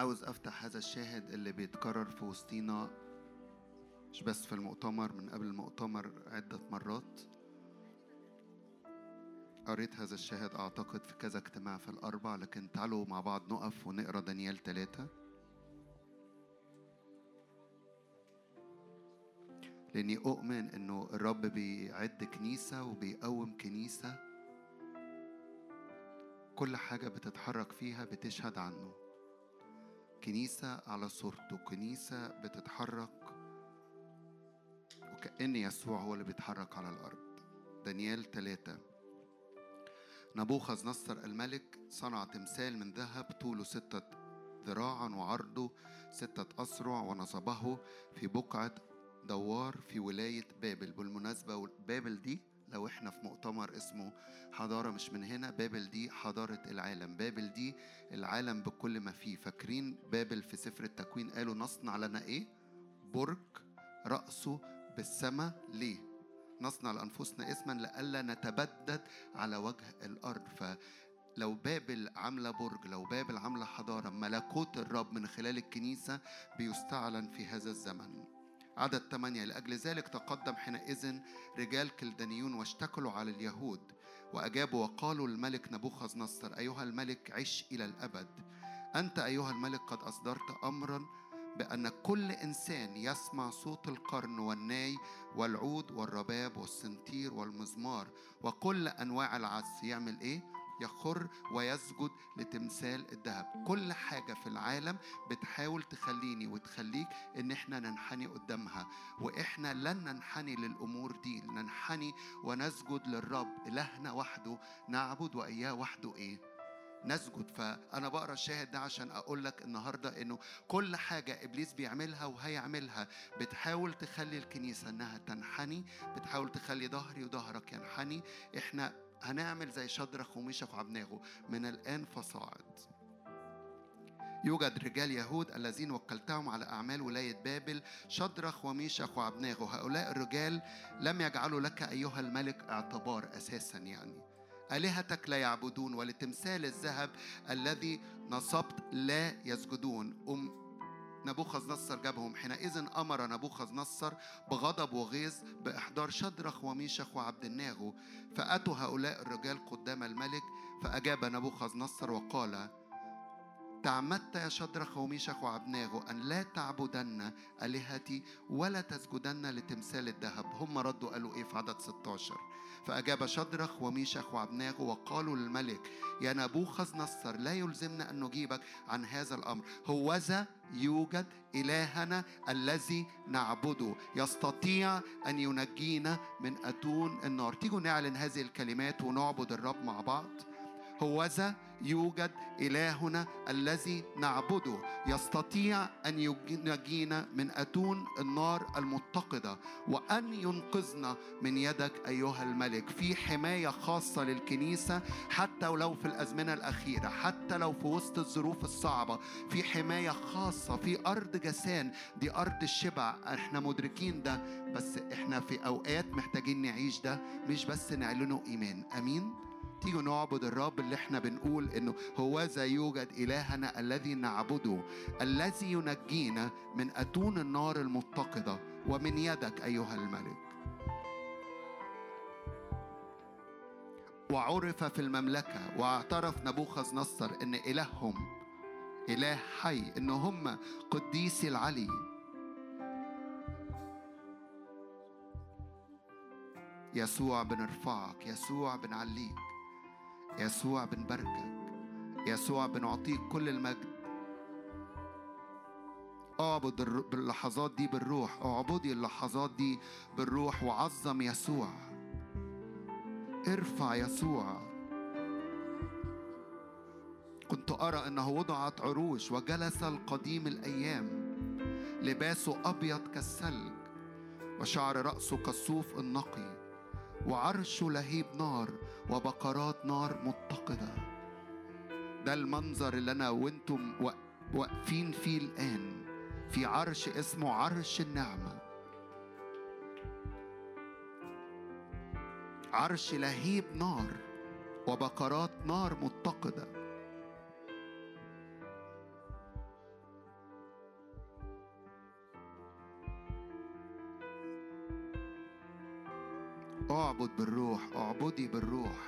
عاوز أفتح هذا الشاهد اللي بيتكرر في وسطينا مش بس في المؤتمر من قبل المؤتمر عدة مرات. قريت هذا الشاهد أعتقد في كذا اجتماع في الأربع لكن تعالوا مع بعض نقف ونقرأ دانيال ثلاثة لأني أؤمن إنه الرب بيعد كنيسة وبيقوم كنيسة. كل حاجة بتتحرك فيها بتشهد عنه. كنيسة على صورته كنيسة بتتحرك وكأن يسوع هو اللي بيتحرك على الأرض. دانيال ثلاثة نبوخذ نصر الملك صنع تمثال من ذهب طوله ستة ذراعا وعرضه ستة أسرع ونصبه في بقعة دوار في ولاية بابل. بالمناسبة بابل دي لو إحنا في مؤتمر اسمه حضارة مش من هنا بابل دي حضارة العالم. بابل دي العالم بكل ما فيه. فاكرين بابل في سفر التكوين قالوا نصنع لنا إيه؟ برج رأسه بالسماء ليه؟ نصنع لأنفسنا اسما لئلا نتبدد على وجه الأرض. ف لو بابل عاملة برج لو بابل عاملة حضارة ملكوت الرب من خلال الكنيسة بيستعلن في هذا الزمن. عدد ثمانية لأجل ذلك تقدم حينئذ رجال كلدانيون واشتكلوا على اليهود وأجابوا وقالوا للملك نبوخذ نصر أيها الملك عش إلى الأبد. أنت أيها الملك قد أصدرت أمرا بأن كل إنسان يسمع صوت القرن والناي والعود والرباب والسنتير والمزمار وكل أنواع العزف يعمل إيه؟ يخر ويسجد لتمثال الذهب. كل حاجة في العالم بتحاول تخليني وتخليك إن إحنا ننحني قدامها وإحنا لن ننحني للأمور دي ننحني ونسجد للرب. إلهنا وحده نعبد وإياه وحده إيه؟ نسجد. فأنا بقرأ الشاهد ده عشان أقول لك النهارده إنه كل حاجة إبليس بيعملها وهيعملها بتحاول تخلي الكنيسة إنها تنحني بتحاول تخلي ظهري وظهرك ينحني. إحنا هنعمل زي شدرخ وميشخ وعبناغو من الآن فصاعد. يوجد رجال يهود الذين وكلتهم على أعمال ولاية بابل شدرخ وميشخ وعبناغو هؤلاء الرجال لم يجعلوا لك أيها الملك اعتبار أساسا يعني. آلهتك لا يعبدون ولتمثال الذهب الذي نصبت لا يسجدون. نبوخذ نصر جابهم. حينئذ أمر نبوخذ نصر بغضب وغيظ بإحضار شدرخ وميشخ وعبد الناغو فأتوا هؤلاء الرجال قدام الملك فأجاب نبوخذ نصر وقال تعمدت يا شدرخ وميشخ وعبناغو أن لا تعبدن آلهتي ولا تسجدن لتمثال الذهب. هم ردوا قالوا إيه في عدد 16 فأجاب شدرخ وميشخ وعبناغو وقالوا للملك يا نبوخذ نصر لا يلزمنا أن نجيبك عن هذا الأمر. هوذا يوجد إلهنا الذي نعبده. يستطيع أن ينجينا من أتون النار. تيجوا نعلن هذه الكلمات ونعبد الرب مع بعض. هوذا يوجد إلهنا الذي نعبده. يستطيع أن ينجينا من أتون النار المتقدة وأن ينقذنا من يدك أيها الملك. في حماية خاصة للكنيسة حتى ولو في الأزمنة الأخيرة حتى لو في وسط الظروف الصعبة. في حماية خاصة في أرض جسان دي أرض الشبع. إحنا مدركين ده بس إحنا في أوقات محتاجين نعيش ده مش بس نعلنه إيمان. أمين؟ تيجوا نعبد الرب اللي إحنا بنقول إنه هوذا يوجد إلهنا الذي نعبده الذي ينجينا من أتون النار المتقدة ومن يدك أيها الملك. وعرف في المملكة واعترف نبوخذ نصر إن إلههم إله حي ان هم قديسي العلي. يسوع بنرفعك يسوع بنعليك يسوع بنباركك يسوع بنعطيك كل المجد. اعبد باللحظات دي بالروح. اعبدي اللحظات دي بالروح وعظم يسوع. ارفع يسوع. كنت أرى إنه وضعت عروش وجلس القديم الأيام. لباسه أبيض كالثلج وشعر رأسه كالصوف النقي. وعرش لهيب نار وبقرات نار متقدة. ده المنظر اللي أنا وأنتم واقفين فيه الآن في عرش اسمه عرش النعمة. عرش لهيب نار وبقرات نار متقدة. اعبد بالروح اعبدي بالروح.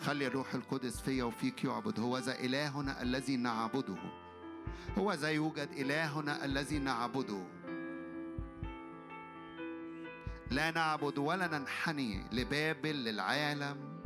خلي الروح القدس فيا وفيك يعبد. هو ذا إلهنا الذي نعبده. هو ذا يوجد إلهنا الذي نعبده. لا نعبد ولا ننحني لبابل للعالم.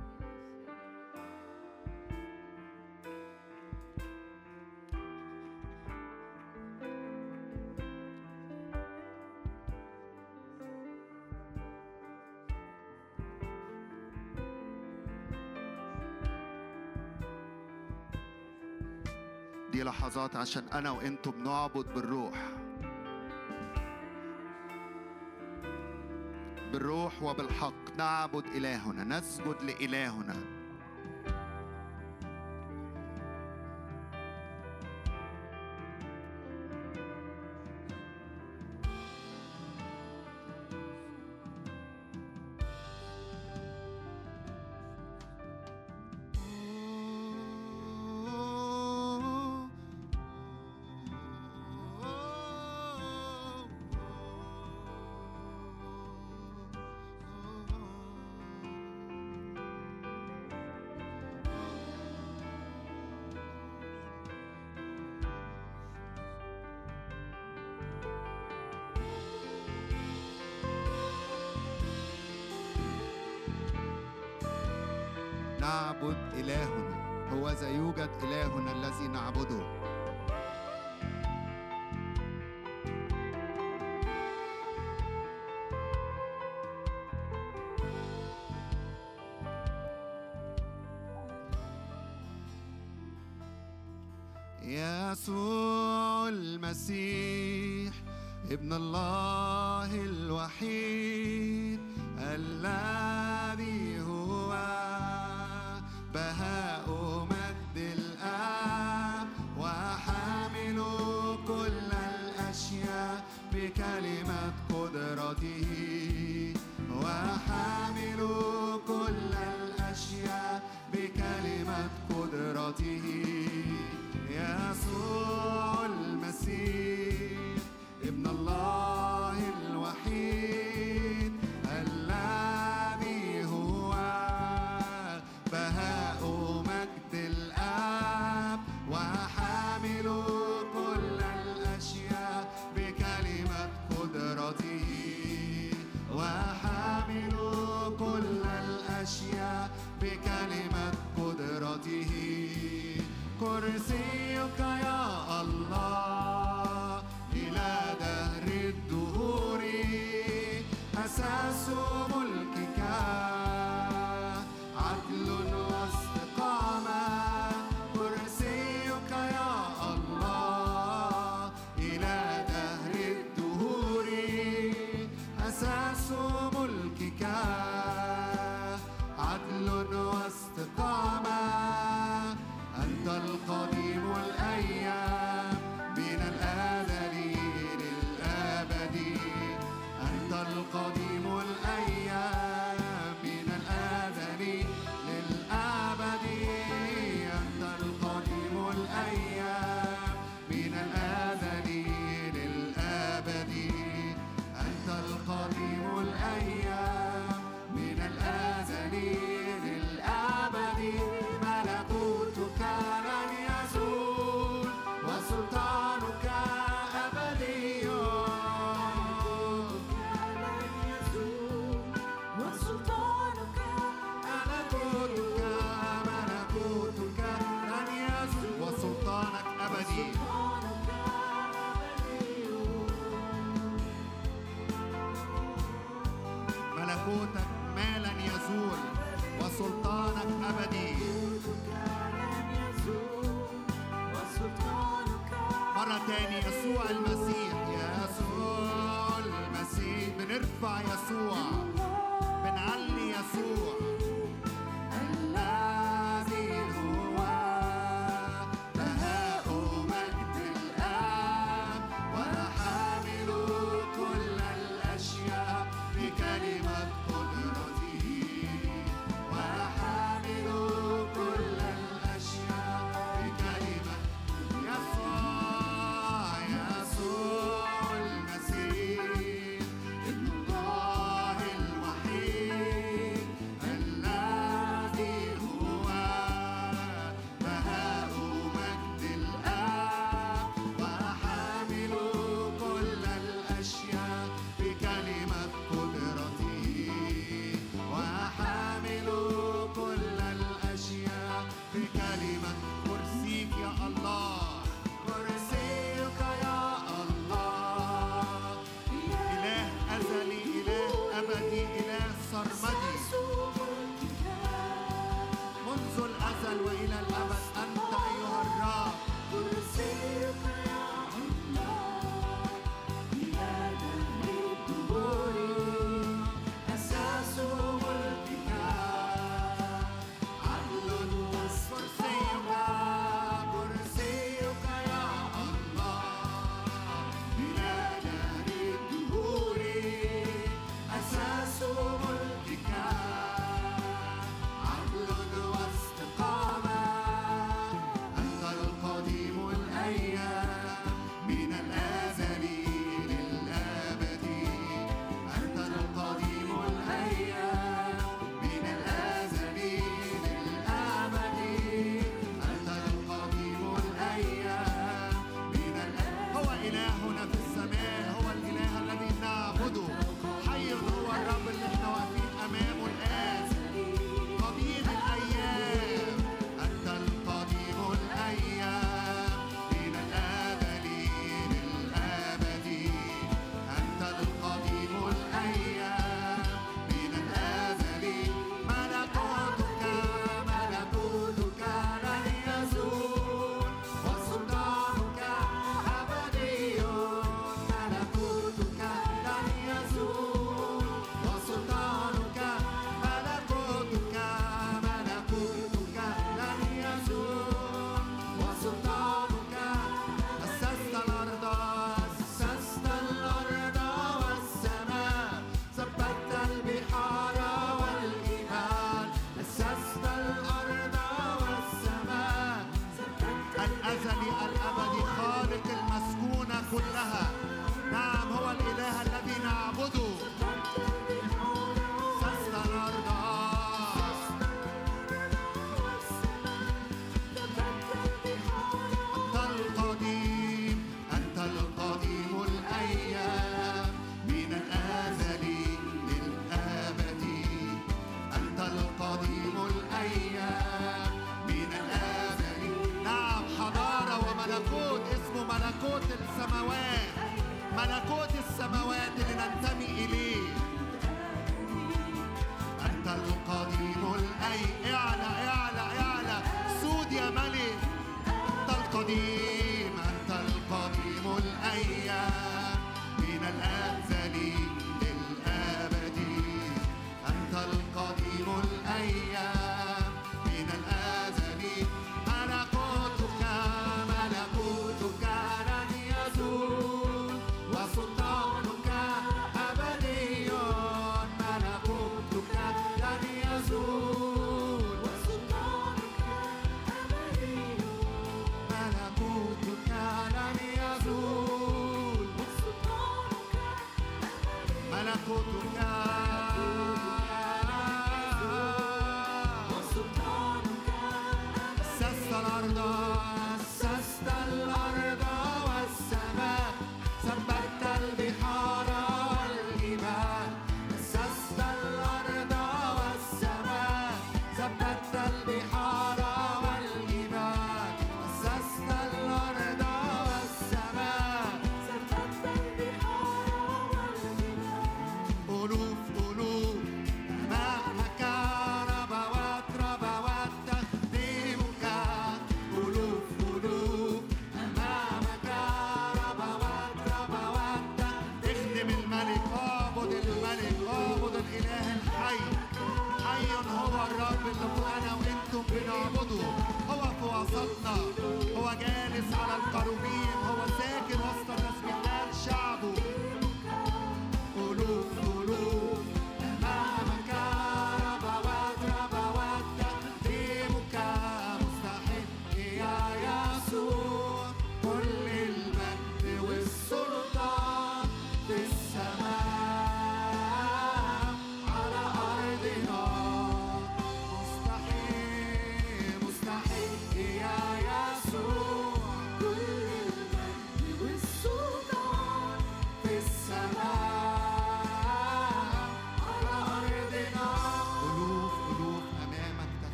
لحظات عشان أنا وأنتوا بنعبد بالروح. بالروح وبالحق. نعبد إلهنا. نسجد لإلهنا. نعبد إلهنا هو ذا يوجد إلهنا الذي نعبده.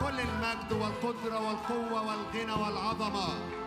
كل المجد والقدرة والقوة والغنى والعظمة.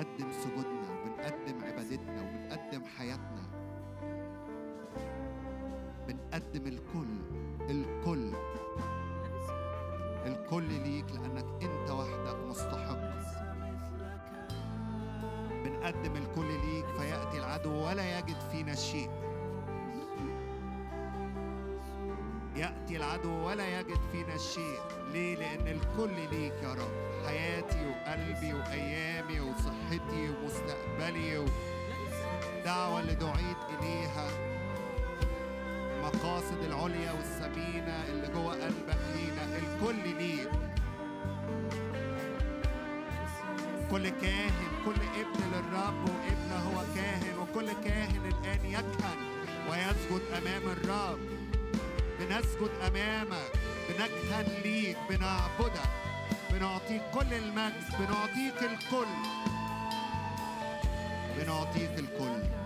بنقدم سجودنا وبنقدم عبادتنا وبنقدم حياتنا. بنقدم الكل الكل. الكل ليك لأنك أنت وحدك مستحق. بنقدم الكل ليك فيأتي العدو ولا يجد فينا شيء. يأتي العدو ولا يجد فينا شيء. ليه؟ لأن الكل ليك يا رب. حياتي وقلبي وأيامي وصحتي ومستقبلي والدعوة اللي دعيت إليها. مقاصد العليا والسمينة اللي جوه قلبك لينا الكل ليك. كل كاهن كل ابن للرب وابن هو كاهن. وكل كاهن الآن يكهن ويسجد أمام الرب. بنسجد أمامك. بنكهن ليك. بنعبدك. بنعطيك كل المجد بنعطيك الكل. بنعطيك الكل.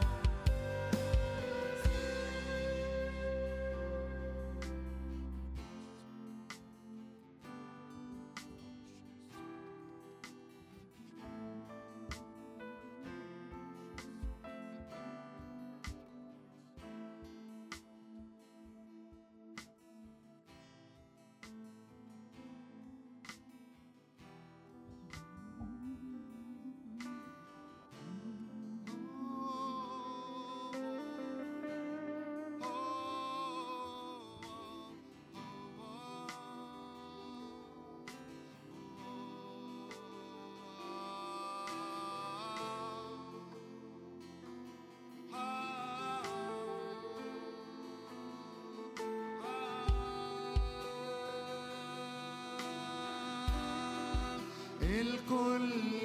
الكل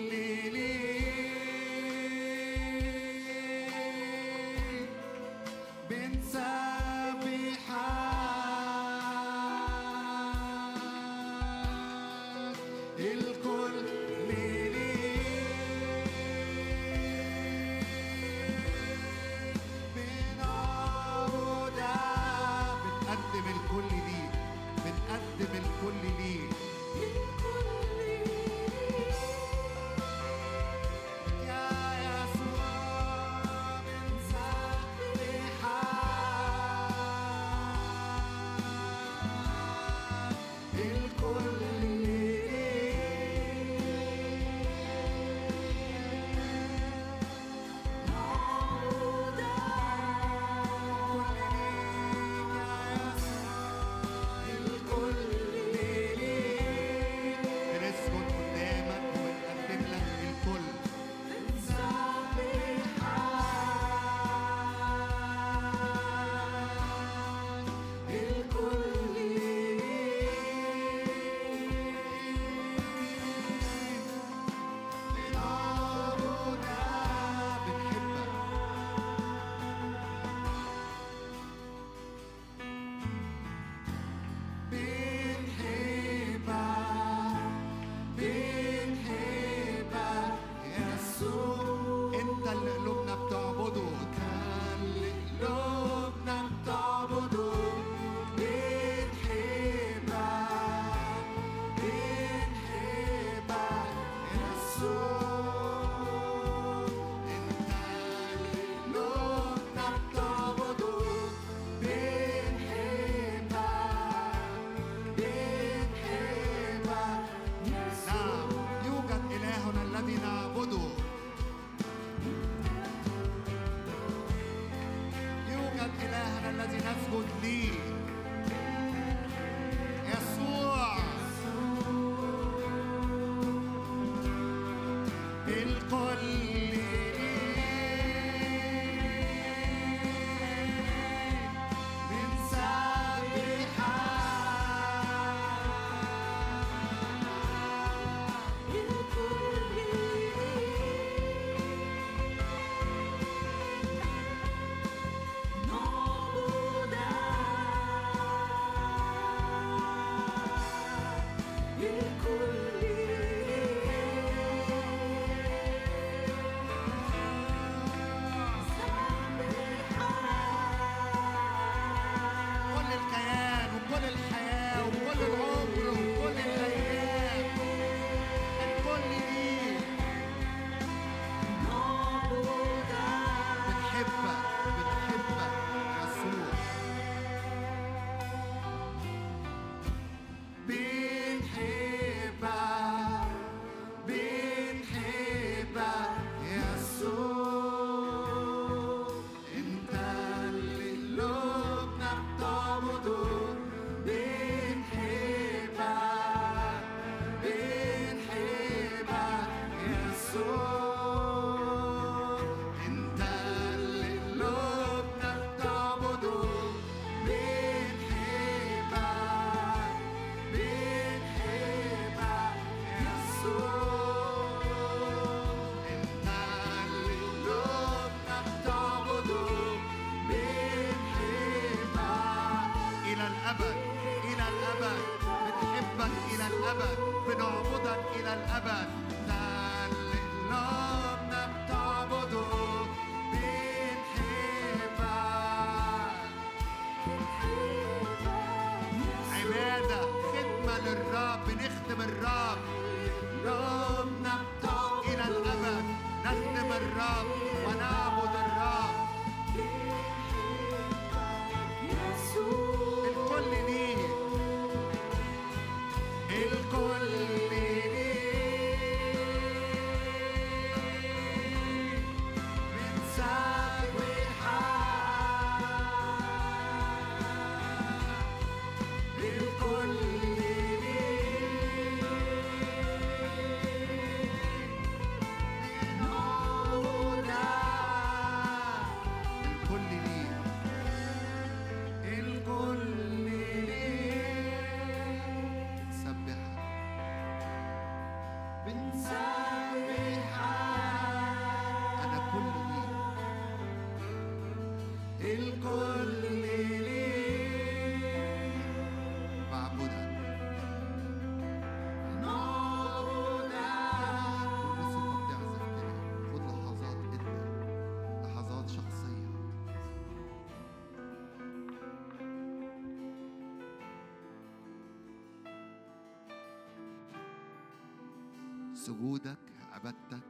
سجودك عبادتك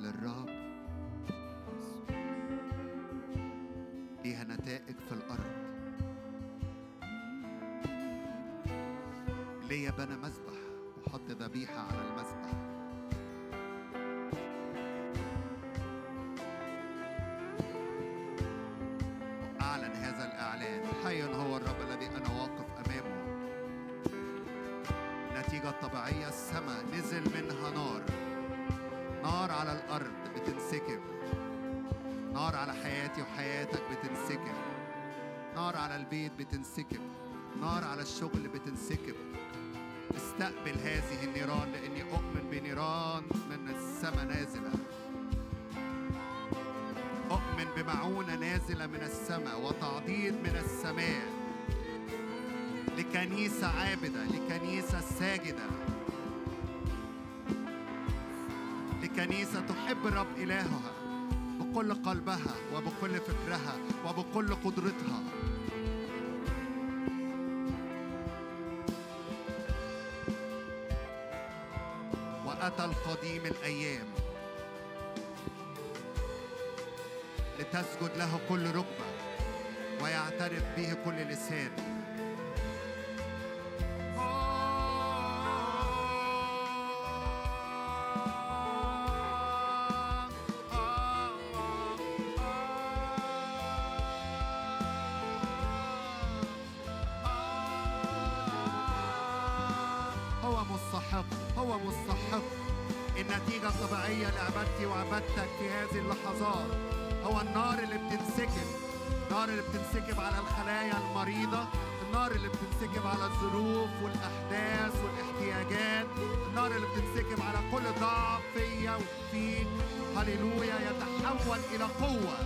للرب. ليها نتائج في الأرض. ليا بنى مذبح. نتيجة طبيعية السماء نزل منها نار. نار على الأرض بتنسكب. نار على حياتي وحياتك بتنسكب. نار على البيت بتنسكب. نار على الشغل بتنسكب. استقبل هذه النيران لأني أؤمن بنيران من السماء نازلة. أؤمن بمعونة نازلة من السماء وتعضيد من السماء. لكنيسة عابدة لكنيسة ساجدة. لكنيسة تحب الرب إلهها بكل قلبها وبكل فكرها وبكل قدرتها. وأتى القديم الأيام لتسجد له كل ركبة ويعترف به كل لسان. النار اللي بتنسكب على الخلايا المريضة النار اللي بتنسكب على الظروف والأحداث والاحتياجات النار اللي بتنسكب على كل ضعف فيا وفيك هللويا يتحول إلى قوة.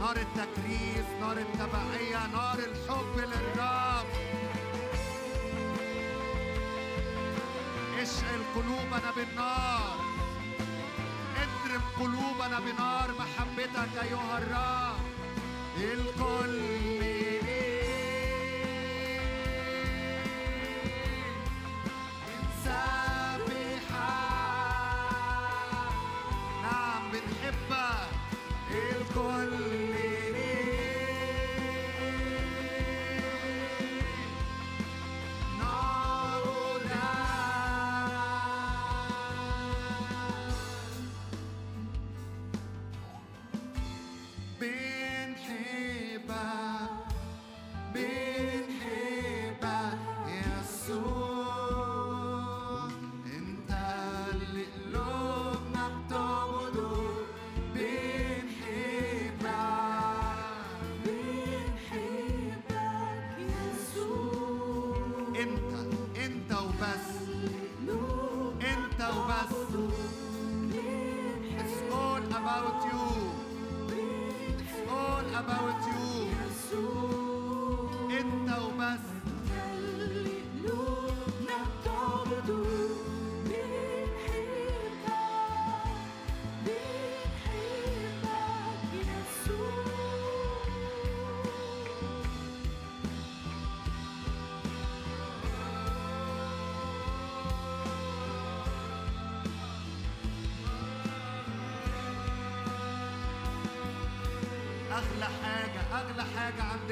نار التكريس نار التبعية نار الحب للرب. اشعل قلوبنا بالنار. بنار محبتك أيها الرب. الكل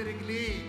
حاجة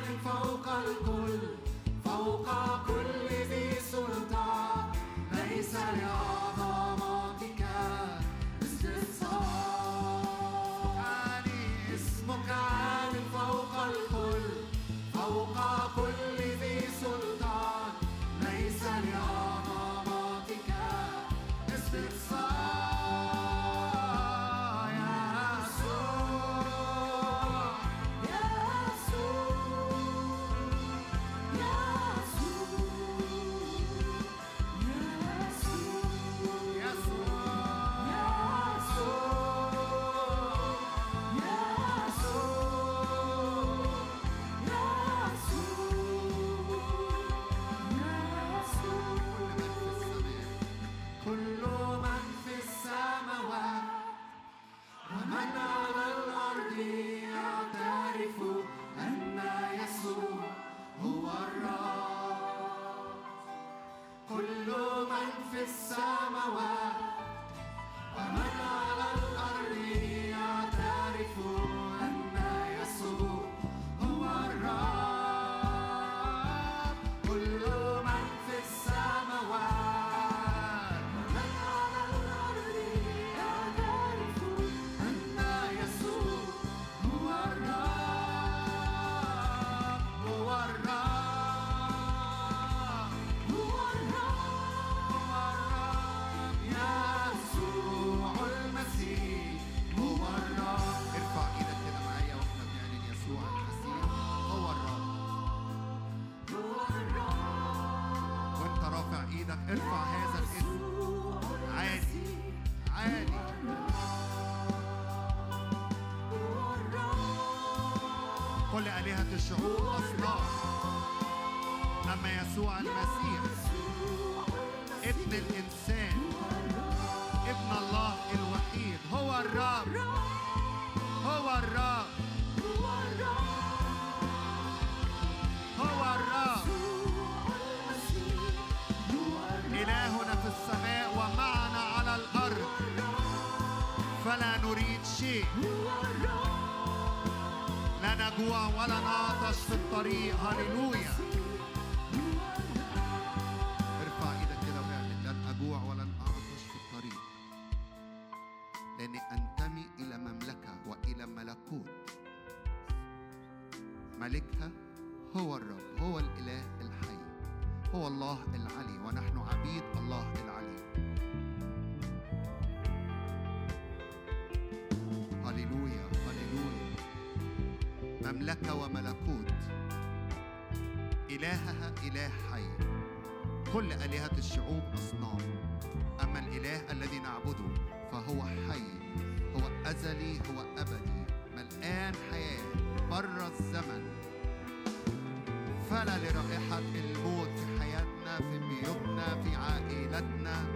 فوق الكل فوق كل ذي سلطان ليس لأعظم هو الله العلي ونحن عبيد الله العلي. هللويا هللويا. مملكة وملكوت. إلهها إله حي. كل آلهة الشعوب أصنام. أما الإله الذي نعبده فهو حي هو أزلي هو أبدي. ملآن حياة بر الزمن. فلا لرائحة الموت في بيوتنا في عائلتنا.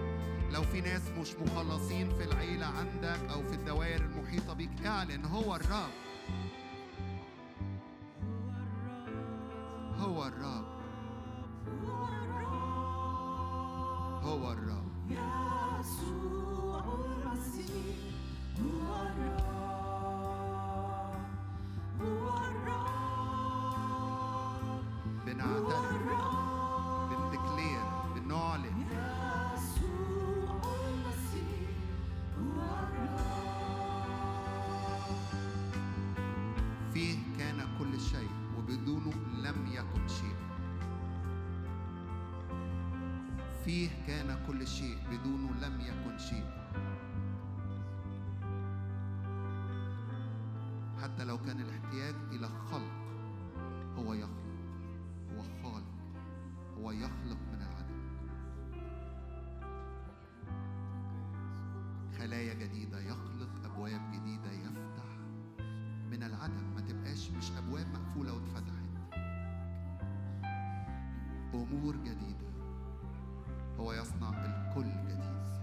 لو في ناس مش مخلصين في العيلة عندك أو في الدوائر المحيطة بيك اعلن هو الرب. هو الرب هو الرب يسوع المسيح هو الرب. هو الرب. بنعترف. كل شيء بدونه لم يكن شيء. حتى لو كان الاحتياج إلى خلق هو يخلق هو خالق هو يخلق من العدم. خلايا جديدة يخلق أبواب جديدة يفتح. من العدم ما تبقاش مش أبواب مقفولة واتفتحت. أمور جديدة. هو يصنع الكل جديد.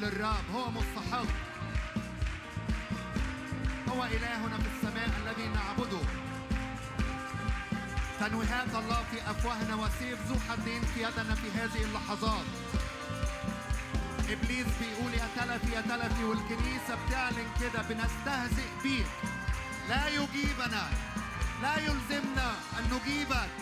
للرب هو مستحق هو إلهنا في السماء الذي نعبده. تنويهات الله في أفواهنا وسيف ذو حدين في يدنا في هذه اللحظات. إبليس بيقول يا تلفي يا تلفي والكنيسة بتعلن كده بنستهزئ بيك. لا يجيبنا لا يلزمنا أن نجيبك.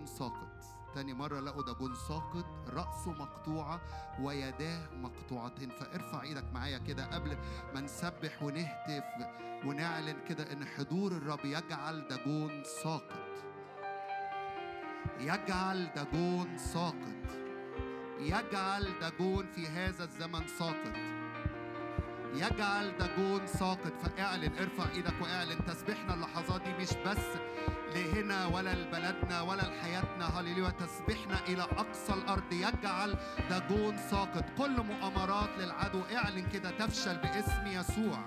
داجون ساقط. تاني مرة لقوا داجون ساقط رأسه مقطوعة ويداه مقطوعتين. فارفع إيدك معايا كده قبل ما نسبح ونهتف ونعلن كده إن حضور الرب يجعل داجون ساقط. يجعل داجون ساقط. يجعل داجون في هذا الزمن ساقط. يجعل داجون ساقط. فاعلن ارفع إيدك واعلن. تسبيحنا اللحظات دي مش بس لهنا ولا لبلدنا ولا لحياتنا. هللويا. تسبيحنا إلى أقصى الأرض. يجعل داجون ساقط. كل مؤامرات للعدو. اعلن كده. تفشل باسم يسوع.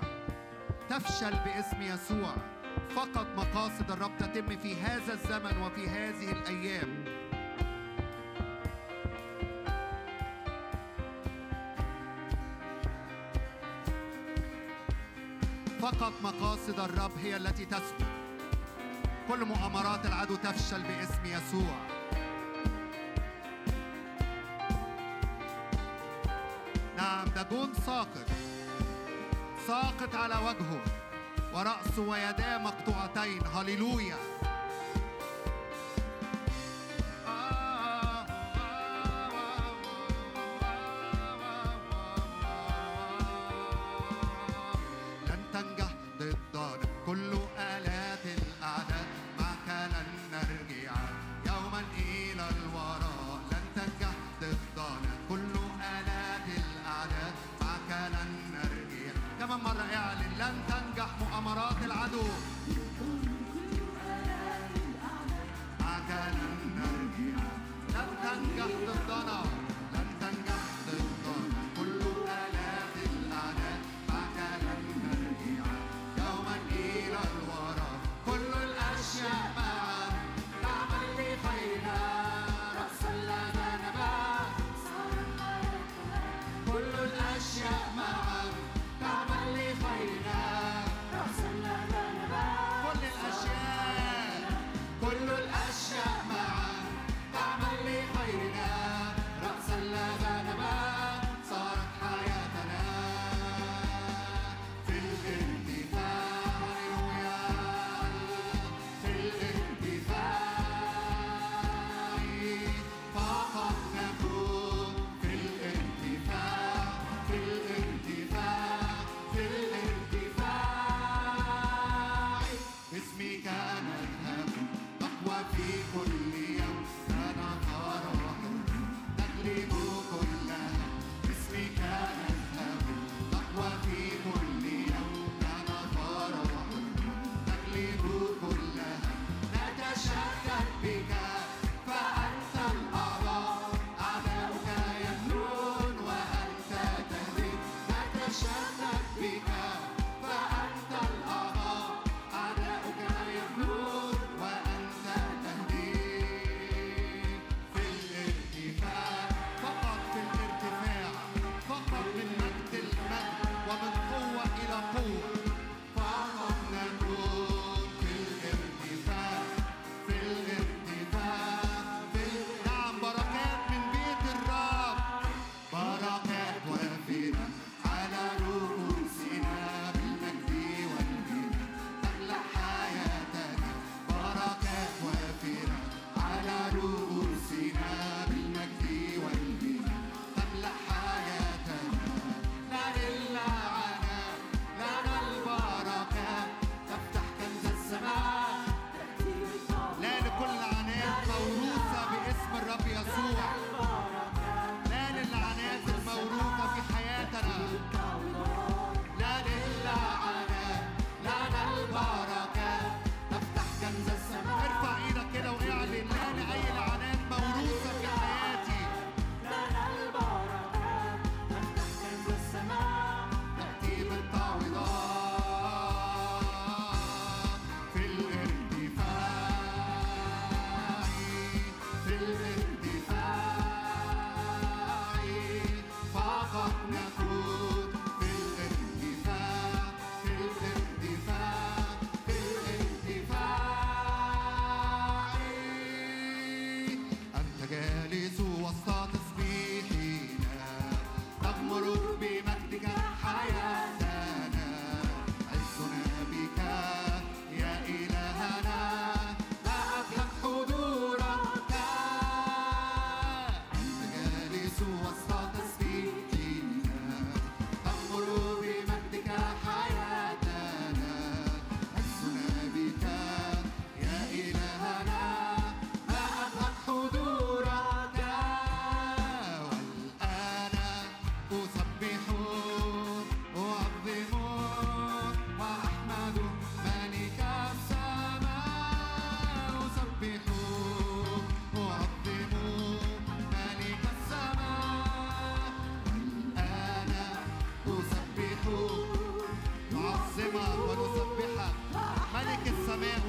تفشل باسم يسوع. فقط مقاصد الرب تتم في هذا الزمن وفي هذه الأيام. فقط مقاصد الرب هي التي تثبت كل مؤامرات العدو تفشل باسم يسوع. نعم داجون ساقط. ساقط على وجهه. ورأسه ويداه مقطوعتين. هللويا. مؤامرات العدو معك لن نرجع لن تنجح ضدنا لن تنجح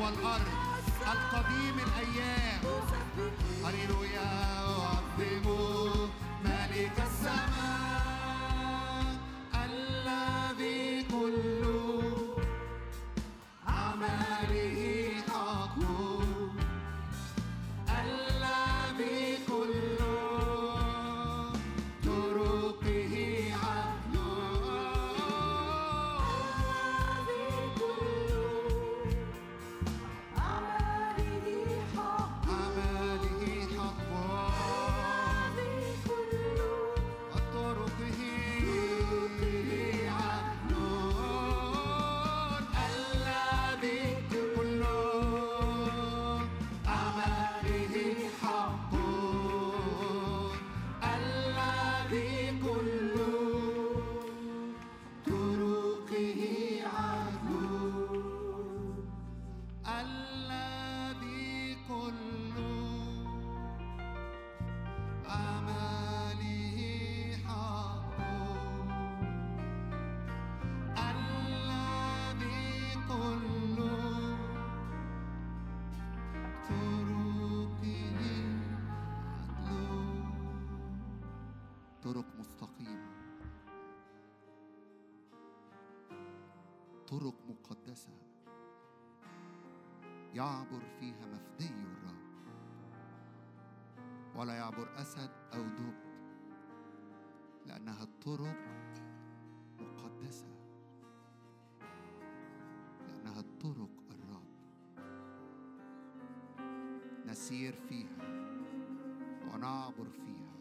والأرض القديم الأيام. هللويا أعظم نسير فيها ونعبر فيها.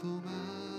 তোমার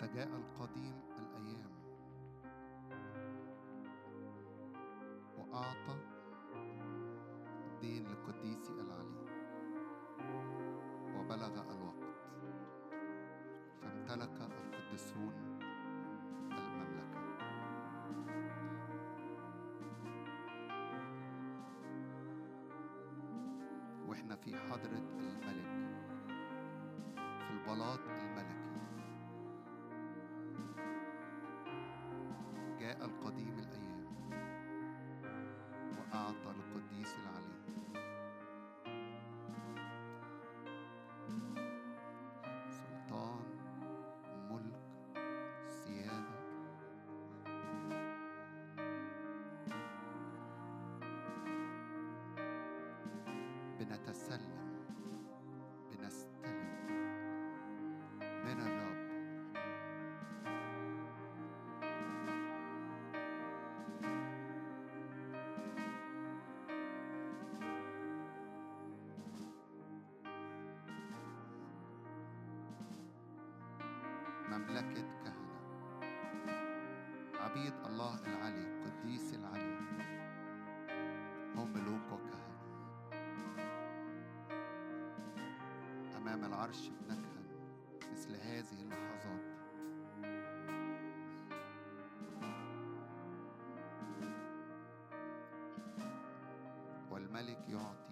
حتى جاء القديم الأيام. وأعطى دين لقديسي العلي. وبلغ الوقت. فامتلك القديسون المملكة. وإحنا في حضرة الملك. في البلاط الملكي. جاء القديم الأيام. وأعطى للقديس العلي. سلطان ملك سيادة. بنتسلم مملكة كهنة. عبيد الله العلي قديس العلي. هم ملوك وكهنة أمام العرش بنكهن مثل هذه اللحظات. والملك يعطي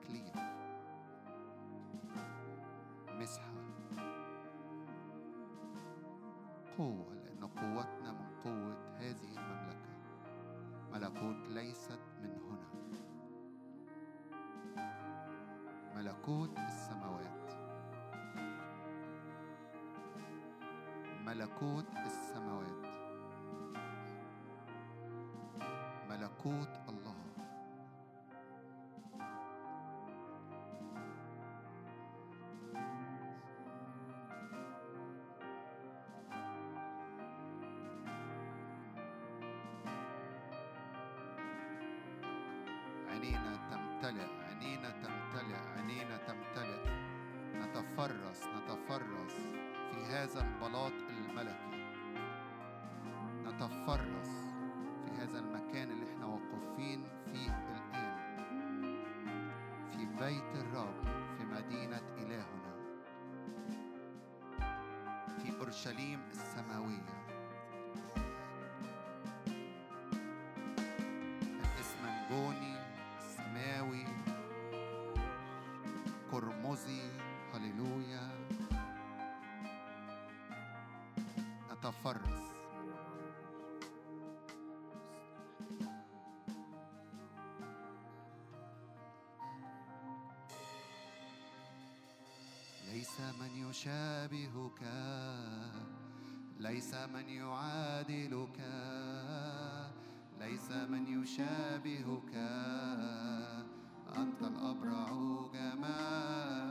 تكليف مسحة قوة لأن قوتنا من قوة هذه المملكة. ملكوت ليست من هنا. ملكوت السماوات. ملكوت السماوات. عينينا تمتلئ عينينا تمتلئ عينينا تمتلئ. نتفرس نتفرس في هذا البلاط الملكي. نتفرس في هذا المكان اللي إحنا واقفين فيه الآن. في بيت الرب في مدينة إلهنا. في أورشليم السماوية. نتفرس ليس من يشابهك ليس من يعادلك ليس من يشابهك. أنت الأبرع جمال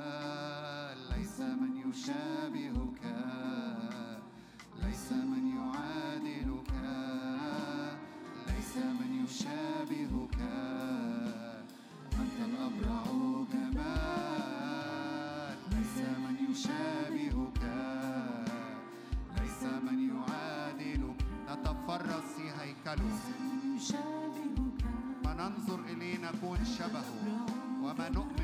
ليس من يشابهك. هيكله ما ننظر إليه نكون شبهه. وما نؤمن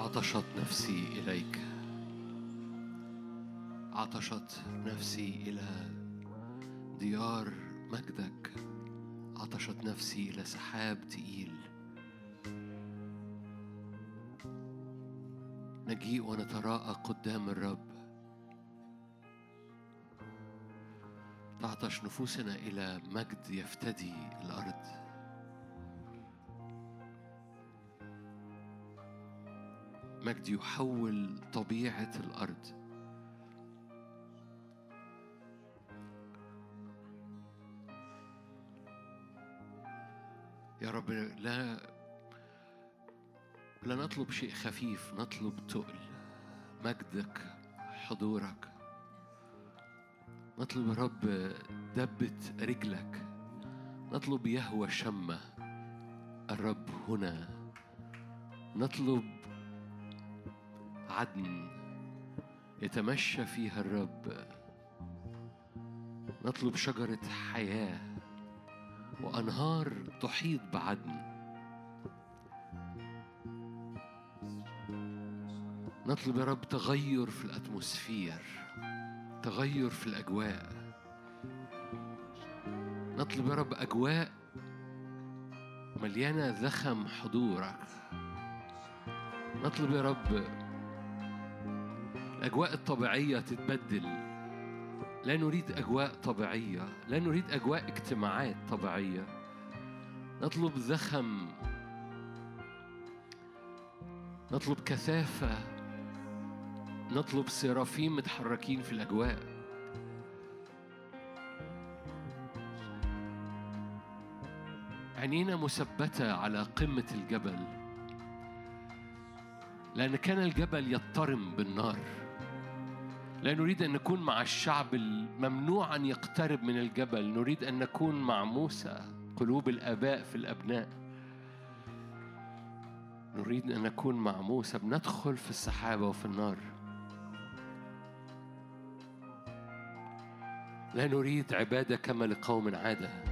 عطشت نفسي إليك. عطشت نفسي إلى ديار مجدك. عطشت نفسي إلى سحاب تقيل. نجيء ونتراءى قدام الرب. تعطش نفوسنا إلى مجد يفتدي الأرض. مجد يحول طبيعة الأرض. يا رب لا لا نطلب شيء خفيف نطلب تقل مجدك حضورك. نطلب يا رب دبة رجلك. نطلب يهوى شمة الرب هنا. نطلب عدن يتمشى فيها الرب. نطلب شجرة حياة وأنهار تحيط بعدن. نطلب يا رب تغير في الأتموسفير تغير في الأجواء. نطلب يا رب أجواء مليانة زخم حضورك. نطلب يا رب الأجواء الطبيعية تتبدل. لا نريد أجواء طبيعية لا نريد أجواء اجتماعات طبيعية. نطلب زخم. نطلب كثافة. نطلب سرافيم متحركين في الأجواء. عينينا مثبتة على قمة الجبل. لأن كان الجبل يضطرم بالنار. لا نريد أن نكون مع الشعب الممنوع أن يقترب من الجبل. نريد أن نكون مع موسى قلوب الآباء في الأبناء. نريد أن نكون مع موسى بندخل في السحابة وفي النار. لا نريد عبادة كما لقوم عادة.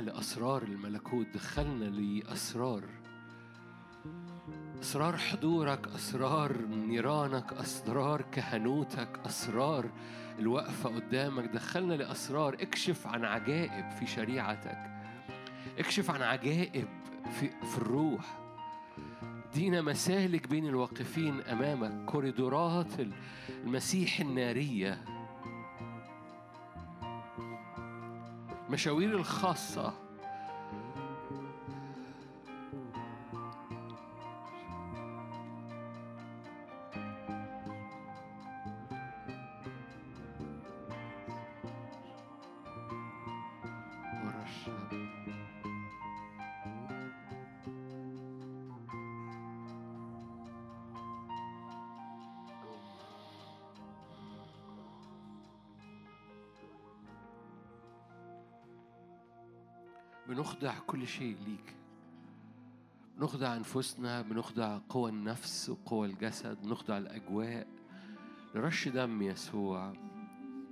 لأسرار الملكوت دخلنا لأسرار. أسرار حضورك أسرار نيرانك أسرار كهنوتك أسرار الوقفة قدامك. دخلنا لأسرار. اكشف عن عجائب في شريعتك. اكشف عن عجائب في, في الروح. دينا مسالك بين الواقفين أمامك. كوريدورات المسيح النارية. مشاوير الخاصة. شيء ليك. بنخضع أنفسنا بنخضع قوى النفس وقوى الجسد بنخضع الأجواء. لرش دم يسوع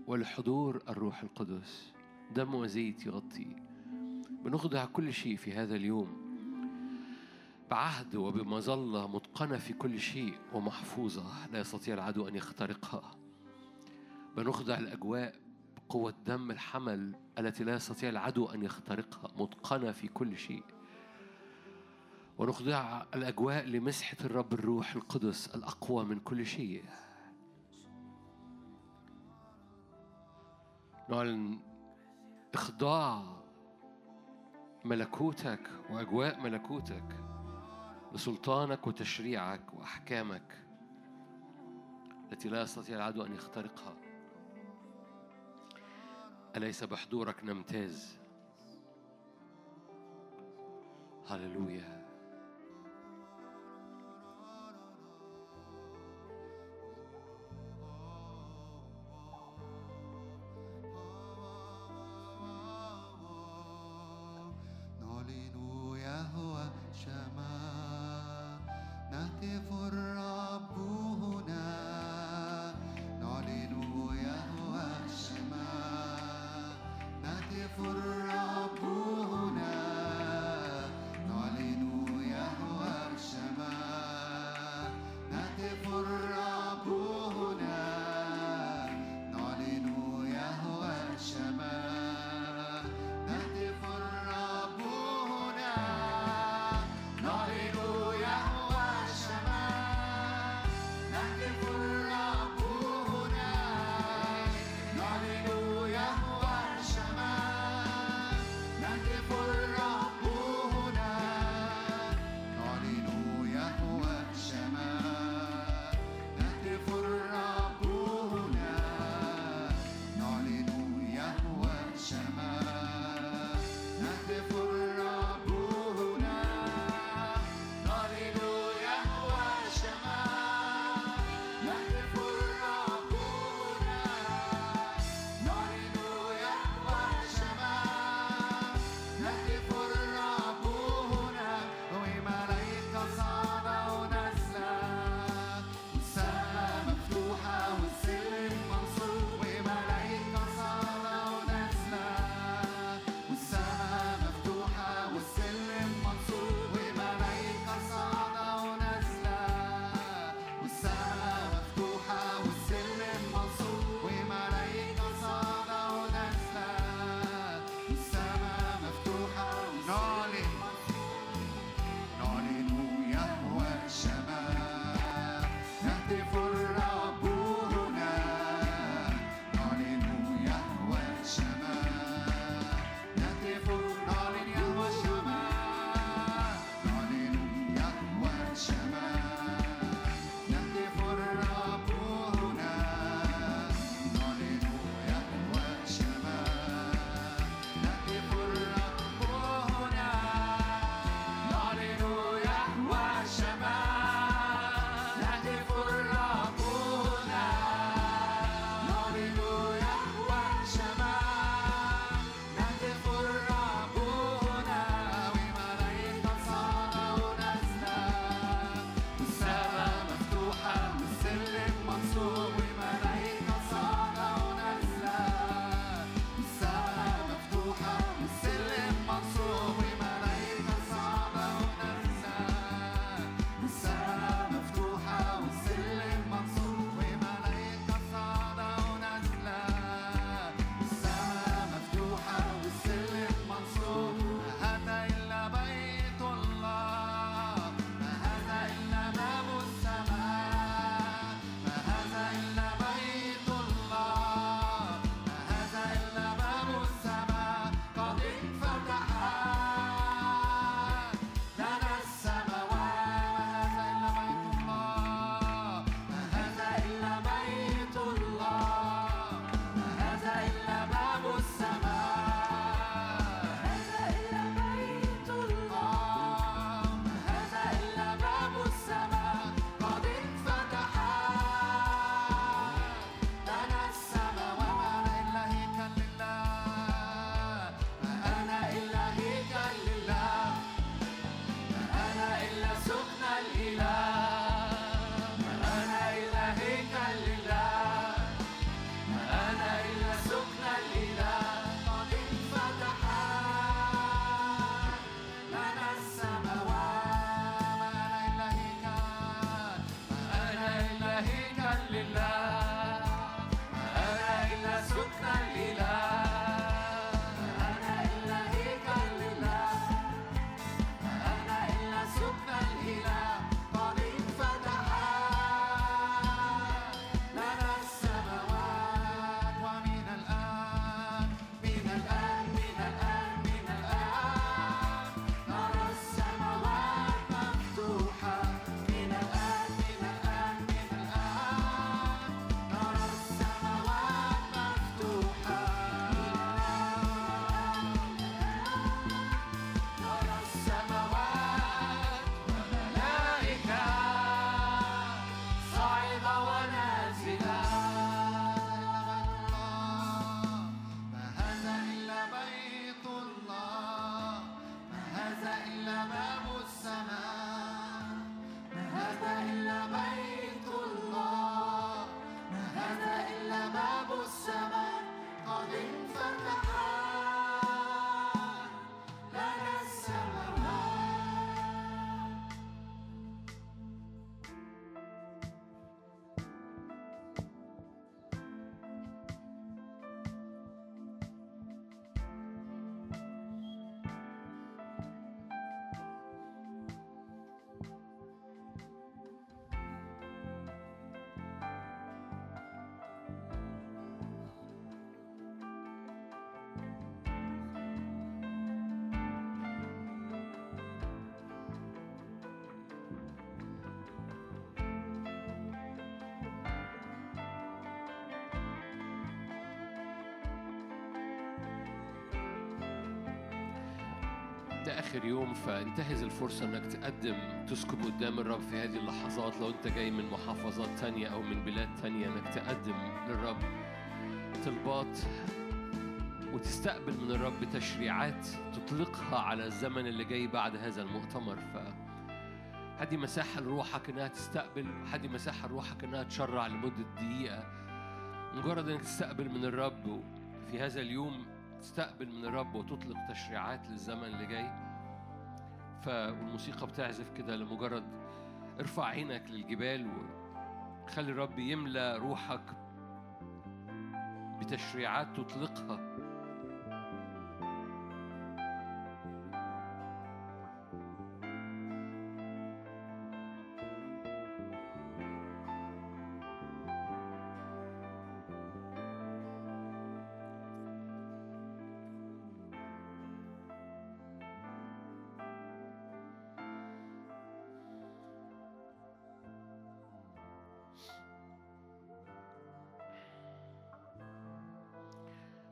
ولحضور الروح القدس. دم وزيت يغطي. بنخضع كل شيء في هذا اليوم. بعهد وبمظلة متقنة في كل شيء ومحفوظة لا يستطيع العدو أن يخترقها. بنخضع الأجواء بقوة دم الحمل التي لا يستطيع العدو أن يخترقها متقنة في كل شيء. ونخضع الأجواء لمسحة الرب الروح القدس الأقوى من كل شيء. نعلن إخضاع ملكوتك وأجواء ملكوتك لسلطانك وتشريعك وأحكامك التي لا يستطيع العدو أن يخترقها. أليس بحضورك نمتاز؟ هللويا. beautiful. آخر يوم فانتهز الفرصة إنك تقدم تسكب قدام الرب في هذه اللحظات لو أنت جاي من محافظات تانية أو من بلاد تانية إنك تقدم للرب طلبات وتستقبل من الرب تشريعات تطلقها على الزمن اللي جاي بعد هذا المؤتمر. ف هدي مساحة لروحك إنها تستقبل هدي مساحة لروحك إنها تشرع لمدة دقيقة. مجرد إنك تستقبل من الرب في هذا اليوم تستقبل من الرب وتطلق تشريعات للزمن اللي جاي. فالموسيقى بتعزف كده لمجرد ارفع عينك للجبال وخلي الرب يملى روحك بتشريعات تطلقها.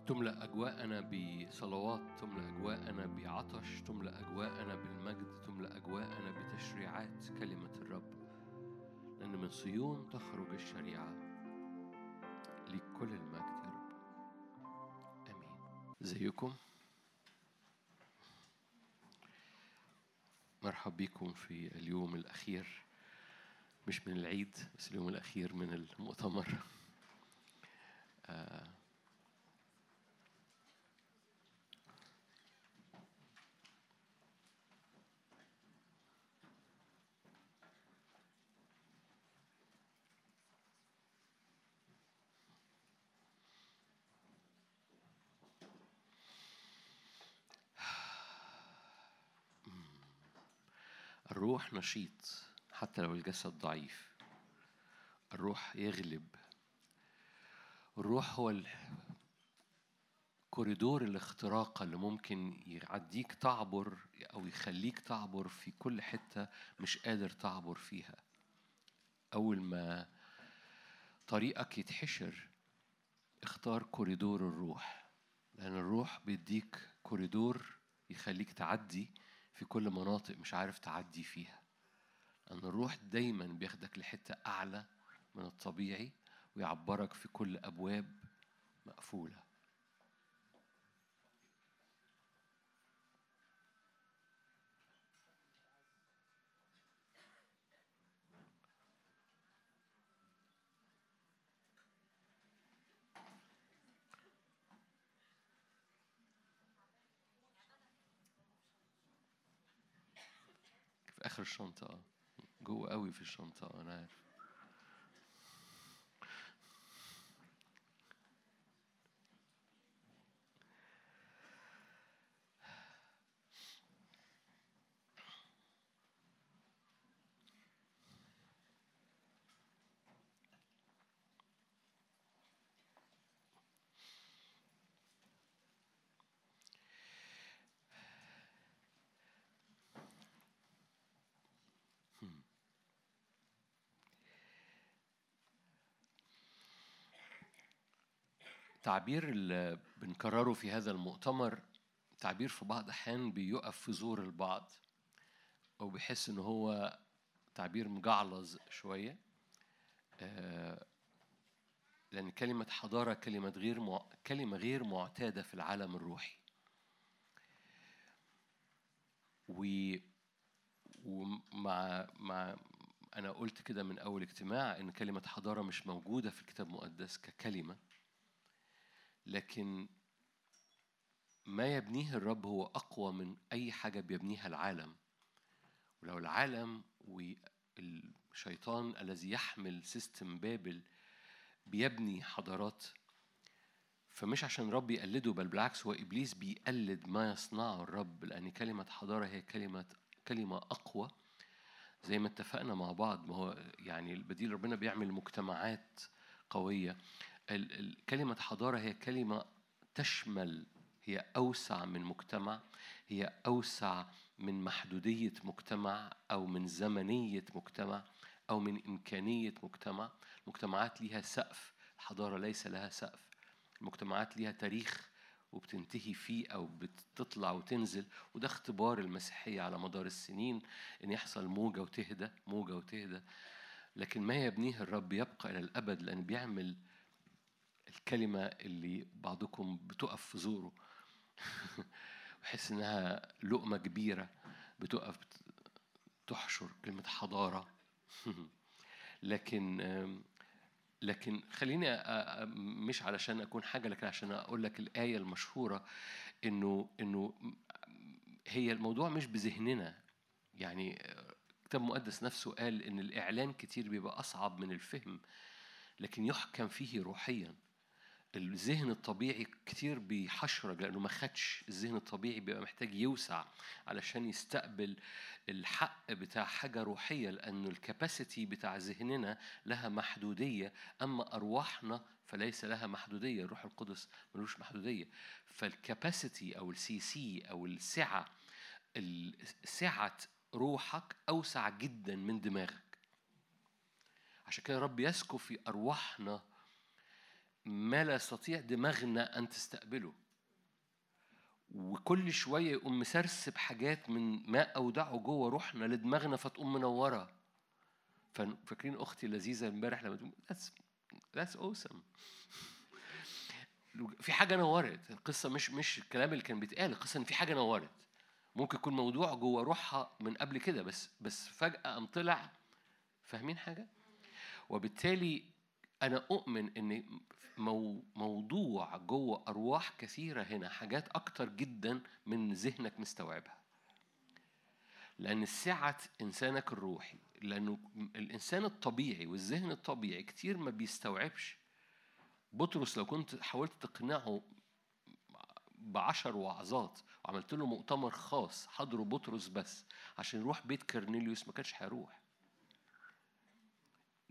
تملأ أجواءنا بصلوات تملأ أجواءنا بعطش تملأ أجواءنا بالمجد تملأ أجواءنا بتشريعات كلمة الرب. لأن من صيون تخرج الشريعة ليك كل المجد يا رب. آمين. زيكم. مرحب بكم في اليوم الأخير. مش من العيد بس اليوم الأخير من المؤتمر. آه الروح نشيط حتى لو الجسد ضعيف. الروح يغلب. الروح هو كوريدور الاختراق اللي ممكن يعديك تعبر أو يخليك تعبر في كل حتة مش قادر تعبر فيها. أول ما طريقك يتحشر اختار كوريدور الروح لأن الروح بيديك كوريدور يخليك تعدي في كل مناطق مش عارف تعدي فيها. لأن الروح دايما بياخدك لحتة أعلى من الطبيعي ويعبرك في كل أبواب مقفولة في آخر الشنطه جوه قوي في الشنطة أنا عارف. تعبير اللي بنكرره في هذا المؤتمر تعبير في بعض الأحيان بيقف في زور البعض أو بيحس إن هو تعبير مجعلظ شوية. آه، لأن كلمة حضارة كلمة غير مع... كلمة غير معتادة في العالم الروحي. و ومع مع أنا قلت كده من أول اجتماع إن كلمة حضارة مش موجودة في الكتاب المقدس ككلمة. لكن ما يبنيه الرب هو أقوى من أي حاجة بيبنيها العالم. ولو العالم والشيطان الذي يحمل سيستم بابل بيبني حضارات فمش عشان الرب يقلده بل بالعكس هو إبليس بيقلد ما يصنعه الرب لأن كلمة حضارة هي كلمة كلمة أقوى. زي ما اتفقنا مع بعض ما هو يعني البديل ربنا بيعمل مجتمعات قوية. كلمة حضارة هي كلمة تشمل هي أوسع من مجتمع هي أوسع من محدودية مجتمع أو من زمنية مجتمع أو من إمكانية مجتمع. المجتمعات ليها سقف الحضارة ليس لها سقف. المجتمعات ليها تاريخ وبتنتهي فيه أو بتطلع وتنزل وده اختبار المسيحية على مدار السنين إن يحصل موجة وتهدى موجة وتهدى. لكن ما يبنيه الرب يبقى إلى الأبد لأن بيعمل الكلمة اللي بعضكم بتقف في زوره. بحس إنها لقمة كبيرة بتقف بت- تحشر كلمة حضارة. لكن لكن خليني مش علشان أكون حاجة لكن عشان أقول لك الآية المشهورة إنه إنه هي الموضوع مش بذهننا. يعني الكتاب المقدس نفسه قال إن الإعلان كتير بيبقى أصعب من الفهم لكن يحكم فيه روحيا. الذهن الطبيعي كتير بيحشرج لأنه ما خدش. الذهن الطبيعي بيبقى محتاج يوسع علشان يستقبل الحق بتاع حاجة روحية لأنه الكباسيتي بتاع ذهننا لها محدودية. أما أرواحنا فليس لها محدودية. الروح القدس ملوش محدودية. فالكباسيتي أو السي سي أو السعه ال- سعة روحك أوسع جدا من دماغك. عشان كده رب يسكب في أرواحنا ما لا يستطيع دماغنا أن تستقبله. وكل شوية يقوم مسرسب حاجات من ما أودعه جوه روحنا لدماغنا فتقوم منورة. فن- فاكرين أختي اللذيذة امبارح لما تقول that's that's awesome. في حاجة نورت. القصة مش مش الكلام اللي كان بيتقال القصة إن في حاجة نورت. ممكن يكون موضوع جوه روحها من قبل كده بس بس فجأة قام طلع. فاهمين حاجة؟ وبالتالي أنا أؤمن إن مو موضوع جوه أرواح كثيرة هنا حاجات أكتر جدا من ذهنك مستوعبها. لأن سعة إنسانك الروحي لأنه الإنسان الطبيعي والذهن الطبيعي كتير ما بيستوعبش. بطرس لو كنت حاولت تقنعه بعشر وعظات وعملت له مؤتمر خاص حضره بطرس بس عشان يروح بيت كرنيليوس ما كانش هيروح.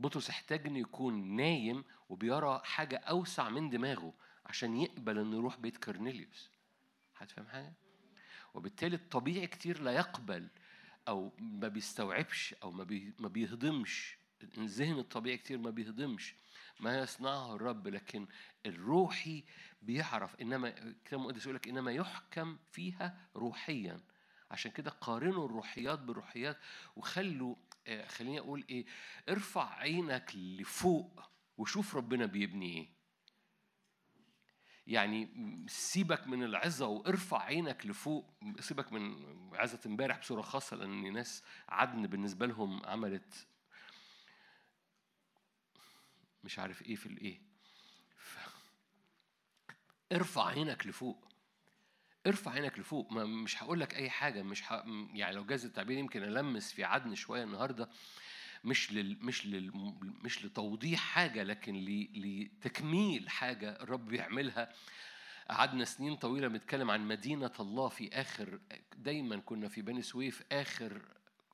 بطرس احتاج انه يكون نايم وبيرى حاجة أوسع من دماغه عشان يقبل إنه يروح بيت كرنيليوس هتفهم حاجة؟ وبالتالي الطبيعي كتير لا يقبل أو ما بيستوعبش أو ما, بي ما بيهضمش. الذهن الطبيعي كتير ما بيهضمش. ما يصنعه الرب لكن الروحي بيعرف. إنما الكتاب المقدس يقول لك إنما يحكم فيها روحيا. عشان كده قارنوا الروحيات بالروحيات وخلوا خليني أقول إيه ارفع عينك لفوق وشوف ربنا بيبني إيه. يعني سيبك من العظة وارفع عينك لفوق سيبك من عظة امبارح بصورة خاصة لأن ناس عدن بالنسبة لهم عملت مش عارف إيه في الايه ف... ارفع عينك لفوق. ارفع عينك لفوق ما مش هقول لك أي حاجة مش ح... يعني لو جاز التعبير يمكن ألمس في عدن شوية النهارده مش لل... مش لل... مش لتوضيح حاجة لكن ل... لتكميل حاجة الرب بيعملها. قعدنا سنين طويلة بنتكلم عن مدينة الله في آخر دايما كنا في بني سويف آخر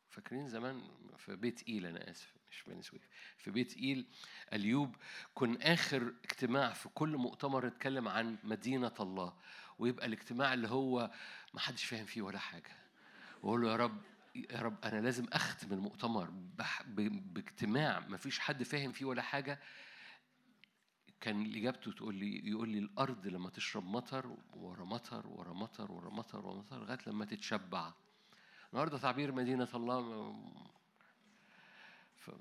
فاكرين زمان؟ في بيت إيل أنا آسف مش بني سويف في بيت إيل أليوب. كن آخر اجتماع في كل مؤتمر نتكلم عن مدينة الله. ويبقى الاجتماع اللي هو ما حدش فاهم فيه ولا حاجة. وأقول له يا رب يا رب أنا لازم أختم المؤتمر باجتماع ما فيش حد فاهم فيه ولا حاجة. كان إجابته تقول لي يقول لي الأرض لما تشرب مطر ورا مطر ورا مطر ورا مطر ورا مطر لغاية لما تتشبع. النهارده تعبير مدينة الله. ف...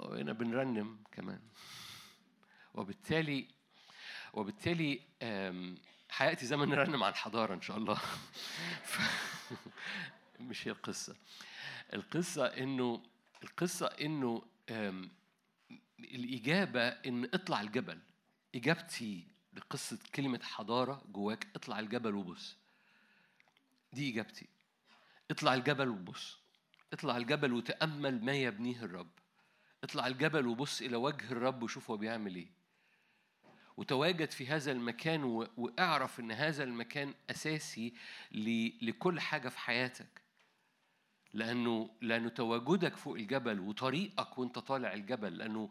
هنا بنرنم كمان. وبالتالي وبالتالي هياتي زمن نرنم عن حضاره إن شاء الله. مش هي القصة. القصة إنه القصة إنه الإجابة إن اطلع الجبل. إجابتي لقصة كلمة حضارة جواك اطلع الجبل وبص. دي إجابتي. اطلع الجبل وبص. اطلع الجبل وتأمل ما يبنيه الرب. اطلع الجبل وبص إلى وجه الرب وشوف هو بيعمل إيه. وتواجد في هذا المكان واعرف ان هذا المكان اساسي لكل حاجة في حياتك. لأنه لأنه تواجدك فوق الجبل وطريقك وانت طالع الجبل لأنه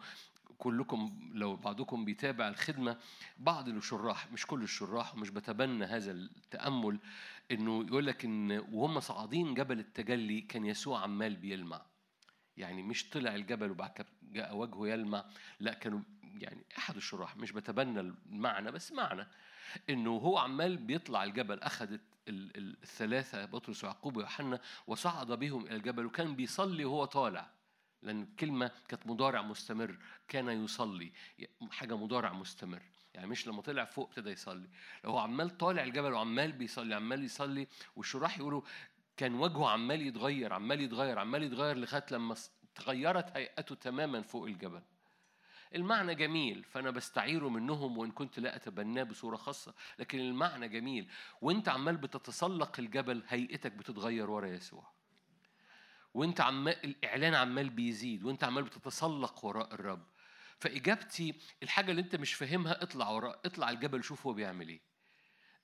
كلكم لو بعضكم بيتابع الخدمة بعض الشراح مش كل الشراح ومش بتبنى هذا التأمل إنه يقول لك إن وهم صاعدين جبل التجلي كان يسوع عمال بيلمع. يعني مش طلع الجبل وبعد كده جاء وجهه يلمع لا كانوا يعني أحد الشراح مش بتبنى المعنى بس معنى إنه هو عمال بيطلع الجبل أخذ ال- ال- الثلاثة بطرس ويعقوب ويوحنا وصعد بهم إلى الجبل وكان بيصلي وهو طالع لأن الكلمة كانت مضارع مستمر كان يصلي حاجة مضارع مستمر يعني مش لما طلع فوق ابتدى يصلي. لو هو عمال طالع الجبل وعمال بيصلي عمال يصلي والشراح يقولوا كان وجهه عمال يتغير عمال يتغير عمال يتغير لغاية لما تغيرت هيئته تماما فوق الجبل. المعنى جميل فأنا بستعيره منهم وإن كنت لا أتبناه بصورة خاصة لكن المعنى جميل. وإنت عمال بتتسلق الجبل هيئتك بتتغير ورا يسوع. وإنت عمال الإعلان عمال بيزيد وإنت عمال بتتسلق وراء الرب. فإجابتي الحاجة اللي إنت مش فاهمها اطلع وراء اطلع الجبل شوف هو بيعمل إيه.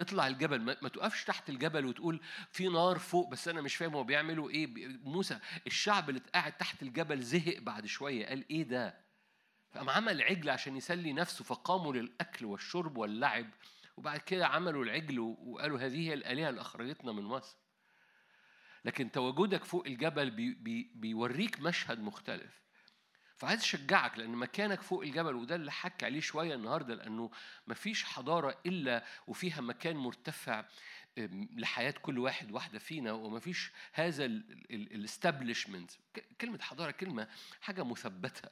اطلع الجبل ما, تقفش تحت الجبل وتقول في نار فوق بس أنا مش فاهم هو بيعملوا إيه. موسى الشعب اللي قاعد تحت الجبل زهق بعد شوية قال إيه ده؟ فقام عمل عجل عشان يسلي نفسه فقاموا للأكل والشرب واللعب وبعد كده عملوا العجل وقالوا هذه هي الآلهة اللي أخرجتنا من مصر. لكن تواجدك فوق الجبل بي بي بيوريك مشهد مختلف. فعايز أشجعك لأن مكانك فوق الجبل وده اللي حكي عليه شوية النهارده لأنه مفيش حضارة إلا وفيها مكان مرتفع لحياة كل واحد واحدة فينا ومفيش هذا ال establishment كلمة حضارة كلمة حاجة مثبتة.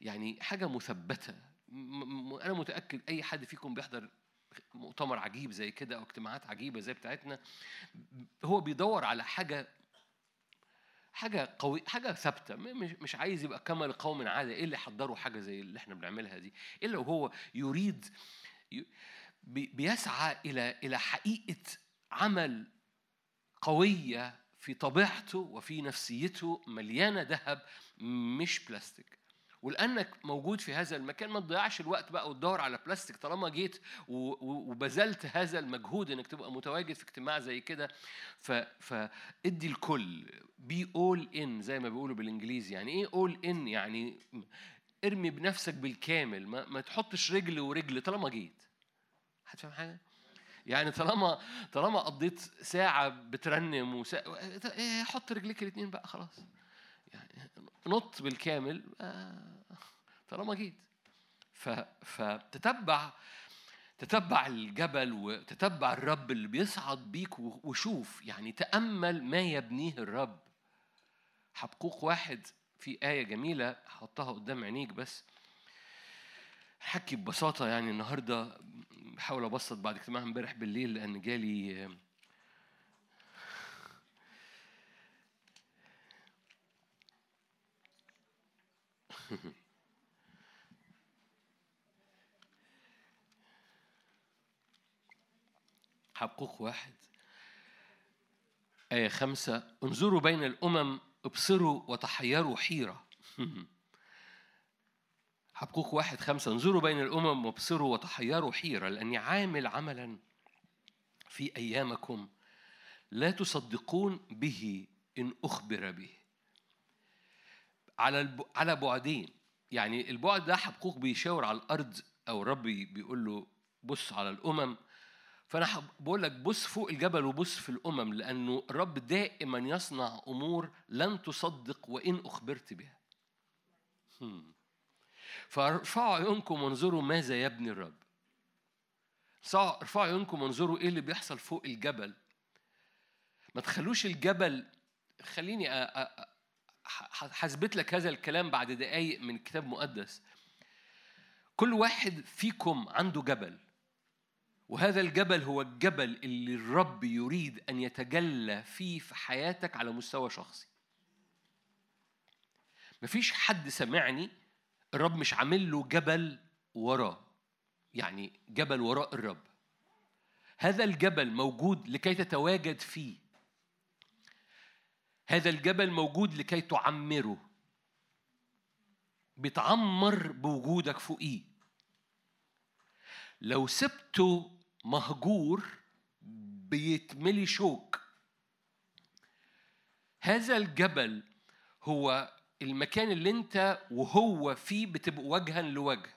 يعني حاجة مثبتة. أنا متأكد أي حد فيكم بيحضر مؤتمر عجيب زي كده أو اجتماعات عجيبة زي بتاعتنا هو بيدور على حاجة حاجة قوي حاجة ثابتة. م- مش عايز يبقى كما لقوم عادة. إيه اللي حضروا حاجة زي اللي إحنا بنعملها دي؟ الا وهو يريد بيسعى إلى إلى حقيقة عمل قوية في طبيعته وفي نفسيته مليانة ذهب مش بلاستيك. ولأنك موجود في هذا المكان ما تضيعش الوقت بقى وتدور على بلاستيك طالما جيت وبذلت هذا المجهود إنك تبقى متواجد في اجتماع زي كده. فادي الكل بي اول ان زي ما بيقولوا بالإنجليزي. يعني إيه اول ان يعني ارمي بنفسك بالكامل ما, ما تحطش رجل ورجل طالما جيت. هتفهم حاجة؟ يعني طالما طالما قضيت ساعة بترنم وساعة حط رجليك الاثنين بقى خلاص. يعني نط بالكامل آه، طالما جيت. فتتبع تتبع الجبل وتتبع الرب اللي بيصعد بيك وشوف يعني تأمل ما يبنيه الرب. حبقوق واحد في آية جميلة هحطها قدام عينيك بس. حكي ببساطة يعني النهاردة بحاول أبسط بعد اجتماع امبارح بالليل لأن جالي حبقوق واحد. آية خمسة انظروا بين الأمم ابصروا وتحيروا حيرة. حبقوق واحد خمسة انظروا بين الأمم وابصروا وتحيروا حيرة. لأني عامل عملا في أيامكم لا تصدقون به إن أخبر به. على. على بعدين يعني البعد ده حبقوق بيشاور على الأرض أو الرب بيقول له بص على الأمم فأنا حب- بقول لك بص فوق الجبل وبص في الأمم لأنه الرب دائما يصنع أمور لن تصدق وإن أخبرت بها. فارفعوا عيونكم وانظروا ماذا يبني الرب ارفعوا عيونكم وانظروا إيه اللي بيحصل فوق الجبل ما تخلوش الجبل خليني هثبت لك هذا الكلام بعد دقايق من كتاب مقدس. كل واحد فيكم عنده جبل وهذا الجبل هو الجبل اللي الرب يريد أن يتجلى فيه في حياتك على مستوى شخصي. مفيش حد سمعني الرب مش عامل له جبل وراه يعني جبل وراء الرب. هذا الجبل موجود لكي تتواجد فيه. هذا الجبل موجود لكي تعمره. بتعمر بوجودك فوقيه. لو سبته مهجور بيتملي شوك. هذا الجبل هو المكان اللي انت وهو فيه بتبقى وجها لوجه.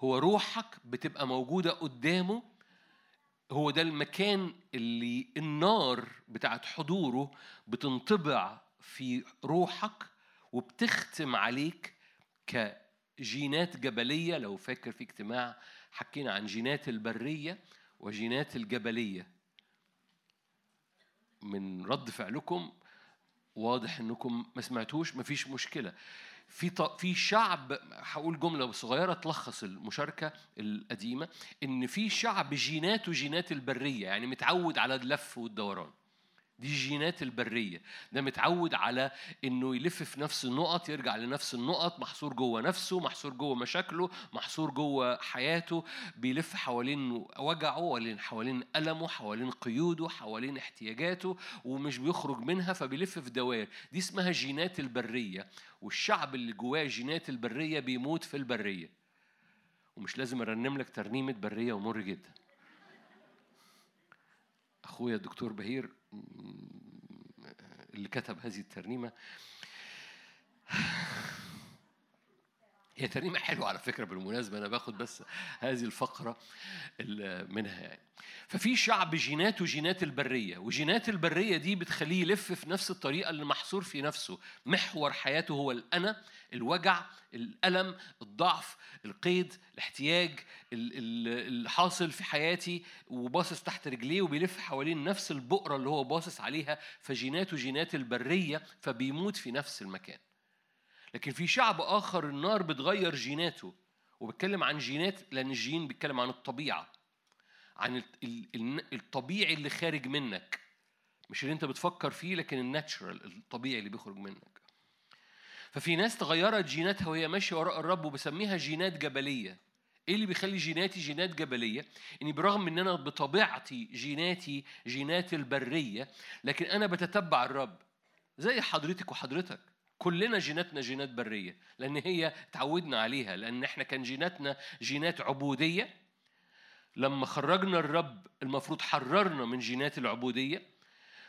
هو روحك بتبقى موجودة قدامه هو ده المكان اللي النار بتاعت حضوره بتنطبع في روحك وبتختم عليك كجينات جبلية. لو فاكر في اجتماع حكينا عن جينات البرية وجينات الجبلية. من رد فعلكم واضح إنكم ما سمعتوش مفيش مشكلة. في. في شعب هقول جملة صغيرة تلخص المشاركة القديمة إن في شعب جيناته جينات البرية يعني متعود على اللف والدوران دي جينات البرية. ده متعود على إنه يلف في نفس النقط يرجع لنفس النقط محصور جوه نفسه محصور جوه مشاكله محصور جوه حياته. بيلف حوالين وجعه حوالين حوالين ألمه حوالين قيوده حوالين احتياجاته ومش بيخرج منها فبيلف في دوائر. دي اسمها جينات البرية. والشعب اللي جواه جينات البرية بيموت في البرية. ومش لازم أرنم لك ترنيمة برية ومر جدا. أخويا الدكتور بهير اللي كتب هذه الترنيمة. هي ترنيمة حلوة على فكرة بالمناسبة أنا باخد بس هذه الفقرة ال- منها يعني. ففي شعب جيناته جينات البرية وجينات البرية دي بتخليه يلف في نفس الطريقة اللي محصور في نفسه. محور حياته هو الأنا الوجع الألم الضعف القيد الاحتياج ال- ال- اللي حاصل في حياتي وباصص تحت رجليه وبيلف حوالين نفس البؤرة اللي هو باصص عليها. فجيناته جينات البرية فبيموت في نفس المكان. لكن في شعب آخر النار بتغير جيناته وبتكلم عن جينات لأن الجين بيتكلم عن الطبيعة عن ال- ال- ال- الطبيعي اللي خارج منك مش اللي أنت بتفكر فيه لكن الناتشرال الطبيعي اللي بيخرج منك. ففي ناس تغيرت جيناتها وهي ماشية وراء الرب وبسميها جينات جبلية. إيه اللي بيخلي جيناتي جينات جبلية؟ إني برغم إن أنا بطبيعتي جيناتي جينات البرية لكن أنا بتتبع الرب زي حضرتك وحضرتك. كلنا جيناتنا جينات برية لأن هي تعودنا عليها لأن إحنا كان جيناتنا جينات عبودية. لما خرجنا الرب المفروض حررنا من جينات العبودية.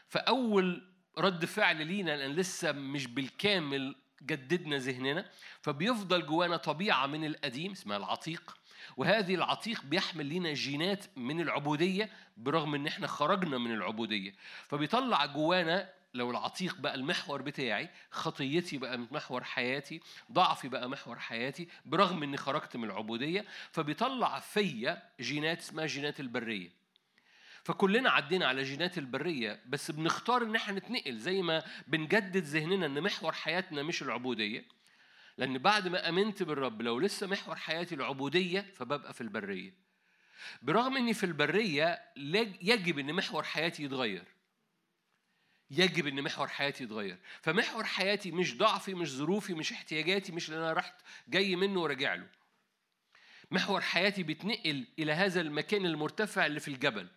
فأول رد فعل لينا لأن لسه مش بالكامل جددنا ذهننا. فبيفضل جوانا طبيعة من القديم اسمها العتيق. وهذه العتيق بيحمل لينا جينات من العبودية برغم إن إحنا خرجنا من العبودية. فبيطلع جوانا لو العتيق بقى المحور بتاعي خطيتي بقى محور حياتي ضعفي بقى محور حياتي برغم إني خرجت من العبودية فبيطلع فيا جينات اسمها جينات البرية. فكلنا عدينا على جينات البرية بس بنختار إن إحنا نتنقل زي ما بنجدد ذهننا إن محور حياتنا مش العبودية. لأن بعد ما آمنت بالرب لو لسه محور حياتي العبودية فببقى في البرية. برغم إني في البرية يجب إن محور حياتي يتغير. يجب إن محور حياتي يتغير. فمحور حياتي مش ضعفي مش ظروفي مش احتياجاتي مش اللي أنا رحت جاي منه وراجع له. محور حياتي بيتنقل إلى هذا المكان المرتفع اللي في الجبل.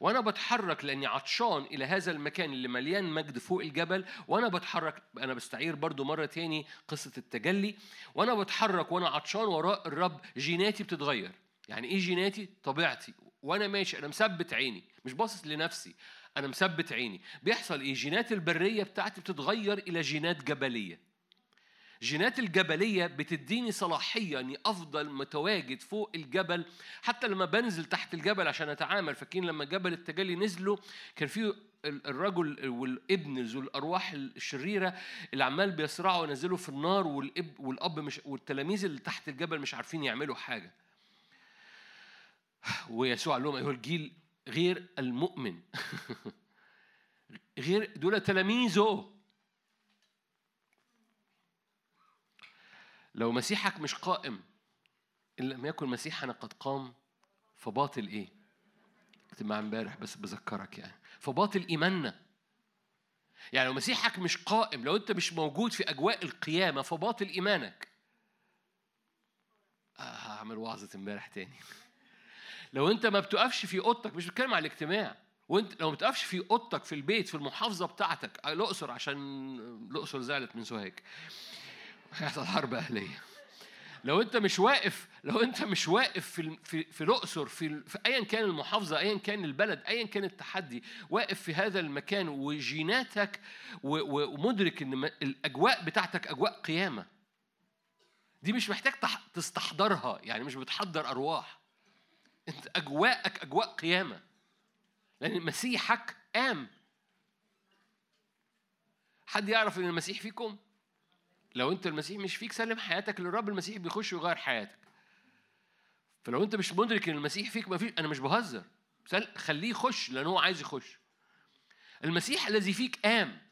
وأنا بتحرك لأني عطشان إلى هذا المكان اللي مليان مجد فوق الجبل. وأنا بتحرك أنا بستعير برضو مرة تاني قصة التجلي. وأنا بتحرك وأنا عطشان وراء الرب جيناتي بتتغير. يعني إيه جيناتي؟ طبيعتي. وأنا ماشي أنا مثبت عيني مش باصص لنفسي. أنا مثبت عيني. بيحصل إيه؟ جينات البرية بتاعتي بتتغير إلى جينات جبلية. جينات الجبلية بتديني صلاحية إني أفضل متواجد فوق الجبل. حتى لما بنزل تحت الجبل عشان أتعامل فاكرين لما جبل التجلي نزلوا كان في ال- الرجل والابن ذو الأرواح الشريرة اللي عمال بيصرعوا وينزلوا في النار والاب والأب مش والتلاميذ اللي تحت الجبل مش عارفين يعملوا حاجة. ويسوع قال لهم أيها الجيل غير المؤمن. غير دول تلاميذه. لو مسيحك مش قائم إن لم يكن مسيحنا قد قام فباطل إيه؟ اجتماع امبارح بس بذكرك يعني. فباطل إيماننا. يعني لو مسيحك مش قائم لو أنت مش موجود في أجواء القيامة فباطل إيمانك. آه هعمل وعظة امبارح تاني. لو أنت ما بتقفش في أوضتك مش بتكلم على الاجتماع. وانت لو ما بتقفش في اوضتك في البيت في المحافظة بتاعتك الأقصر عشان الأقصر زعلت من سوهاج. هيحصل حرب أهلية. لو انت مش واقف لو انت مش واقف في في في الأقصر في, في ايا كان المحافظة ايا كان البلد ايا كان التحدي واقف في هذا المكان وجيناتك ومدرك إن الأجواء بتاعتك أجواء قيامة. دي مش محتاج تح- تستحضرها يعني مش بتحضر أرواح. انت اجواءك اجواء قيامة. لأن مسيحك قام. حد يعرف إن المسيح فيكم؟ لو أنت المسيح مش فيك سلم حياتك للرب. المسيح بيخش ويغير حياتك. فلو أنت مش مدرك إن المسيح فيك ما فيش أنا مش بهزر. خليه يخش لأن هو عايز يخش. المسيح الذي فيك قام.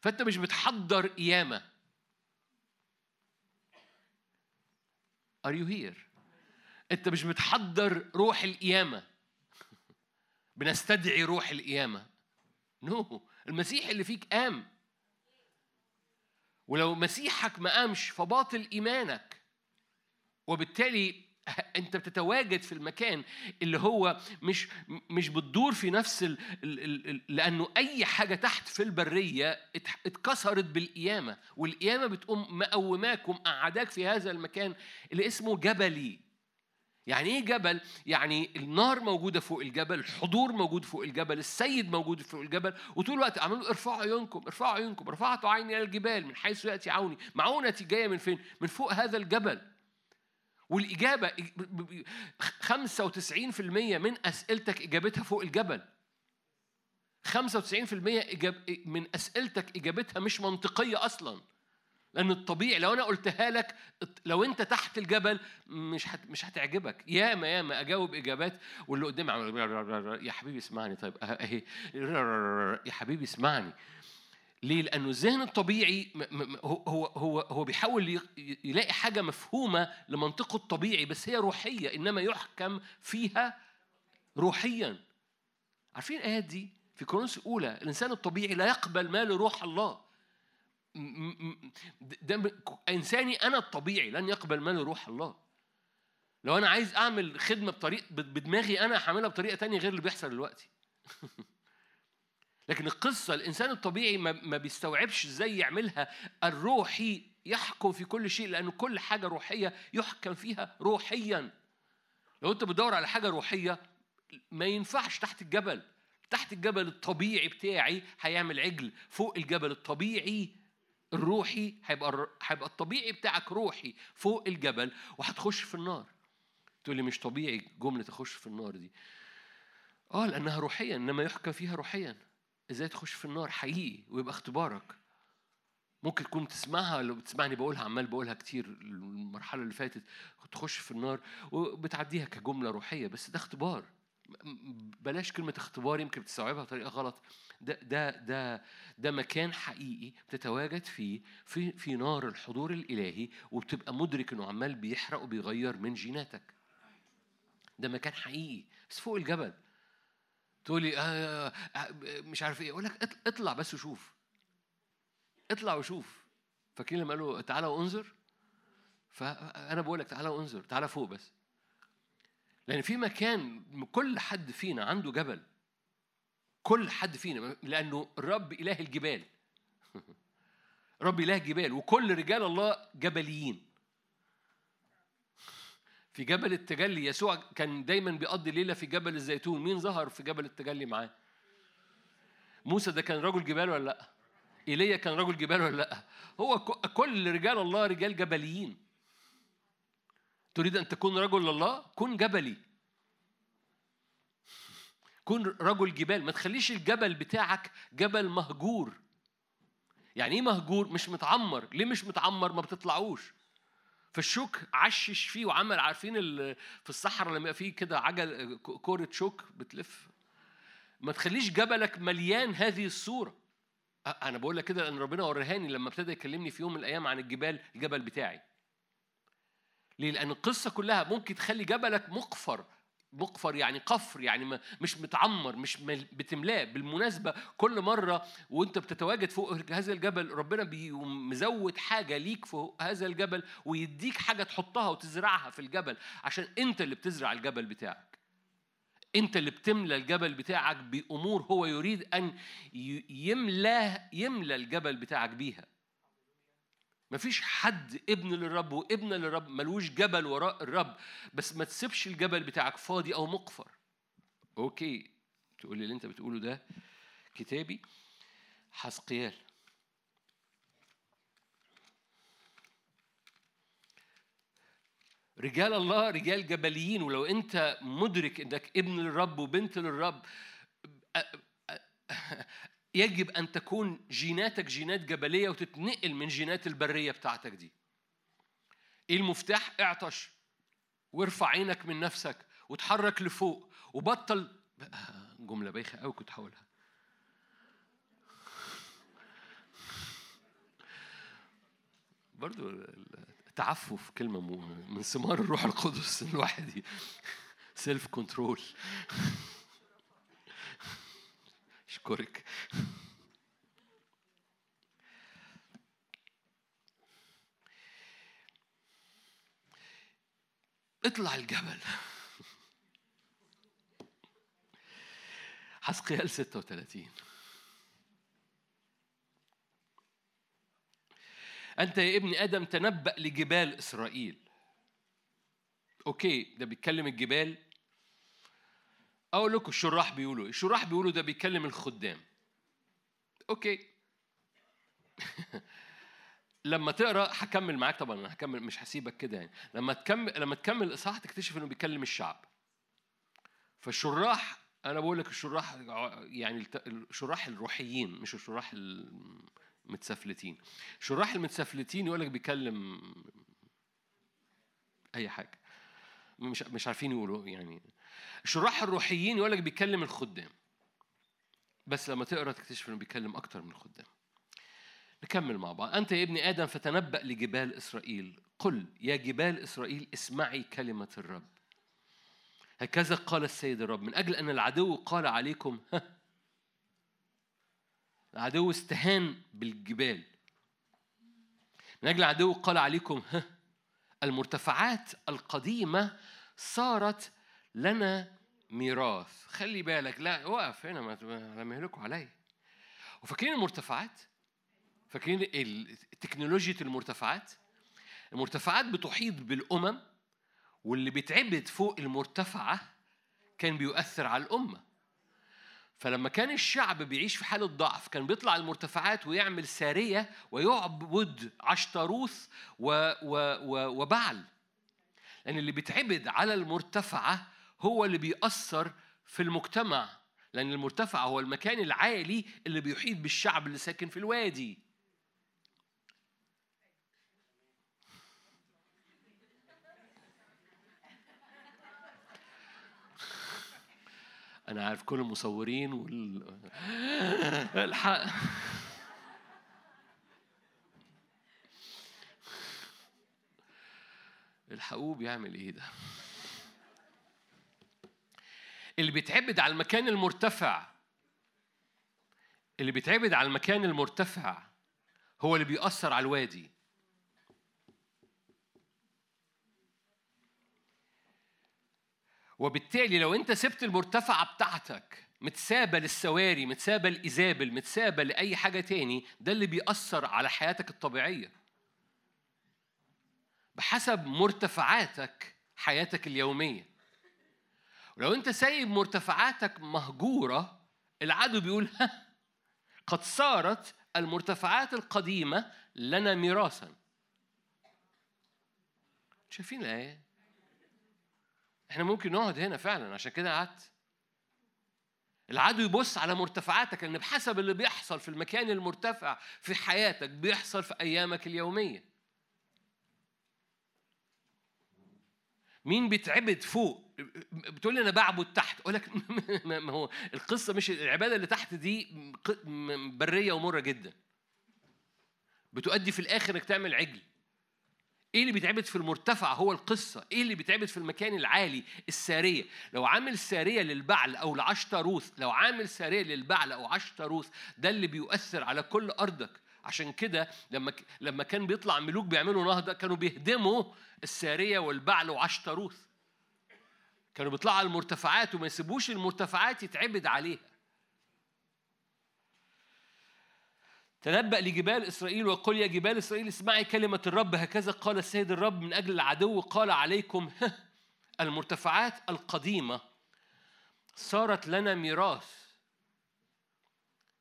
فأنت مش بتحضر قيامة. Are you here؟ انت مش بتحضر روح القيامة. بنستدعي روح القيامة. نو no. المسيح اللي فيك قام. ولو مسيحك ما قامش فباطل إيمانك. وبالتالي انت بتتواجد في المكان اللي هو مش مش بتدور في نفس ال ال ال لأنه أي حاجة تحت في البرية ات- اتكسرت بالقيامة. والقيامة بتقوم مقوماك ومقعداك في هذا المكان اللي اسمه جبلي. يعني إيه جبل؟ يعني النار موجودة فوق الجبل، الحضور موجود فوق الجبل، السيد موجود فوق الجبل، وطول الوقت عمالين ارفعوا عيونكم، ارفعوا عيونكم، رفعت عيني إلى الجبال من حيث يأتي عوني، معونتي جاية من فين؟ من فوق هذا الجبل. والإجابة 95% من أسئلتك إجابتها فوق الجبل. 95% إجاب من أسئلتك إجابتها مش منطقية أصلاً. لأن الطبيعي لو أنا قلتها لك لو أنت تحت الجبل مش هت مش هتعجبك ياما ياما أجاوب إجابات واللي قدامي عمال يا حبيبي اسمعني طيب أه- أهي يا حبيبي اسمعني ليه؟ لأنه الذهن الطبيعي هو هو هو بيحاول يلاقي حاجة مفهومة لمنطقه الطبيعي بس هي روحية إنما يحكم فيها روحيا عارفين الآيات دي؟ في كورنثوس الأولى الإنسان الطبيعي لا يقبل ما لروح الله ده إنساني أنا الطبيعي لن يقبل ما لروح الله. لو أنا عايز أعمل خدمة بطريقه بدماغي أنا هعملها بطريقة تانية غير اللي بيحصل دلوقتي. لكن القصة الإنسان الطبيعي ما ما بيستوعبش إزاي يعملها الروحي يحكم في كل شيء لأن كل حاجة روحية يحكم فيها روحيا. لو أنت بتدور على حاجة روحية ما ينفعش تحت الجبل. تحت الجبل الطبيعي بتاعي هيعمل عجل فوق الجبل الطبيعي الروحي هيبقى هيبقى الطبيعي بتاعك روحي فوق الجبل وهتخش في النار. تقول لي مش طبيعي جملة تخش في النار دي. آه لأنها روحيا إنما يحكم فيها روحيا. إزاي تخش في النار؟ حقيقي ويبقى اختبارك. ممكن تكون بتسمعها لو بتسمعني بقولها عمال بقولها كتير المرحلة اللي فاتت. تخش في النار وبتعديها كجملة روحية بس ده اختبار. بلاش كلمة اختبار يمكن بتستوعبها بطريقة غلط. ده ده ده ده مكان حقيقي بتتواجد فيه في في نار الحضور الإلهي وبتبقى مدرك إنه عمال بيحرق وبيغير من جيناتك. ده مكان حقيقي بس فوق الجبل. تقولي آه آه مش عارف إيه. أقول لك اطل- اطلع بس وشوف. اطلع وشوف. فاكرين لما قالوا تعالى وانظر؟ فانا بقول لك تعالى وانظر تعالى فوق بس. لأن في مكان كل حد فينا عنده جبل. كل حد فينا لأنه الرب إله الجبال. رب إله الجبال وكل رجال الله جبليين. في جبل التجلي يسوع كان دايما بيقضي ليلة في جبل الزيتون. مين ظهر في جبل التجلي معاه؟ موسى ده كان رجل جبال ولا لأ؟ إيليا كان رجل جبال ولا لأ؟ هو كل رجال الله رجال جبليين. تريد أن تكون رجل الله كن جبلي. كن رجل جبال. ما تخليش الجبل بتاعك جبل مهجور. يعني إيه مهجور؟ مش متعمر. ليه مش متعمر؟ ما بتطلعوش. فالشوك عشش فيه وعمل عارفين في الصحراء لما يبقى فيه كده عجل كورة شوك بتلف. ما تخليش جبلك مليان هذه الصورة. أنا بقول لك كده لأن ربنا ورهاني لما ابتدى يكلمني في يوم من الأيام عن الجبال الجبل بتاعي. ليه؟ لأن القصة كلها ممكن تخلي جبلك مقفر. مقفر يعني قفر يعني مش متعمر مش مل- بتملاه. بالمناسبة كل مرة وأنت بتتواجد فوق هذا الجبل ربنا مزود حاجة ليك فوق هذا الجبل ويديك حاجة تحطها وتزرعها في الجبل عشان أنت اللي بتزرع الجبل بتاعك. أنت اللي بتملى الجبل بتاعك بأمور هو يريد أن ي- يملاه يملى الجبل بتاعك بيها. مفيش حد ابن للرب وابن للرب ملوش جبل وراء الرب بس ما تسيبش الجبل بتاعك فاضي أو مقفر. أوكي. تقول لي اللي أنت بتقوله ده كتابي. حسقيال. رجال الله رجال جبليين ولو أنت مدرك إنك ابن للرب وبنت للرب يجب أن تكون جيناتك جينات جبلية وتتنقل من جينات البرية بتاعتك دي. إيه المفتاح؟ اعطش. وارفع عينك من نفسك وتحرك لفوق وبطل. جملة بايخة قوي كنت هقولها. برضو التعفف كلمة من ثمار الروح القدس الواحد. self control اشكرك اطلع الجبل. حسقيال 36 أنت يا ابن آدم تنبأ لجبال إسرائيل. okay ده بيتكلم الجبال. أقول لكم الشراح بيقولوا؟ الشراح بيقولوا ده بيتكلم الخدام. okay. لما تقرأ هكمل معاك طبعا أنا هكمل مش هسيبك كده يعني. لما تكمل لما تكمل الإصحاح تكتشف إنه بيكلم الشعب. فالشراح أنا بقول لك الشراح يعني الشراح الروحيين مش الشراح المتسفلتين. الشراح المتسفلتين يقول لك بيكلم أي حاجة. مش مش عارفين يقولوا يعني. الشراح الروحيين يقول لك بيكلم الخدام. بس لما تقرا تكتشف إنه بيكلم أكتر من الخدام نكمل مع بعض. أنت يا ابن آدم فتنبأ لجبال إسرائيل. قل يا جبال إسرائيل اسمعي كلمة الرب. هكذا قال السيد الرب. من أجل أن العدو قال عليكم ها العدو استهان بالجبال. من أجل العدو قال عليكم ها المرتفعات القديمة صارت لنا ميراث. خلي بالك لا وقف هنا ما مهلكوا عليا. وفاكرين المرتفعات؟ فاكرين تكنولوجيا المرتفعات؟ المرتفعات بتحيط بالأمم واللي بيتعبد فوق المرتفعة كان بيؤثر على الأمة. فلما كان الشعب بيعيش في حالة ضعف كان بيطلع المرتفعات ويعمل سارية ويعبد عشتروث و و و وبعل. لأن اللي بيتعبد على المرتفعة هو اللي بيأثر في المجتمع لأن المرتفع هو المكان العالي اللي بيحيط بالشعب اللي ساكن في الوادي أنا عارف كل المصورين وال الحق الحقوه بيعمل إيه ده؟ اللي بيتعبد على المكان المرتفع. اللي بيتعبد على المكان المرتفع هو اللي بيأثر على الوادي. وبالتالي لو انت سبت المرتفعة بتاعتك متسابة للسواري متسابة لإيزابل متسابة لأي حاجة تاني ده اللي بيأثر على حياتك الطبيعية. بحسب مرتفعاتك حياتك اليومية. ولو انت سايب مرتفعاتك مهجورة العدو بيقول ها قد صارت المرتفعات القديمة لنا ميراثا. شايفين الآية؟ إحنا ممكن نقعد هنا فعلا عشان كده قعدت. العدو يبص على مرتفعاتك لأن بحسب اللي بيحصل في المكان المرتفع في حياتك بيحصل في أيامك اليومية. مين بيتعبد فوق؟ بتقول لي أنا بعبد تحت. أقول لك ما هو القصة مش العبادة اللي تحت دي برية ومرة جدا. بتؤدي في الآخر إنك تعمل عجل. إيه اللي بيتعبد في المرتفع هو القصة؟ إيه اللي بيتعبد في المكان العالي؟ السارية. لو عامل سارية للبعل أو لعشتروث لو عامل سارية للبعل أو عشتروث ده اللي بيؤثر على كل أرضك. عشان كده لما لما كان بيطلع ملوك بيعملوا نهضة كانوا بيهدموا السارية والبعل وعشتروث كانوا بيطلعوا على المرتفعات وما يسيبوش المرتفعات يتعبد عليها. تنبأ لجبال إسرائيل وقل يا جبال إسرائيل اسمعي كلمة الرب. هكذا قال السيد الرب من أجل العدو. قال عليكم المرتفعات القديمة صارت لنا ميراث.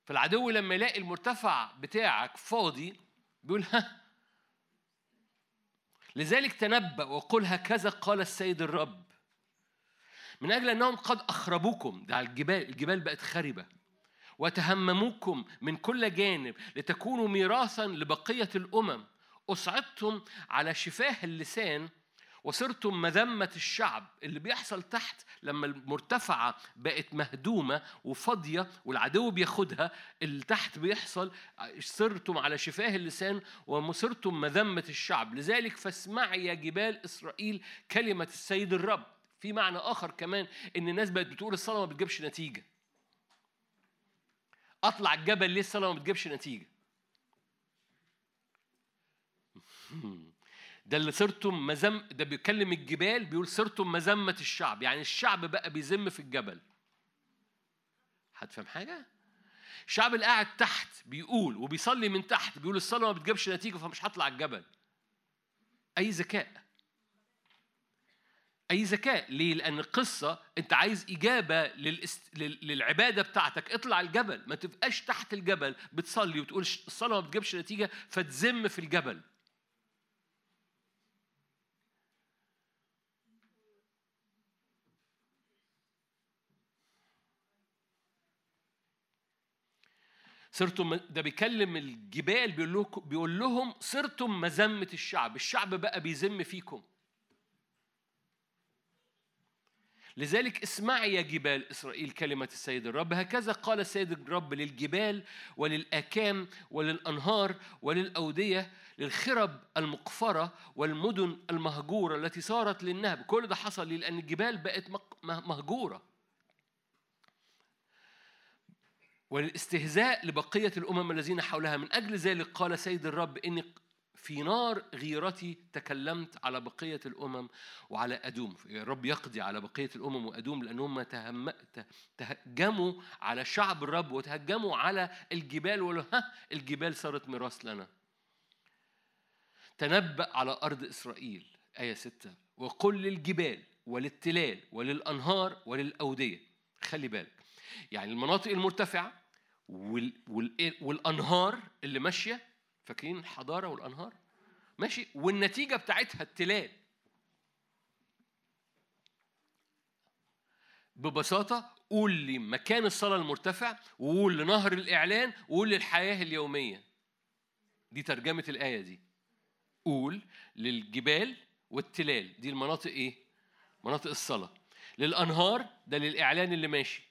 فالعدو لما يلاقي المرتفع بتاعك فاضي بيقول ها. لذلك تنبأ وقل هكذا قال السيد الرب. من أجل أنهم قد أخربوكم. ده على الجبال الجبال بقت خربة. وتهمموكم من كل جانب لتكونوا ميراثا لبقية الأمم. أصعدتم على شفاه اللسان وصرتم مذمة الشعب. اللي بيحصل تحت لما المرتفعة بقت مهدومة وفاضية والعدو بياخدها اللي تحت بيحصل صرتم على شفاه اللسان وصرتم مذمة الشعب. لذلك فاسمعي يا جبال إسرائيل كلمة السيد الرب. في معنى آخر كمان إن الناس بقت بتقول الصلاة ما بتجيبش نتيجة. أطلع الجبل ليه الصلاة ما بتجيبش نتيجة؟ ده اللي صرتم مزم ده بيكلم الجبال بيقول صرتم مذمة الشعب. يعني الشعب بقى بيذم في الجبل. هتفهم حاجة؟ الشعب اللي قاعد تحت بيقول وبيصلي من تحت بيقول الصلاة ما بتجيبش نتيجة فمش هطلع الجبل. أي ذكاء. أي ذكاء. ليه؟ لأن القصة أنت عايز إجابة للإست... لل- للعبادة بتاعتك. اطلع الجبل. ما تبقاش تحت الجبل بتصلي وتقول الصلاة ما بتجيبش نتيجة فتذم في الجبل. صرتم ده بيكلم الجبال بيقول لهم بيقول لهم صرتم مذمة الشعب. الشعب بقى بيذم فيكم. لذلك اسمعي يا جبال إسرائيل كلمة السيد الرب. هكذا قال السيد الرب للجبال وللآكام وللأنهار وللأودية للخرب المقفرة والمدن المهجورة التي صارت للنهب. كل ده حصل ليه؟ لأن الجبال بقت مهجورة. وللاستهزاء لبقية الأمم الذين حولها. من أجل ذلك قال سيد الرب إني في نار غيرتي تكلمت على بقية الأمم وعلى أدوم. الرب يقضي على بقية الأمم وأدوم لأنهم تهم... تهجموا على شعب الرب وتهجموا على الجبال وقالوا ها الجبال صارت ميراث لنا. تنبأ على أرض إسرائيل آية ستة. وقل للجبال وللتلال وللأنهار وللأودية. خلي بالك. يعني المناطق المرتفعة وال... وال... والأنهار اللي ماشية فاكرين الحضارة والأنهار. ماشي؟ والنتيجة بتاعتها التلال. ببساطة قول لي مكان الصلاة المرتفع وقول لنهر الإعلان وقول للحياة اليومية. دي ترجمة الآية دي. قول للجبال والتلال. دي المناطق إيه؟ مناطق الصلاة. للأنهار ده للإعلان اللي ماشي.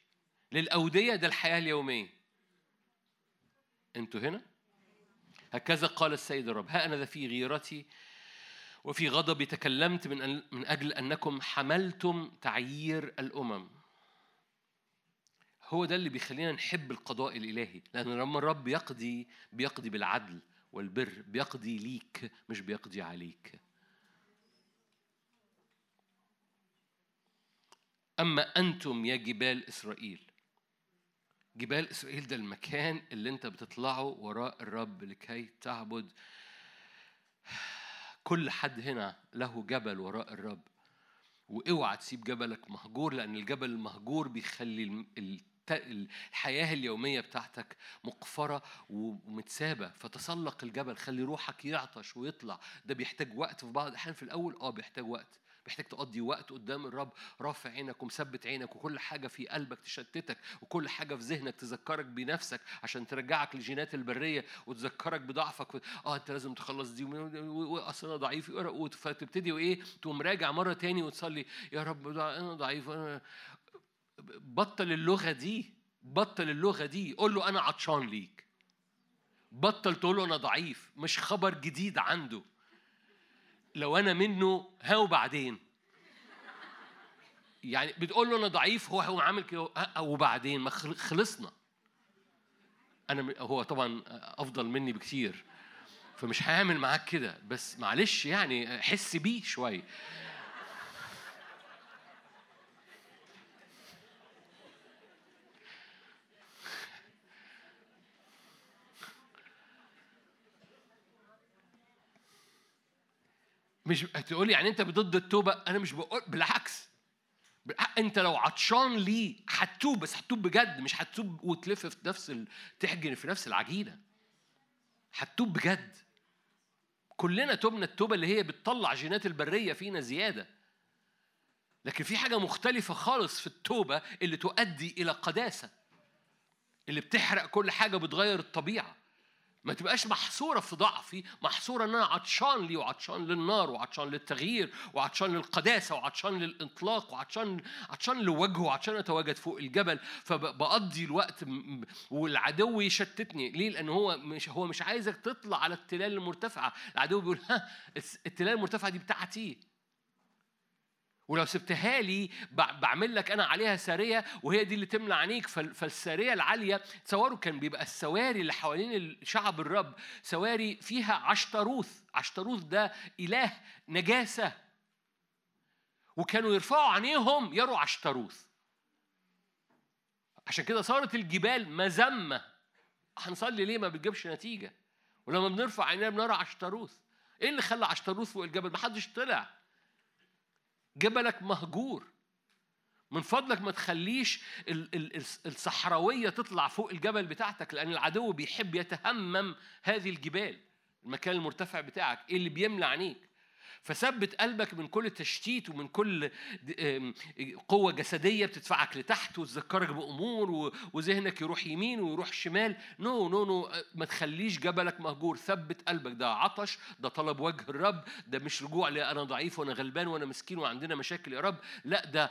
للأودية ده الحياة اليومية. أنتوا هنا؟ هكذا قال السيد الرب ها أنا ذا في غيرتي وفي غضبي تكلمت من من أجل أنكم حملتم تعيير الأمم. هو ده اللي بيخلينا نحب القضاء الإلهي لأن لما الرب يقضي بيقضي بالعدل والبر بيقضي ليك مش بيقضي عليك. أما أنتم يا جبال إسرائيل جبال إسرائيل ده المكان اللي أنت بتطلعه وراء الرب لكي تعبد. كل حد هنا له جبل وراء الرب. وأوعى تسيب جبلك مهجور لأن الجبل المهجور بيخلي الحياة اليومية بتاعتك مقفرة ومتسابة. فتسلق الجبل خلي روحك يعطش ويطلع. ده بيحتاج وقت في بعض الأحيان. في الأول آه بيحتاج وقت. محتاج تقضي وقت قدام الرب. رافع عينك ومثبت عينك وكل حاجة في قلبك تشتتك وكل حاجة في ذهنك تذكرك بنفسك عشان ترجعك لجينات البرية وتذكرك بضعفك. آه أنت لازم تخلص دي. واصل أنا ضعيف. فتبتدي وإيه؟ تقوم راجع مرة تاني وتصلي. يا رب أنا ضعيف. أنا بطل اللغة دي. بطل اللغة دي. قول له أنا عطشان ليك. بطل تقول له أنا ضعيف. مش خبر جديد عنده. لو أنا منه ها وبعدين يعني بتقول له أنا ضعيف هو هو عامل كده وبعدين ما خل- خلصنا. أنا هو طبعا أفضل مني بكتير. فمش هيعمل معاك كده. بس معلش يعني حس بيه شوية. مش هتقولي يعني انت ضد التوبة؟ أنا مش بقول بالعكس. بالع- انت لو عطشان ليه هتتوب بس هتتوب بجد مش هتتوب وتلف في نفس ال... تحجن في نفس العجينة. هتتوب بجد. كلنا تبنا التوبة اللي هي بتطلع جينات البرية فينا زيادة. لكن في حاجة مختلفة خالص في التوبة اللي تؤدي إلى قداسة اللي بتحرق كل حاجة بتغير الطبيعة. ما تبقاش محصورة في ضعفي محصورة إن أنا عطشان ليه وعطشان للنار وعطشان للتغيير وعطشان للقداسة وعطشان للإطلاق وعطشان عطشان لوجهه وعطشان أتواجد فوق الجبل. فبقضي الوقت والعدو يشتتني. ليه؟ لأن هو مش هو مش عايزك تطلع على التلال المرتفعة. العدو بيقول ها التلال المرتفعة دي بتاعتي. ولو سبتها لي بع- بعمل لك أنا عليها ساريه وهي دي اللي تملى عينيك فال- فالساريه العالية تصوروا كان بيبقى السواري اللي حوالين شعب الرب. سواري فيها عشتروث عشتروث ده إله نجاسة. وكانوا يرفعوا عينيهم يروا عشتروث عشان كده صارت الجبال مذمة. هنصلي ليه؟ ما بتجيبش نتيجة. ولما بنرفع عينينا بنرى عشتروث إيه اللي خلى عشتروث فوق الجبل؟ محدش طلع. جبلك مهجور. من فضلك ما تخليش الصحراوية تطلع فوق الجبل بتاعتك لأن العدو بيحب يتهمم هذه الجبال. المكان المرتفع بتاعك إيه اللي بيملى عينيك؟ فثبت قلبك من كل تشتيت ومن كل قوة جسدية بتدفعك لتحت وتذكرك بأمور وذهنك يروح يمين ويروح شمال. no no no ما تخليش جبلك مهجور. ثبت قلبك. ده عطش ده طلب وجه الرب ده مش رجوع لأ أنا ضعيف وأنا غلبان وأنا مسكين وعندنا مشاكل يا رب. لا ده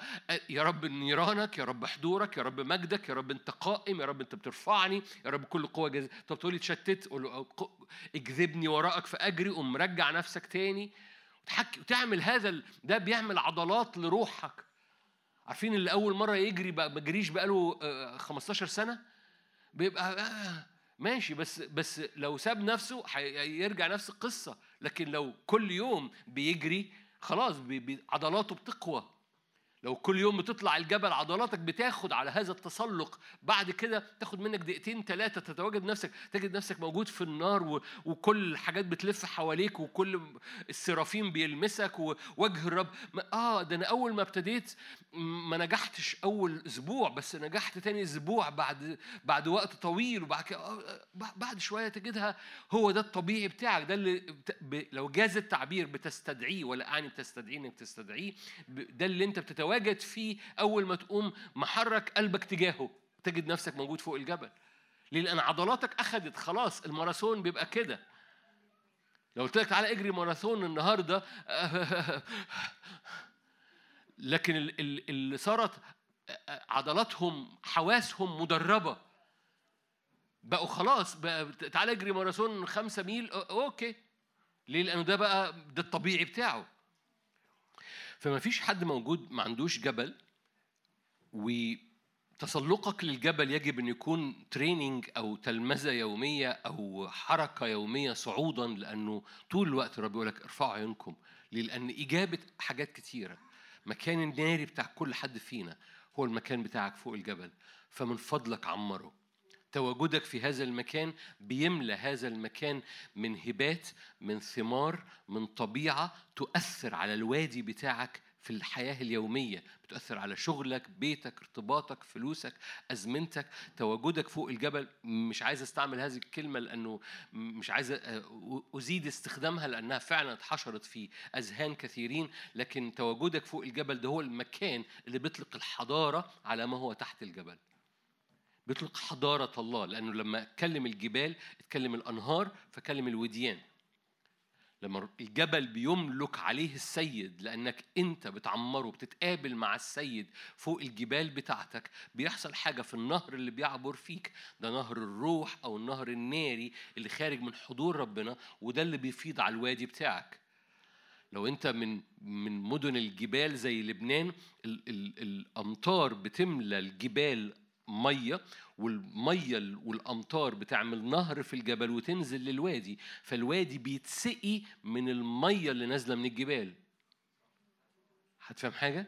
يا رب نيرانك يا رب حضورك يا رب مجدك يا رب أنت قائم يا رب أنت بترفعني يا رب كل قوة جز... طب تقولي تشتت اجذبني وراءك فأجري قوم مرجع نفسك تاني. وتحكي وتعمل هذا ده بيعمل عضلات لروحك. عارفين اللي أول مرة يجري بقى ما جريش بقاله آه، 15 سنة؟ بيبقى آه، ماشي بس بس لو ساب نفسه هيرجع نفس القصة. لكن لو كل يوم بيجري خلاص بي- عضلاته بتقوى. لو كل يوم بتطلع الجبل عضلاتك بتاخد على هذا التسلق بعد كده تاخد منك دقيقتين ثلاثة تتواجد نفسك تجد نفسك موجود في النار. وكل الحاجات بتلف حواليك وكل السرافين بيلمسك ووجه الرب ما... آه ده أنا أول ما ابتديت ما نجحتش أول أسبوع بس نجحت تاني أسبوع بعد بعد وقت طويل وبعد كده آه، ب- بعد شوية تجدها هو ده الطبيعي بتاعك ده اللي بت... ب... لو جاز التعبير بتستدعيه ولا أعني بتستدعيه إنك تستدعيه ب- ده اللي أنت بتتواجد فيه أول ما تقوم محرك قلبك تجاهه تجد نفسك موجود فوق الجبل. ليه؟ لأن عضلاتك اخذت خلاص الماراثون بيبقى كده. لو قلت لك تعالى اجري ماراثون النهارده لكن ال- ال- اللي صارت عضلاتهم حواسهم مدربة. بقوا خلاص بقى تعالى اجري ماراثون خمسة ميل okay. ليه؟ لأنه ده بقى ده الطبيعي بتاعه. فما فيش حد موجود ما عندوش جبل وتسلقك للجبل يجب أن يكون training أو تلمذة يومية أو حركة يومية صعودا لأنه طول الوقت الرب يقول لك ارفعوا عيونكم؟ لأن إجابة حاجات كتيرة مكان الناري بتاع كل حد فينا هو المكان بتاعك فوق الجبل فمن فضلك عمره تواجدك في هذا المكان بيملى هذا المكان من هبات من ثمار من طبيعة تؤثر على الوادي بتاعك في الحياة اليومية. بتؤثر على شغلك بيتك ارتباطك فلوسك أزمنتك. تواجدك فوق الجبل مش عايز أستعمل هذه الكلمة لأنه مش عايز أزيد استخدامها لأنها فعلا اتحشرت في أذهان كثيرين. لكن تواجدك فوق الجبل ده هو المكان اللي بيطلق الحضارة على ما هو تحت الجبل. بيطلق حضارة الله لأنه لما أتكلم الجبال أتكلم الأنهار فكلم الوديان. لما الجبل بيملك عليه السيد لأنك أنت بتعمره بتتقابل مع السيد فوق الجبال بتاعتك بيحصل حاجة في النهر اللي بيعبر فيك. ده نهر الروح أو النهر الناري اللي خارج من حضور ربنا وده اللي بيفيض على الوادي بتاعك. لو أنت من من مدن الجبال زي لبنان ال ال الأمطار بتملى الجبال مية والمية والأمطار بتعمل نهر في الجبل وتنزل للوادي فالوادي بيتسقي من المية اللي نازلة من الجبال. هتفهم حاجة؟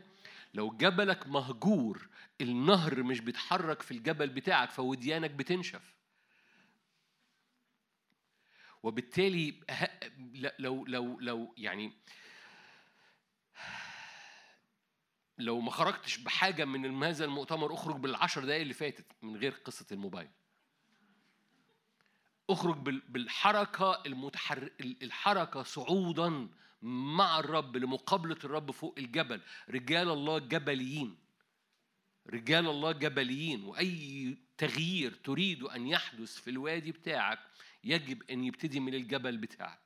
لو جبلك مهجور النهر مش بيتحرك في الجبل بتاعك فوديانك بتنشف. وبالتالي لو لو لو يعني لو ما خرجتش بحاجة من هذا المؤتمر اخرج بالعشر دقائق اللي فاتت من غير قصة الموبايل. اخرج بال- بالحركة المتحر الحركة صعودا مع الرب لمقابلة الرب فوق الجبل. رجال الله جبليين. رجال الله جبليين. وأي تغيير تريد أن يحدث في الوادي بتاعك يجب أن يبتدي من الجبل بتاعك.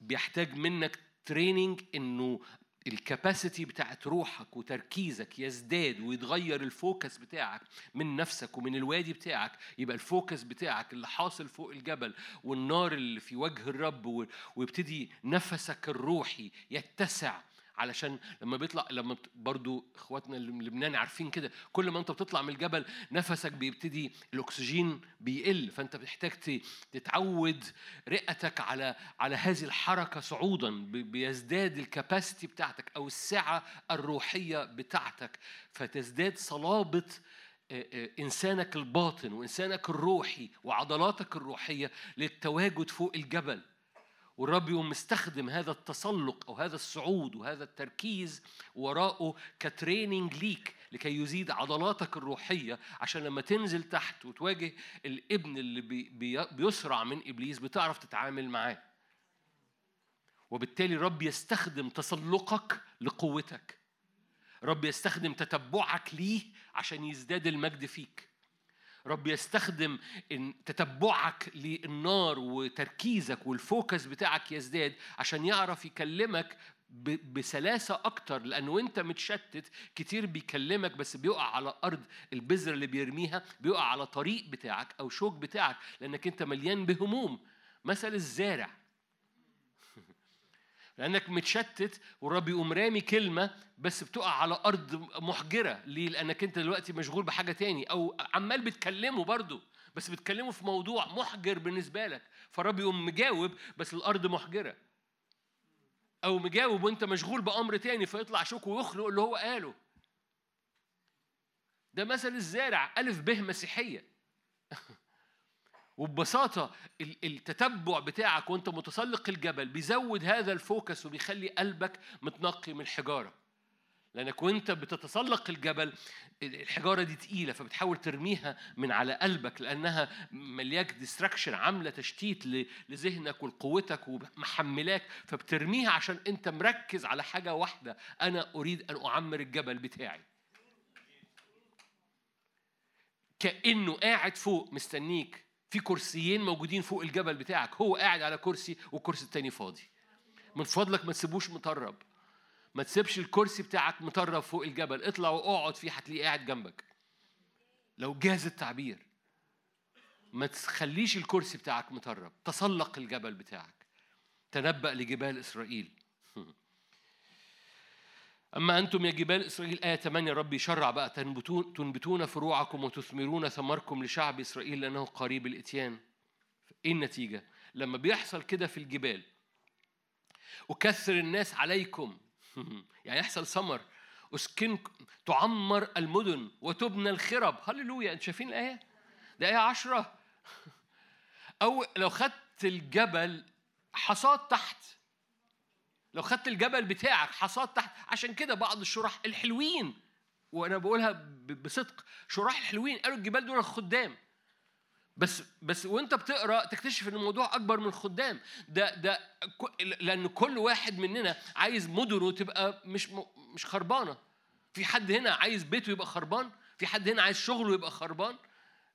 بيحتاج منك training إنه ال capacity بتاعت روحك وتركيزك يزداد ويتغير ال focus بتاعك من نفسك ومن الوادي بتاعك يبقى ال focus بتاعك اللي حاصل فوق الجبل والنار اللي في وجه الرب ويبتدي نفسك الروحي يتسع علشان لما بيطلع لما برضو إخواتنا لبنان عارفين كده كل ما أنت بتطلع من الجبل نفسك بيبتدي الأكسجين بيقل فأنت بتحتاج تتعود رئتك على على هذه الحركة صعودا بيزداد الكباسيتي بتاعتك أو السعة الروحية بتاعتك فتزداد صلابة إنسانك الباطن وإنسانك الروحي وعضلاتك الروحية للتواجد فوق الجبل. والرب يقوم مستخدم هذا التسلق أو هذا الصعود وهذا التركيز وراءه ك training ليك لكي يزيد عضلاتك الروحية عشان لما تنزل تحت وتواجه الابن اللي بي بي بيصرع من إبليس بتعرف تتعامل معاه. وبالتالي الرب يستخدم تسلقك لقوتك. رب يستخدم تتبعك ليه عشان يزداد المجد فيك. رب يستخدم تتبعك للنار وتركيزك وال focus بتاعك يزداد عشان يعرف يكلمك بسلاسة أكتر لأنه أنت متشتت كتير بيكلمك بس بيقع على أرض البذرة اللي بيرميها بيقع على طريق بتاعك أو شوك بتاعك لأنك أنت مليان بهموم. مثل الزارع. لأنك متشتت والرب يقوم رامي كلمة بس بتقع على أرض محجرة. ليه؟ لأنك أنت دلوقتي مشغول بحاجة تاني أو عمال بتكلمه برضه بس بتكلمه في موضوع محجر بالنسبة لك. فالرب يقوم مجاوب بس الأرض محجرة. أو مجاوب وأنت مشغول بأمر تاني فيطلع شوك ويخنق اللي هو قاله. ده مثل الزارع ألف به مسيحية. وببساطة ال- التتبع بتاعك وانت متسلق الجبل بيزود هذا ال focus وبيخلي قلبك متنقي من الحجارة لأنك وانت بتتسلق الجبل الحجارة دي تقيلة فبتحاول ترميها من على قلبك لأنها ملياك distraction عاملة تشتيت لذهنك ولقوتك ومحملاك فبترميها عشان انت مركز على حاجة واحدة أنا أريد أن أعمر الجبل بتاعي. كأنه قاعد فوق مستنيك في كرسيين موجودين فوق الجبل بتاعك هو قاعد على كرسي والكرسي التاني فاضي. من فضلك ما تسيبوش مطرب. ما تسيبش الكرسي بتاعك مطرب فوق الجبل. اطلع واقعد فيه هتلاقيه قاعد جنبك. لو جاز التعبير. ما تخليش الكرسي بتاعك مطرب. تسلق الجبل بتاعك. تنبأ لجبال إسرائيل. أما أنتم يا جبال إسرائيل آية 8 ربي يشرع بقى تنبتون, تنبتون فروعكم وتثمرون ثمركم لشعب إسرائيل لأنه قريب الإتيان. إيه النتيجة؟ لما بيحصل كده في الجبال وكثر الناس عليكم. يعني يحصل سمر اسكن تعمر المدن وتبنى الخرب. هللويا أنتوا شايفين الآية؟ ده آية عشرة. أو لو خدت الجبل حصاد تحت. لو خدت الجبل بتاعك حصاد تحت. عشان كده بعض الشراح الحلوين وأنا بقولها بصدق شراح الحلوين قالوا الجبال دول خدام بس بس وأنت بتقرأ تكتشف إن الموضوع أكبر من الخدام. ده ده لأن كل واحد مننا عايز مدنه تبقى مش مش خربانة. في حد هنا عايز بيته يبقى خربان؟ في حد هنا عايز شغله يبقى خربان؟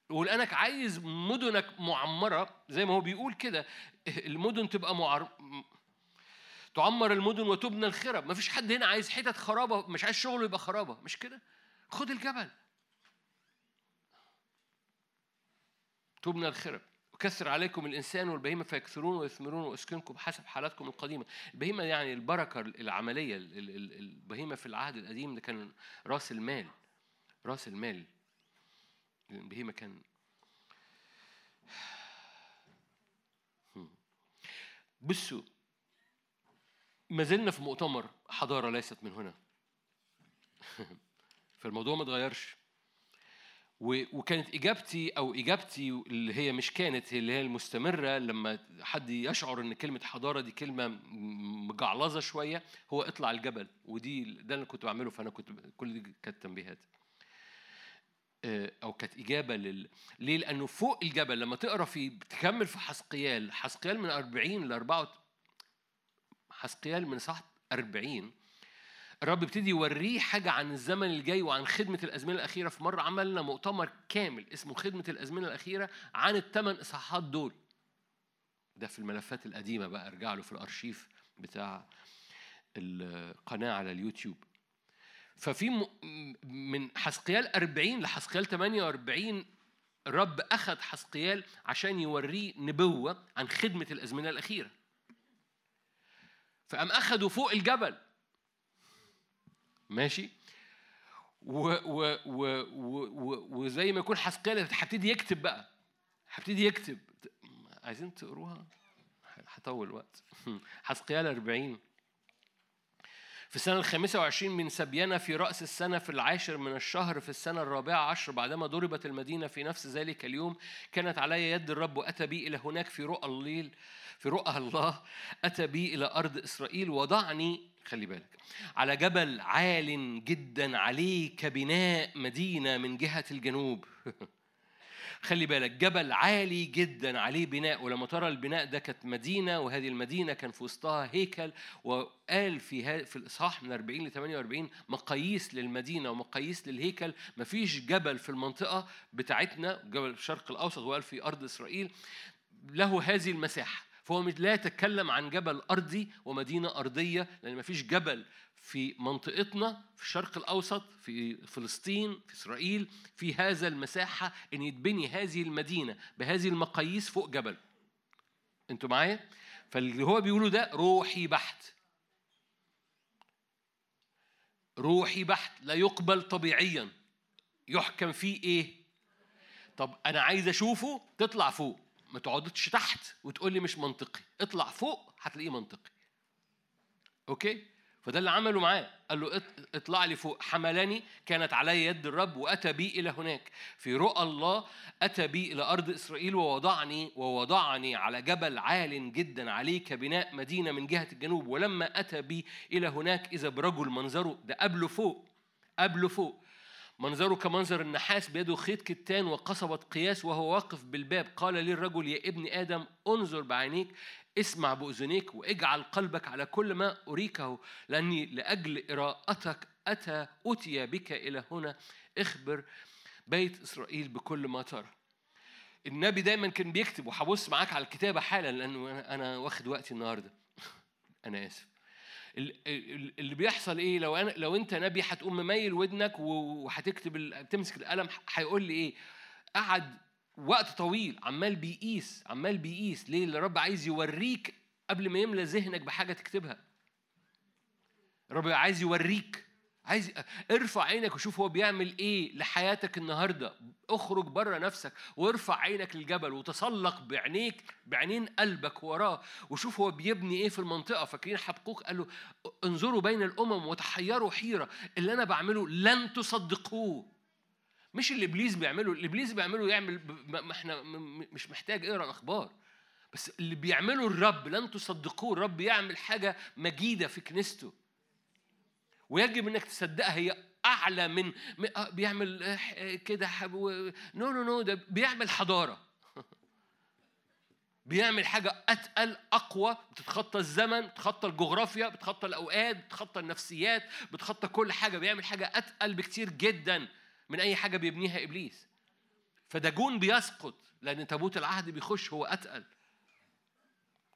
ولأنك عايز مدنك معمرة زي ما هو بيقول كده المدن تبقى معر... تعمر المدن وتبنى الخرب مفيش حد هنا عايز حتت خرابة مش عايز شغله يبقى خرابة. مش كده؟ خد الجبل. تبنى الخرب أكثر عليكم الإنسان والبهيمة فيكثرون ويثمرون وأسكنكم حسب حالاتكم القديمة. البهيمة يعني البركة العملية ال- ال- ال- البهيمة في العهد القديم ده كان رأس المال. رأس المال. البهيمة كان بصوا ما زلنا في مؤتمر حضارة ليست من هنا. فالموضوع ما اتغيرش. وكانت إجابتي أو إجابتي اللي هي مش كانت اللي هي المستمرة لما حد يشعر إن كلمة حضارة دي كلمة مجعلظة شوية هو اطلع الجبل. ودي ده اللي كنت بعمله فأنا كنت كل دي كانت تنبيهات. آه، أو كانت إجابة لل ليه؟ لأنه فوق الجبل لما تقرأ في تكمل في حسقيال. حسقيال من 40 ل 4 حسقيال من صح 40 الرب ابتدي يوريه حاجة عن الزمن الجاي وعن خدمة الأزمنة الأخيرة في مرة عملنا مؤتمر كامل اسمه خدمة الأزمنة الأخيرة عن الثمان إصحاحات دول. ده في الملفات القديمة بقى ارجع له في الأرشيف بتاع القناة على اليوتيوب. ففي من حسقيال 40 لحسقيال 48 الرب أخذ حسقيال عشان يوريه نبوة عن خدمة الأزمنة الأخيرة. فقام أخده فوق الجبل. ماشي؟ و و و و وزي ما يكون حسقيال هبتدي يكتب بقى. هبتدي يكتب. عايزين تقروها؟ هطول وقت. حسقيال 40 في السنة الخامسة وعشرين من سبيانة في رأس السنة في العاشر من الشهر في السنة الرابعة عشر بعدما ضربت المدينة في نفس ذلك اليوم. كانت علي يد الرب وأتى بي إلى هناك في رؤى الليل في رؤى الله. أتى بي إلى أرض إسرائيل وضعني خلي بالك على جبل عال جدا عليه كبناء مدينة من جهة الجنوب. خلي بالك جبل عالي جدا عليه بناء ولما ترى البناء ده كانت مدينة وهذه المدينة كان في وسطها هيكل وقال في في الإصحاح من 40 ل 48 مقاييس للمدينة ومقاييس للهيكل. مفيش جبل في المنطقة بتاعتنا جبل الشرق الأوسط وقال في أرض إسرائيل له هذه المساحة. فهو مش لا يتكلم عن جبل أرضي ومدينة أرضية لأن مفيش جبل في منطقتنا في الشرق الأوسط في فلسطين في إسرائيل في هذا المساحة إن يتبني هذه المدينة بهذه المقاييس فوق جبل. أنتوا معايا؟ فاللي هو بيقوله ده روحي بحت. روحي بحت لا يقبل طبيعيا. يحكم فيه إيه؟ طب أنا عايز أشوفه تطلع فوق. ما تقعدش تحت وتقول لي مش منطقي. اطلع فوق هتلاقيه منطقي. okay؟ فده اللي عمله معاه. قال له اط- اطلع لي فوق. حملني. كانت علي يد الرب وأتى بي إلى هناك. في رؤى الله أتى بي إلى أرض إسرائيل ووضعني ووضعني على جبل عال جدا عليه كبناء مدينة من جهة الجنوب. ولما أتى بي إلى هناك إذا برجل منظره ده قبله فوق قبله فوق. منظره كمنظر النحاس بيده خيط كتان وقصبة قياس وهو واقف بالباب. قال لي الرجل يا ابن آدم انظر بعينيك اسمع بأذنيك واجعل قلبك على كل ما أريكه لأني لأجل إراءتك أتى أتي بك إلى هنا اخبر بيت إسرائيل بكل ما ترى. النبي دايما كان بيكتب وهبص معاك على الكتابة حالا لأنه أنا- واخد وقتي النهاردة. أنا آسف. اللي بيحصل إيه؟ لو أنا لو أنت نبي هتقوم مميل ودنك وهتكتب تمسك القلم هيقول لي إيه؟ قعد وقت طويل عمال بيقيس عمال بيقيس. ليه؟ اللي الرب عايز يوريك قبل ما يملى ذهنك بحاجة تكتبها. الرب عايز يوريك. عايز ارفع عينك وشوف هو بيعمل إيه لحياتك النهارده. اخرج بره نفسك وارفع عينك للجبل وتسلق بعينيك بعينين قلبك وراه وشوف هو بيبني إيه في المنطقة. فاكرين حبقوق قال له انظروا بين الأمم وتحيروا حيرة. اللي أنا بعمله لن تصدقوه. مش اللي إبليس بيعمله اللي إبليس بيعمله يعمل ما إحنا مش محتاج أقرأ الاخبار بس اللي بيعمله الرب لن تصدقوه. الرب يعمل حاجة مجيدة في كنيسته. ويجب إنك تصدقها هي أعلى من آه، بيعمل آه، آه، كده no no no ده بيعمل حضارة. بيعمل حاجة أتقل أقوى بتتخطى الزمن بتتخطى الجغرافيا بتتخطى الأوقات بتتخطى النفسيات بتتخطى كل حاجة. بيعمل حاجة أتقل بكتير جدا من أي حاجة بيبنيها إبليس. فداجون بيسقط لأن تابوت العهد بيخش هو أتقل.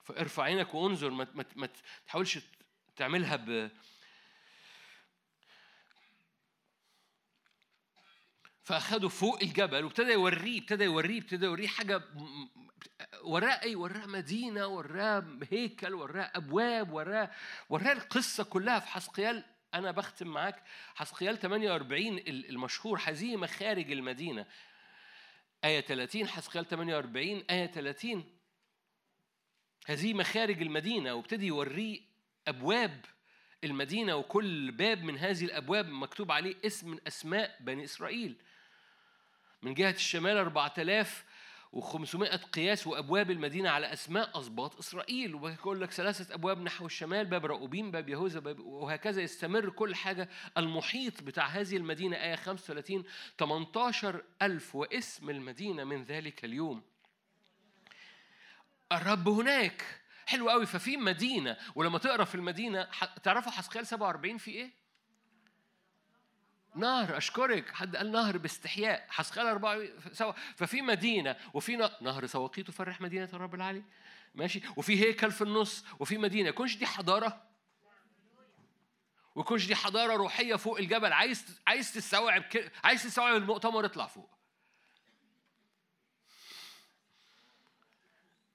فارفع عينك وانظر ما تحاولش تعملها ب فاخده فوق الجبل وابتدى يوريه ابتدى يوريه ابتدى يوريه حاجة وراه إيه؟ وراه مدينة وراه هيكل وراه أبواب وراه وراه القصة كلها في حسقيال أنا بختم معاك. حسقيال 48 ال- المشهور هذه مخارج المدينة. آية 30 حسقيال 48 آية 30 هذه مخارج المدينة وابتدي يوريه أبواب المدينة وكل باب من هذه الأبواب مكتوب عليه اسم من أسماء بني إسرائيل. من جهة الشمال 4500 قياس وأبواب المدينة على أسماء أسباط إسرائيل. ويقول لك ثلاثة أبواب نحو الشمال باب رأوبين باب يهوذا باب وهكذا يستمر كل حاجة. المحيط بتاع هذه المدينة آية 35 18 ألف واسم المدينة من ذلك اليوم. الرب هناك. حلو قوي. ففي مدينة ولما تقرأ في المدينة ح- تعرفوا حسقيال 47 في إيه؟ نهر أشكرك. حد قال نهر باستحياء. حسقيال 4 سوا. ففي مدينة وفي نهر سواقي تفرح مدينة الرب العالي ماشي؟ وفي هيكل في النص وفي مدينة. يكونش دي حضارة؟ ويكونش دي حضارة روحية فوق الجبل. عايز عايز تستوعب عايز تستوعب المؤتمر اطلع فوق.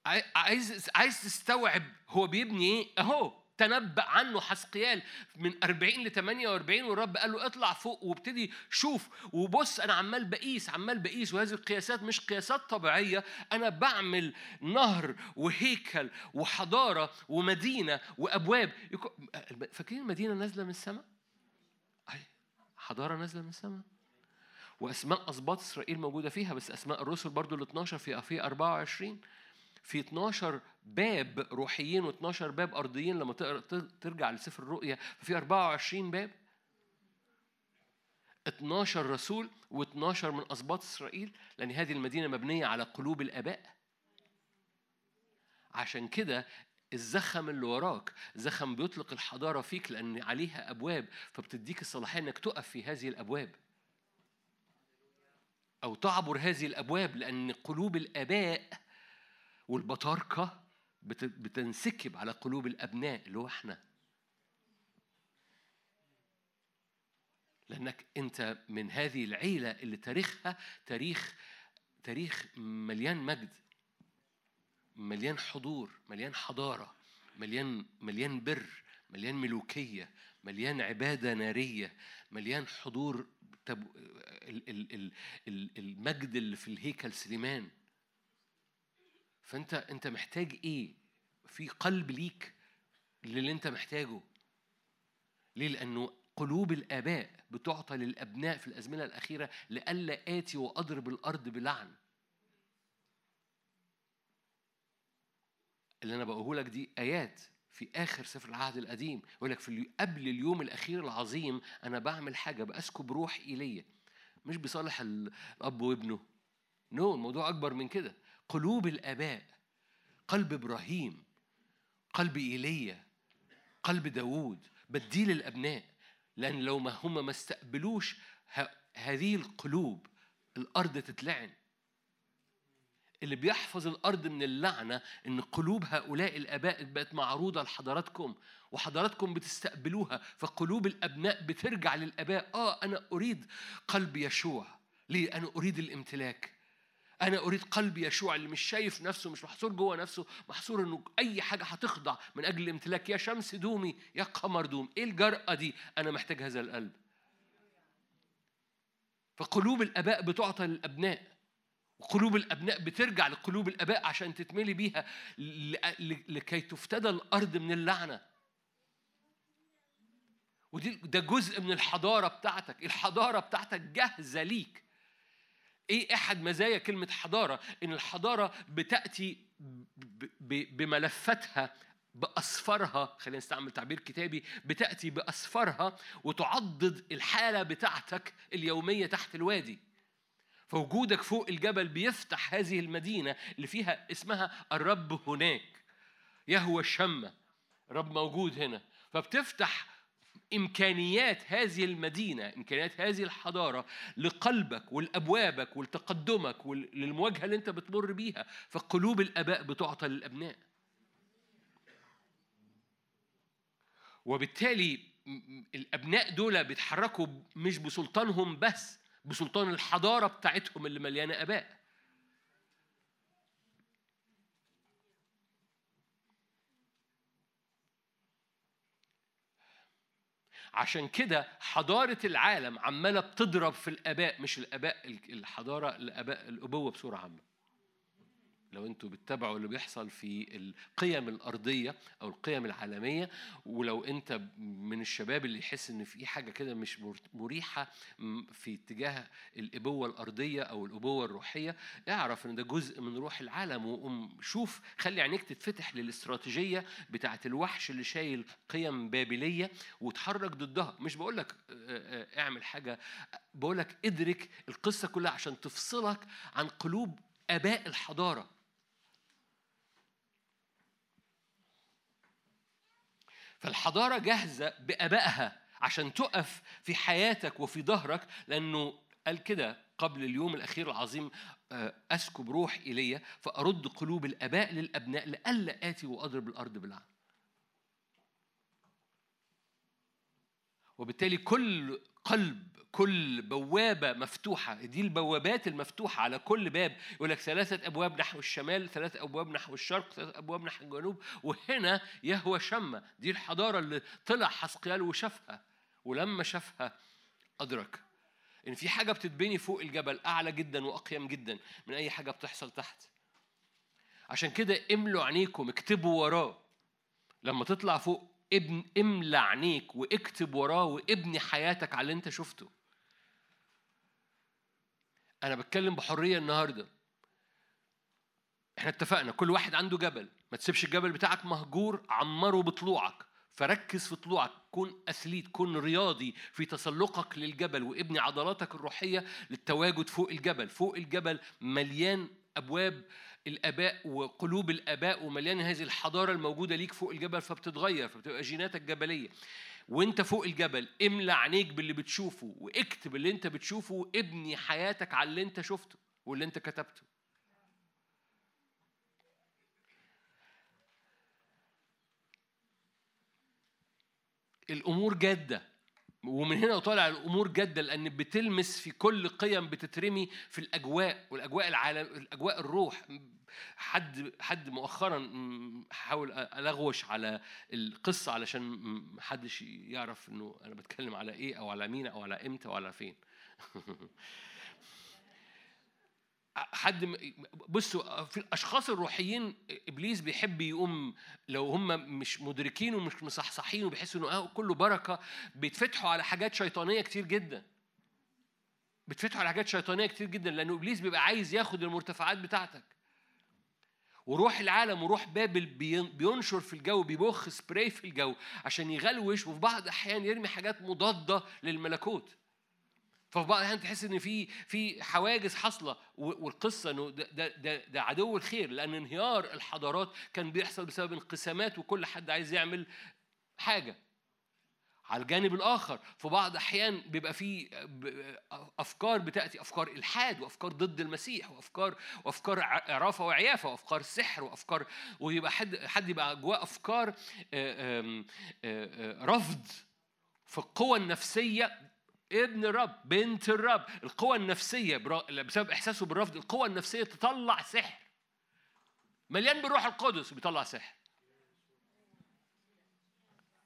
عاي- عايز عايز تستوعب هو بيبني إيه؟ أهو. تنبأ عنه حسقيال من 40 ل 48 والرب قال له اطلع فوق وابتدي شوف وبص أنا عمال بقيس عمال بقيس وهذه القياسات مش قياسات طبيعية أنا بعمل نهر وهيكل وحضارة ومدينة وأبواب. فاكرين المدينة نازلة من السماء؟ حضارة نازلة من السماء. وأسماء أسباط إسرائيل موجودة فيها بس أسماء الرسل برضو ال 12 في في 24 في 12 باب روحيين و12 باب أرضيين لما ترجع لسفر الرؤيا ففي 24 باب. 12 رسول و12 من اسباط إسرائيل لأن هذه المدينة مبنية على قلوب الآباء. عشان كده الزخم اللي وراك زخم بيطلق الحضارة فيك لأن عليها أبواب فبتديك الصلاحية إنك تقف في هذه الأبواب. أو تعبر هذه الأبواب لأن قلوب الآباء والبطاركة بت- بتنسكب على قلوب الأبناء اللي هو إحنا. لأنك أنت من هذه العيلة اللي تاريخها تاريخ تاريخ مليان مجد مليان حضور مليان حضارة مليان مليان بر مليان ملوكية مليان عبادة نارية مليان حضور المجد اللي في الهيكل سليمان. فأنت أنت محتاج إيه؟ في قلب ليك للي أنت محتاجه. ليه؟ لأنه قلوب الآباء بتعطى للأبناء في الأزمنة الأخيرة لئلا آتي وأضرب الأرض بلعن. اللي أنا بقوله لك دي آيات في آخر سفر العهد القديم. يقول لك في قبل اليوم الأخير العظيم أنا بعمل حاجة بأسكب روح ايليا مش بصالح ال- الاب وابنه. نو no, الموضوع أكبر من كده. قلوب الآباء قلب إبراهيم قلب إيليا قلب داوود بديه للابناء لأن لو ما هم ما استقبلوش هذه القلوب الأرض تتلعن. اللي بيحفظ الأرض من اللعنة إن قلوب هؤلاء الآباء بقت معروضة لحضراتكم وحضراتكم بتستقبلوها فقلوب الأبناء بترجع للآباء. آه أنا أريد قلب يشوع. ليه؟ أنا أريد الامتلاك. أنا أريد قلب يشوع اللي مش شايف نفسه مش محصور جوه نفسه محصور إنه أي حاجة هتخضع من أجل الامتلاك يا شمس دومي يا قمر دوم إيه الجرأة دي؟ أنا محتاج هذا القلب. فقلوب الآباء بتعطى للأبناء وقلوب الأبناء بترجع لقلوب الآباء عشان تتملي بيها لكي تفتدى الأرض من اللعنة. ودي ده جزء من الحضارة بتاعتك. الحضارة بتاعتك جاهزة ليك. إيه أحد مزايا كلمة حضارة؟ إن الحضارة بتأتي ب- ب- بملفاتها بأسفارها خلينا نستعمل تعبير كتابي بتأتي بأسفارها وتعضد الحالة بتاعتك اليومية تحت الوادي. فوجودك فوق الجبل بيفتح هذه المدينة اللي فيها اسمها الرب هناك يهوى الشمة رب موجود هنا. فبتفتح إمكانيات هذه المدينة إمكانيات هذه الحضارة لقلبك ولأبوابك ولتقدمك وللمواجهة اللي أنت بتمر بيها فقلوب الآباء بتعطى للأبناء. وبالتالي الأبناء دول بيتحركوا مش بسلطانهم بس بسلطان الحضارة بتاعتهم اللي مليانة آباء. عشان كده حضارة العالم عمالة بتضرب في الآباء مش الآباء الحضارة الآباء الأبوة بصورة عامة. لو أنتوا بتتابعوا اللي بيحصل في القيم الأرضية أو القيم العالمية ولو انت من الشباب اللي يحس إن في حاجة كده مش مر- مريحة في اتجاه الأبوة الأرضية أو الأبوة الروحية اعرف إن ده جزء من روح العالم وقوم شوف خلي عينيك تتفتح للاستراتيجية بتاعة الوحش اللي شايل قيم بابلية وتحرك ضدها. مش بقول لك اعمل حاجة بقول لك ادرك القصة كلها عشان تفصلك عن قلوب آباء الحضارة. فالحضارة جاهزة بآبائها عشان تقف في حياتك وفي ظهرك لأنه قال كده قبل اليوم الأخير العظيم آه، أسكب روح إلي فأرد قلوب الآباء للأبناء لئلا آتي وأضرب الأرض باللعن. وبالتالي كل قلب كل بوابة مفتوحة دي البوابات المفتوحة على كل باب. يقول لك ثلاثة أبواب نحو الشمال ثلاثة أبواب نحو الشرق ثلاثة أبواب نحو الجنوب. وهنا يهوى شمة دي الحضارة اللي طلع حسقيال وشافها. ولما شافها أدرك إن في حاجة بتتبني فوق الجبل أعلى جدا وأقيم جدا من أي حاجة بتحصل تحت. عشان كده املوا عينيكم اكتبوا وراه. لما تطلع فوق ابن املى عينيك واكتب وراه وابني حياتك على اللي انت شفته. أنا بتكلم بحرية النهارده. إحنا اتفقنا كل واحد عنده جبل. ما تسيبش الجبل بتاعك مهجور عمره بطلوعك. فركز في طلوعك. كن أثليت كن رياضي في تسلقك للجبل وابني عضلاتك الروحية للتواجد فوق الجبل. فوق الجبل مليان أبواب الآباء وقلوب الآباء ومليان هذه الحضارة الموجودة ليك فوق الجبل فبتتغير فبتبقى جيناتك جبلية. وانت فوق الجبل املى عينيك باللي بتشوفه واكتب اللي انت بتشوفه وابني حياتك على اللي انت شفته واللي انت كتبته. الأمور جادة ومن هنا وطالع الأمور جادة لأن بتلمس في كل قيم بتترمي في الأجواء والأجواء العالم الأجواء الروح. حد حد مؤخرا حاول ألغوش على القصة علشان محدش يعرف إنه أنا بتكلم على إيه أو على مين أو على إمتى أو على فين. حد بصوا في الأشخاص الروحيين إبليس بيحب يقوم لو هم مش مدركين ومش مصحصحين وبيحسوا إنه آه كله بركة بيتفتحوا على حاجات شيطانية كتير جدا. بيتفتحوا على حاجات شيطانية كتير جدا لأنه إبليس بيبقى عايز ياخد المرتفعات بتاعتك. وروح العالم وروح بابل بين- بينشر في الجو بيبخ سبراي في الجو عشان يغلوش وفي بعض الأحيان يرمي حاجات مضادة للملكوت. ففي بعض الأحيان تحس إن في في حواجز حاصلة والقصة إنه ده, ده, ده عدو الخير لأن انهيار الحضارات كان بيحصل بسبب انقسامات وكل حد عايز يعمل حاجة. على الجانب الآخر. في بعض الاحيان بيبقى في ب- أفكار بتأتي أفكار إلحاد وأفكار ضد المسيح وأفكار وأفكار ع- عرافة وعيافة وأفكار سحر وأفكار ويبقى حد حد يبقى جواه أفكار آه، آه، آه، رفض في القوى النفسية. ابن الرب بنت الرب القوى النفسية برا- بسبب إحساسه بالرفض القوى النفسية تطلع سحر. مليان بالروح القدس بيطلع سحر.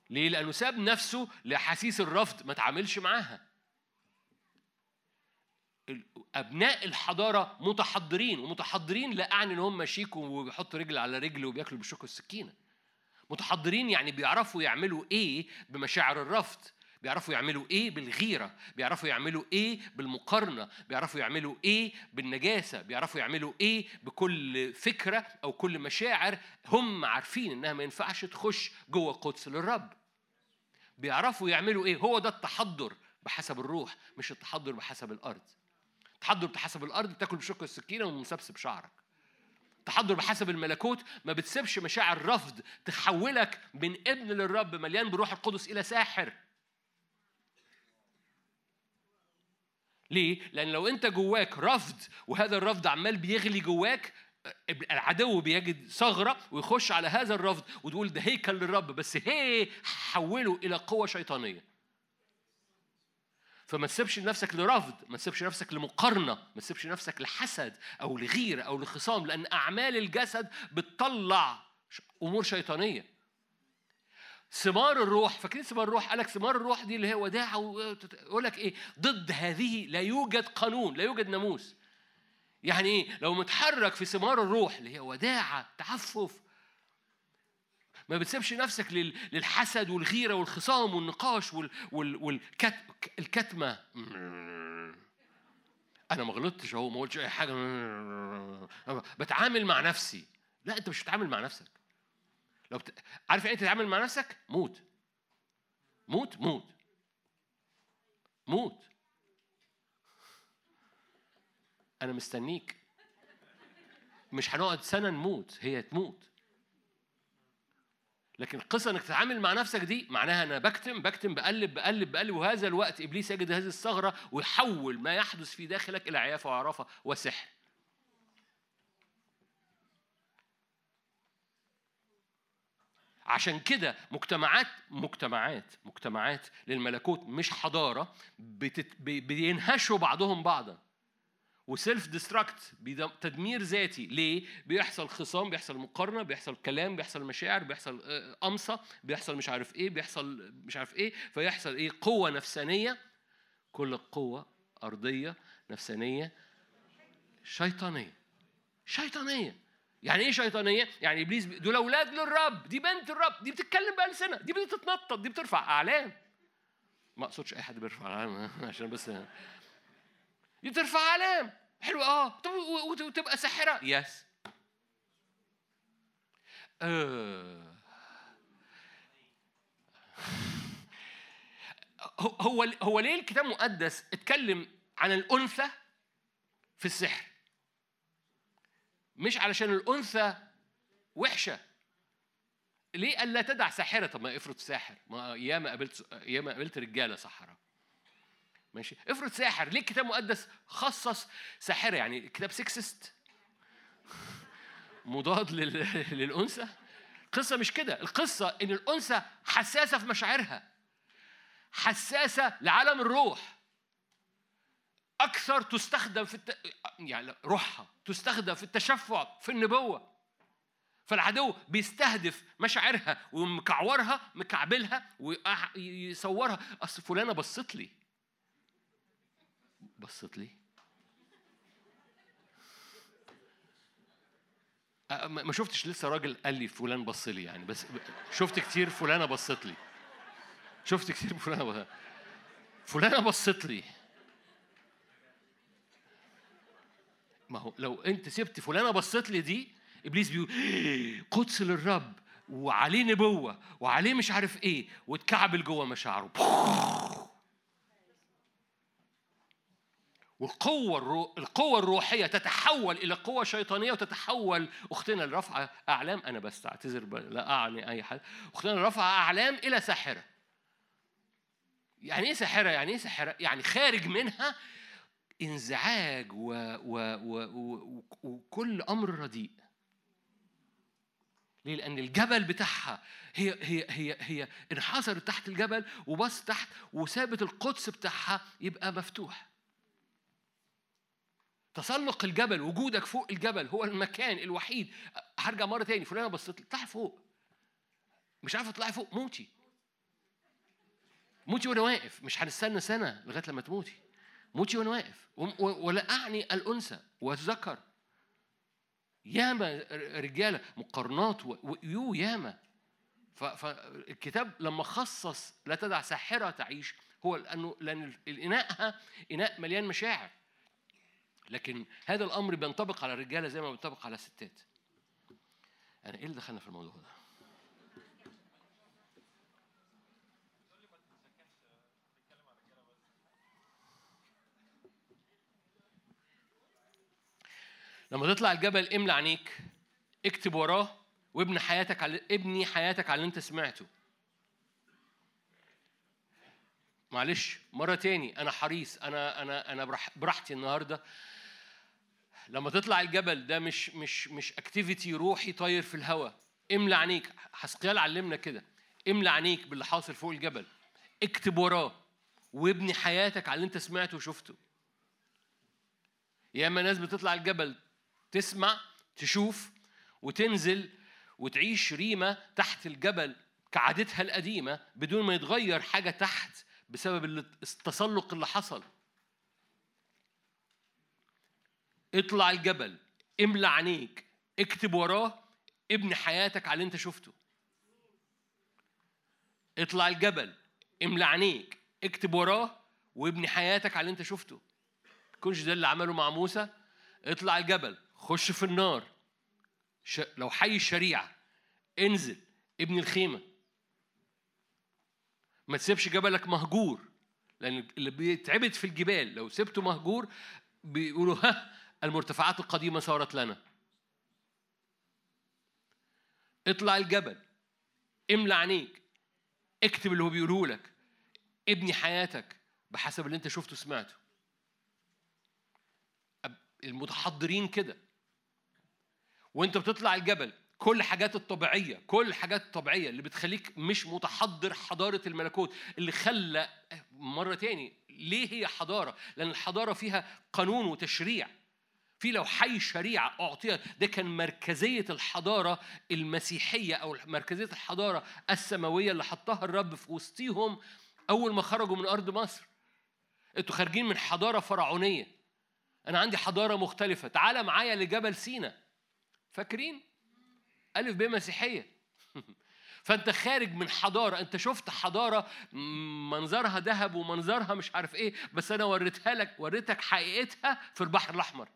ليه؟ لأنه ساب نفسه لأحاسيس الرفض ما تعاملش معاها. ال- أبناء الحضارة متحضرين ومتحضرين لا اعني إن هم شيكوا وبيحطوا رجل على رجل وبياكلوا بالشوكة والسكينة متحضرين يعني بيعرفوا يعملوا إيه بمشاعر الرفض بيعرفوا يعملوا إيه بالغيرة بيعرفوا يعملوا إيه بالمقارنة بيعرفوا يعملوا إيه بالنجاسة بيعرفوا يعملوا إيه بكل فكرة أو كل مشاعر هم عارفين إنها ما ينفعش تخش جوه القدس للرب بيعرفوا يعملوا إيه؟ هو ده التحضر بحسب الروح مش التحضر بحسب الأرض. التحضر بحسب الأرض بتاكل بشوكه السكينة ومسبسب شعرك. التحضر بحسب الملكوت ما بتسيبش مشاعر رفض تحولك من ابن للرب مليان بروح القدس إلى ساحر. ليه؟ لأن لو أنت جواك رفض وهذا الرفض عمال بيغلي جواك العدو بيجد ثغرة ويخش على هذا الرفض وتقول ده هيكل للرب بس هي حوله إلى قوة شيطانية. فما تسيبش نفسك لرفض ما تسيبش نفسك لمقارنة ما تسيبش نفسك لحسد أو لغيرة أو لخصام لأن أعمال الجسد بتطلع أمور شيطانية. ثمار الروح فاكرين ثمار الروح؟ قالك ثمار الروح دي اللي هي وداعة يقول لك إيه؟ ضد هذه لا يوجد قانون لا يوجد ناموس. يعني إيه؟ لو متحرك في ثمار الروح اللي هي وداعة تعفف. ما بتسيبش نفسك لل- للحسد والغيرة والخصام والنقاش وال وال والكتمه أنا ما غلطتش أهو ما قلتش أي حاجة. بتعامل مع نفسي. لا أنت مش بتتعامل مع نفسك. لو بت... عارف يعني إيه تتعامل مع نفسك؟ موت. موت موت. موت. أنا مستنيك مش هنقعد سنة نموت هي تموت لكن القصة إنك تتعامل مع نفسك دي معناها أنا بكتم بكتم بقلب بقلب بقلب وهذا الوقت إبليس يجد هذه الثغرة ويحول ما يحدث في داخلك إلى عيافة وعرافة وسحر. عشان كده مجتمعات مجتمعات مجتمعات للملكوت مش. بي- بينهشوا بعضهم بعضا و self destruct تدمير ذاتي. ليه؟ بيحصل خصام بيحصل مقارنة بيحصل كلام بيحصل مشاعر بيحصل آه، قمصة بيحصل مش عارف إيه بيحصل مش عارف إيه فيحصل إيه؟ قوة نفسانية. كل قوة أرضية نفسانية شيطانية. شيطانية. يعني إيه شيطانية؟ يعني إبليس دول أولاد للرب. دي بنت الرب. دي بتتكلم بألسنة. دي بتتنطط. دي بترفع أعلام. ما أقصدش أي حد بيرفع أعلام عشان بس دي بترفع علام حلو آه. طب وتبقى ساحرة. يس آه. هو هو هو ليه الكتاب المقدس اتكلم عن الأنثى في السحر؟ مش علشان الأنثى وحشة. ليه قال لا تدع ساحرة؟ طب ما افرض ساحر. ما ياما قابلت ياما قابلت رجالة سحره ماشي. افرض ساحر ليه الكتاب المقدس خصص ساحرة؟ يعني الكتاب سكسست. مضاد لل... للأنثى؟ القصة مش كده. القصة إن الأنثى حساسة في مشاعرها. حساسة لعالم الروح. أكثر تستخدم في الت... يعني روحها تستخدم في التشفع في النبوة. فالعدو بيستهدف مشاعرها ومكعورها مكعبلها ويصورها أصل فلانة بصت لي. بصت لي ما شفتش لسه راجل قال لي فلان بص لي يعني بس شفت كتير فلانة بصت لي. شفت كتير فلانة بص فلانة بصت لي. ما هو لو انت سبت فلانة بصت لي دي إبليس بيقول قدس للرب وعليه نبوة وعليه مش عارف إيه واتكعبل جوه مشاعره. والقوة. القوة الروحية تتحول إلى قوة شيطانية وتتحول أختنا الرفعة أعلام أنا بس أعتذر. لا أعني أي حد أختنا الرفعة أعلام إلى ساحرة يعني إيه ساحرة؟ يعني إيه ساحرة؟ يعني خارج منها انزعاج و... و... و... و... وكل أمر رديء ليه؟ لأن الجبل بتاعها هي هي هي هي انحصرت تحت الجبل وبص تحت وسابت القدس بتاعها يبقى مفتوح. تسلق الجبل وجودك فوق الجبل هو المكان الوحيد. هرجع مرة تاني فلانة بصت اطلعي فوق. مش عارفة تطلعي فوق موتي. موتي وأنا واقف مش هنستنى سنة لغاية لما تموتي. موتي وأنا واقف. ولا اعني الأنثى والذكر ياما رجالة مقارنات ويو ياما. فالكتاب لما خصص لا تدع ساحرة تعيش هو لأنه لأن الاناء إناء مليان مشاعر. لكن هذا الأمر بينطبق على الرجالة زي ما بينطبق على الستات. أنا إيه اللي دخلنا في الموضوع ده؟ لما تطلع الجبل املى عينيك اكتب وراه وابني حياتك على ابني حياتك على اللي انت سمعته. معلش مرة تاني أنا حريص أنا أنا براح- براحتي النهاردة لما تطلع الجبل ده مش مش مش اكتيفيتي روحي طاير في الهواء املى عينيك. حسقيال علمنا كده. املى عينيك باللي حاصل فوق الجبل. اكتب وراه وابني حياتك على اللي انت سمعته وشفته. ياما ناس بتطلع الجبل تسمع تشوف وتنزل وتعيش ريمة تحت الجبل كعادتها القديمة بدون ما يتغير حاجة تحت بسبب التسلق اللي حصل. اطلع الجبل املى عينيك اكتب وراه ابني حياتك على اللي انت شفته. اطلع الجبل املى عينيك اكتب وراه وابني حياتك على اللي انت شفته. كنش ده اللي عمله مع موسى؟ اطلع الجبل خش في النار. ش... لو حي الشريعة انزل ابني الخيمة. ما تسيبش جبلك مهجور لأن اللي بيتعبد في الجبال لو سبته مهجور بيقولوا ها المرتفعات القديمة صارت لنا. اطلع الجبل املى عينيك اكتب اللي هو بيقوله لك ابني حياتك بحسب اللي انت شفته سمعته أب- المتحضرين كده. وانت بتطلع الجبل كل الحاجات الطبيعية كل الحاجات الطبيعيه اللي بتخليك مش متحضر حضارة الملكوت اللي خلى مرة تاني ليه هي حضارة؟ لأن الحضارة فيها قانون وتشريع. في لو حي شريعة أعطيت ده كان مركزية الحضارة المسيحية أو مركزية الحضارة السماوية اللي حطها الرب في وسطيهم أول ما خرجوا من أرض مصر. أنتوا خارجين من حضارة فرعونية. أنا عندي حضارة مختلفة. تعال معايا لجبل سينا فاكرين؟ ألف ب مسيحية. فأنت خارج من حضارة. أنت شفت حضارة م- منظرها ذهب ومنظرها مش عارف إيه بس أنا وريتها لك وريتك حقيقتها في البحر الأحمر.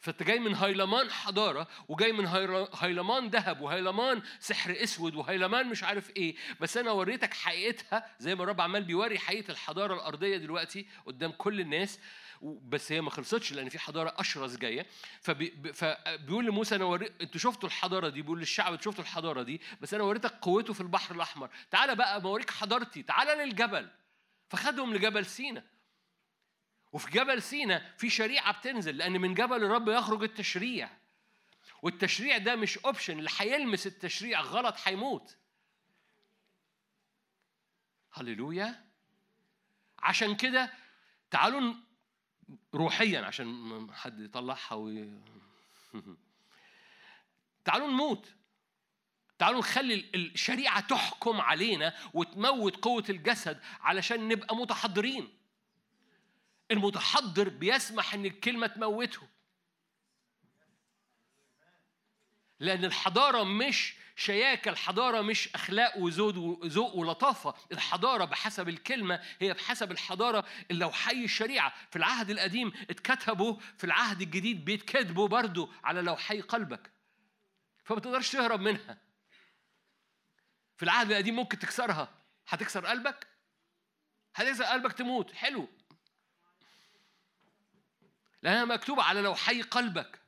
فانت جاي من هيلمان حضارة وجاي من هيلمان ذهب وهيلمان سحر أسود وهيلمان مش عارف إيه. بس أنا وريتك حقيقتها زي ما الرب عمال بيوري حقيقة الحضارة الأرضية دلوقتي قدام كل الناس. بس هي ما خلصتش لأن في حضارة أشرس جاية. فبي فبيقول لموسى أنا وري أنتوا شفتوا الحضارة دي؟ بيقول للشعب أنتوا شفتوا الحضارة دي؟ بس أنا وريتك قوته في البحر الأحمر. تعالى بقى بوريك حضارتي تعالى للجبل. فخدهم لجبل سينا وفي جبل سينا في شريعة بتنزل لأن من جبل الرب يخرج التشريع. والتشريع ده مش option اللي هيلمس التشريع غلط هيموت. هللويا. عشان كده تعالوا روحيا عشان حد يطلعها وي... تعالوا نموت. تعالوا نخلي ال- الشريعة تحكم علينا وتموت قوة الجسد علشان نبقى متحضرين. المتحضر بيسمح إن الكلمة تموته. لأن الحضارة مش شياكة الحضارة مش أخلاق وزود وذوق ولطافة. الحضارة بحسب الكلمة هي بحسب الحضارة اللي لو حي الشريعة. في العهد القديم اتكتبوا في العهد الجديد بيتكتبوا برضو على لو حي قلبك. فما تقدرش تهرب منها. في العهد القديم ممكن تكسرها. هتكسر قلبك؟ هتكسر قلبك تموت. حلو. لأنها مكتوبة على لو حي قلبك.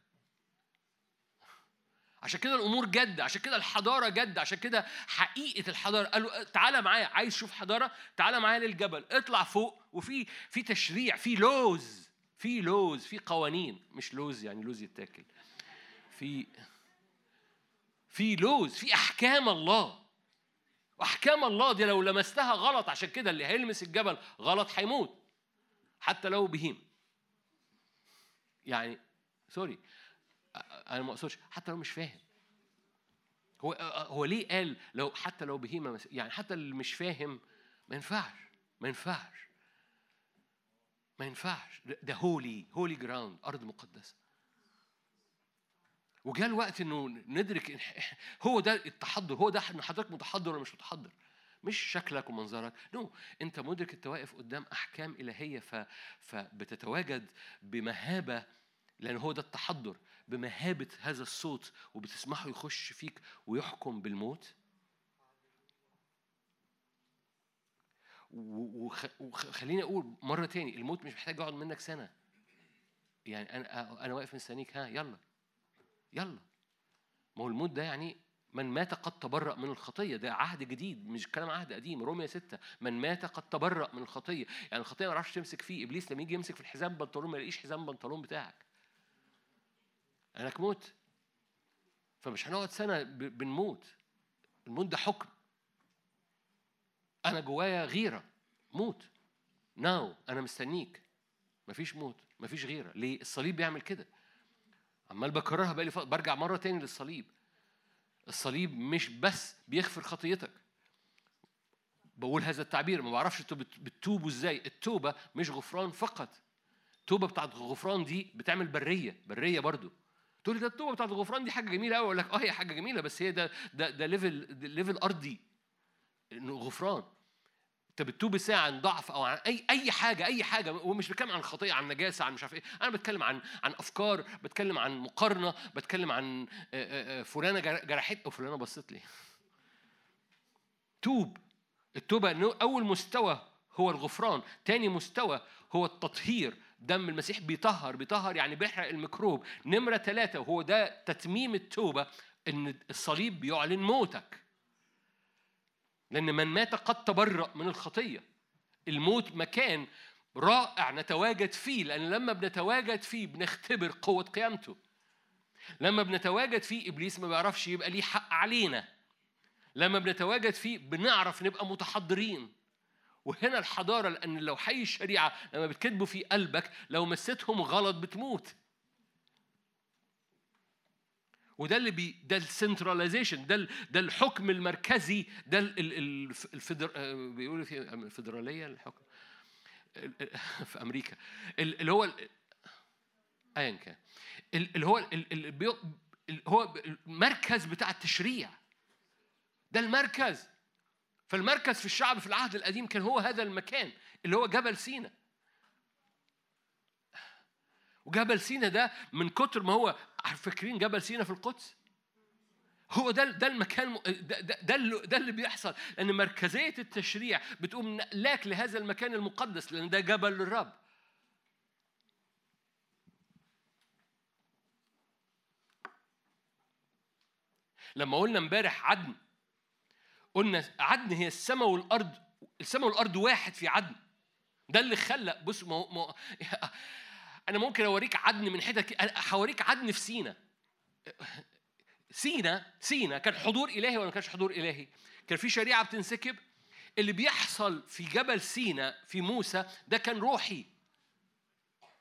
عشان كده الأمور جد عشان كده الحضارة جد عشان كده حقيقة الحضارة. قالوا تعالى معايا عايز تشوف حضارة؟ تعالى معايا للجبل. اطلع فوق وفي في تشريع في laws في laws في قوانين. مش laws يعني لوز يتاكل. في في laws في أحكام الله. وأحكام الله دي لو لمستها غلط عشان كده اللي هيلمس الجبل غلط هيموت. حتى لو بهيم. يعني sorry أنا ما أقصدش حتى لو مش فاهم. هو هو ليه قال لو حتى لو بهيمه يعني حتى اللي مش فاهم ما ينفعش ما ينفعش. ما ينفعش. ده- holy holy ground أرض مقدسة. وجاء الوقت إنه ندرك هو ده التحضر هو ده ان حضرتك متحضر ولا مش متحضر. مش شكلك ومنظرك. no. انت مدرك انت واقف قدام أحكام إلهية ف... فبتتواجد بمهابة لأن هو ده التحضر بمهابة هذا الصوت وبتسمحه يخش فيك ويحكم بالموت. وخليني أقول مرة تاني الموت مش محتاج يقعد منك سنة. يعني أنا أنا واقف مستنيك ها يلا. يلا. ما هو الموت ده يعني من مات قد تبرأ من الخطية. ده عهد جديد مش كلام عهد قديم. رومية ستة من مات قد تبرأ من الخطية. يعني الخطية ما يعرفش تمسك فيه. إبليس لما يجي يمسك في الحزام بنطلون ما يلاقيش حزام بنطلون بتاعك. أنك موت فمش هنقعد سنة بنموت. الموت ده حكم. أنا جوايا غيرة. موت. ناو. أنا مستنيك. مفيش موت. مفيش غيرة. ليه؟ الصليب بيعمل كده. عمال بكررها بقالي برجع مرة تاني للصليب. الصليب مش بس بيغفر خطيتك. بقول هذا التعبير ما بعرفش أنتوا بت- بتتوبوا إزاي. التوبة مش غفران فقط. التوبة بتاعت الغفران دي بتعمل برية برية برضو. تقول لي ده التوبة بتاعت الغفران دي حاجة جميلة قوي أقول لك آه هي حاجة جميلة بس هي ده ده ده level level أرضي. إنه غفران. انت بتتوب إزاي عن ضعف أو عن اي اي حاجة اي حاجة ومش بتكلم عن خطيه عن نجاسة عن مش عارف إيه. أنا بتكلم عن عن افكار بتكلم عن مقارنة بتكلم عن آه، آه، آه، فلانة جر- جرحت أو فلانة بصت لي. توب. التوبة أول مستوى هو الغفران تاني مستوى هو التطهير. دم المسيح بيطهر بيطهر يعني بيحرق الميكروب. نمرة ثلاثة وهو ده تتميم التوبة إن الصليب بيعلن موتك. لأن من مات قد تبرأ من الخطية. الموت مكان رائع نتواجد فيه لأن لما بنتواجد فيه بنختبر قوة قيامته. لما بنتواجد فيه إبليس ما بيعرفش يبقى ليه حق علينا. لما بنتواجد فيه بنعرف نبقى متحضرين. وهنا الحضارة لأن لو حي الشريعة لما بتكتبوا في قلبك لو مستهم غلط بتموت. وده اللي بي ده السنتراليزيشن ده ده الحكم المركزي ده ال- ال- ال- الفدر آه، بيقولوا في الفدرالية الحكم ال- ال- في أمريكا ال- اللي هو ايا كان ال- اللي هو ال- ال- بيو- ال- هو المركز بتاع التشريع ده المركز فالمركز في الشعب في العهد القديم كان هو هذا المكان اللي هو جبل سينا. وجبل سينا ده من كتر ما هو فاكرين جبل سينا في القدس؟ هو ده ده المكان ده ده, ده, اللي, بيحصل لأن مركزية التشريع بتقوم نقلاك لهذا المكان المقدس لأن ده جبل للرب. لما قلنا امبارح عدن قلنا عدن هي السماء والأرض السماء والأرض واحد في عدن. ده اللي خلق بص ما أنا ممكن أوريك عدن من حتت هوريك عدن في سينا. سينا سينا كان حضور إلهي ولا ما كانش حضور إلهي؟ كان في شريعة بتنسكب. اللي بيحصل في جبل سينا في موسى ده كان روحي.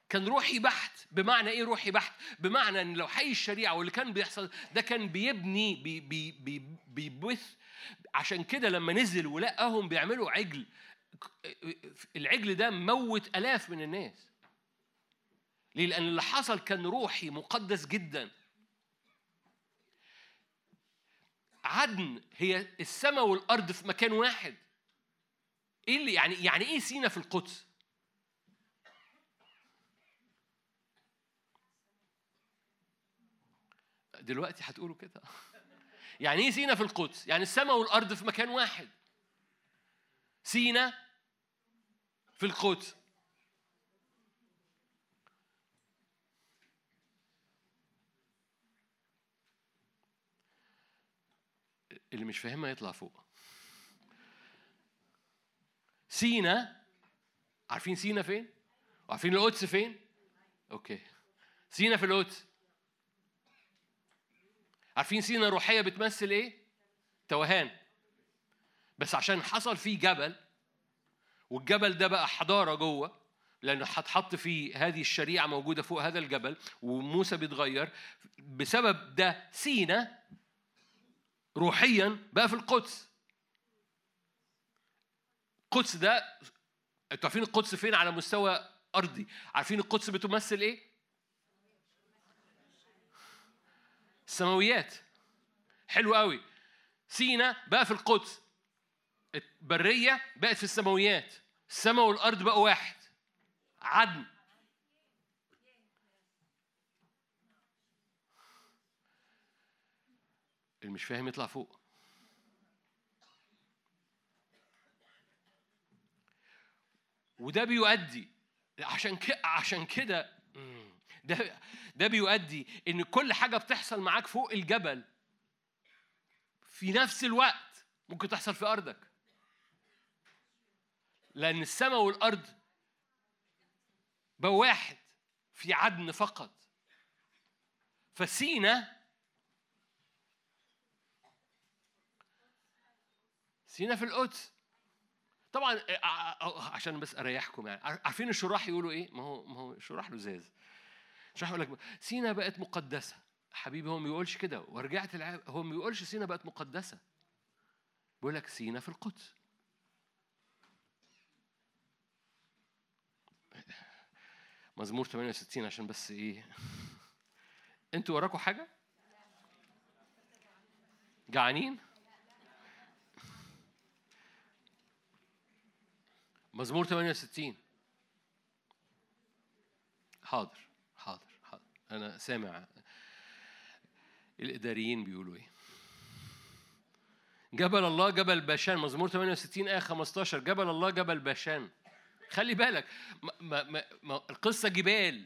كان روحي بحت. بمعنى إيه روحي بحت؟ بمعنى إن لوحي الشريعة واللي كان بيحصل ده كان بيبني بي بي بي بيبث. عشان كده لما نزل ولقاهم بيعملوا عجل العجل ده موت آلاف من الناس. ليه لأن اللي حصل كان روحي مقدس جدا. عدن هي السماء والأرض في مكان واحد. إيه اللي يعني يعني إيه سينا في القدس؟ دلوقتي هتقولوا كده. يعني إيه سينا في القدس؟ يعني السماء والأرض في مكان واحد. سينا في القدس. اللي مش فاهمها يطلع فوق. سينا عارفين سينا فين؟ وعارفين القدس فين؟ أوكي. سينا في القدس. عارفين سينا روحية بتمثل إيه؟ توهان. بس عشان حصل فيه جبل والجبل ده بقى حضارة جوه لأنه هتحط فيه هذه الشريعة موجودة فوق هذا الجبل وموسى بيتغير. بسبب ده سينا روحيا بقى في القدس. القدس ده أنتوا عارفين القدس فين على مستوى أرضي؟ عارفين القدس بتمثل إيه؟ السماويات. حلو قوي. سينا بقى في القدس. البرية بقت في السماويات. السماء والأرض بقوا واحد. عدن. اللي مش فاهم يطلع فوق. وده بيؤدي عشان كده عشان كده ده ده بيؤدي إن كل حاجة بتحصل معاك فوق الجبل في نفس الوقت ممكن تحصل في أرضك. لأن السماء والأرض بقوا واحد في عدن فقط. فسينا سينا في القدس. طبعا آه، آه، آه، عشان بس أريحكم يعني. عارفين الشراح يقولوا إيه؟ ما هو ما هو الشراح لزاز. الشراح يقول لك سينا بقت مقدسة. حبيبي هو ما بيقولش كده. ورجعت العاب هو ما بيقولش سينا بقت مقدسة. بيقول لك سينا في القدس. مزمور 68 عشان بس إيه؟ أنتوا وراكوا حاجة؟ جعانين؟ مزمور 68 حاضر حاضر حاضر. أنا سامع الإداريين بيقولوا إيه. جبل الله جبل باشان مزمور 68 آية 15 جبل الله جبل باشان خلي بالك ما ما ما القصة جبال.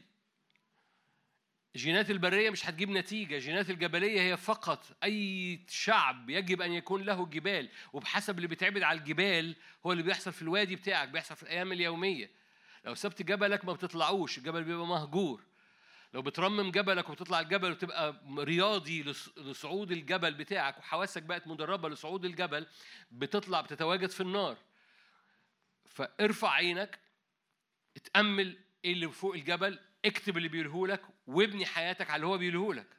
جينات البرية مش هتجيب نتيجة جينات الجبلية هي فقط أي شعب يجب أن يكون له جبال وبحسب اللي بيتعبد على الجبال هو اللي بيحصل في الوادي بتاعك بيحصل في الأيام اليومية. لو سبت جبلك ما بتطلعوش الجبل بيبقى مهجور. لو بترمم جبلك وبتطلع الجبل وتبقى رياضي لص- لصعود الجبل بتاعك وحواسك بقت مدربة لصعود الجبل بتطلع بتتواجد في النار. فارفع عينك اتأمل إيه اللي فوق الجبل اكتب اللي بيقوله لك وابني حياتك على اللي هو بيقوله لك.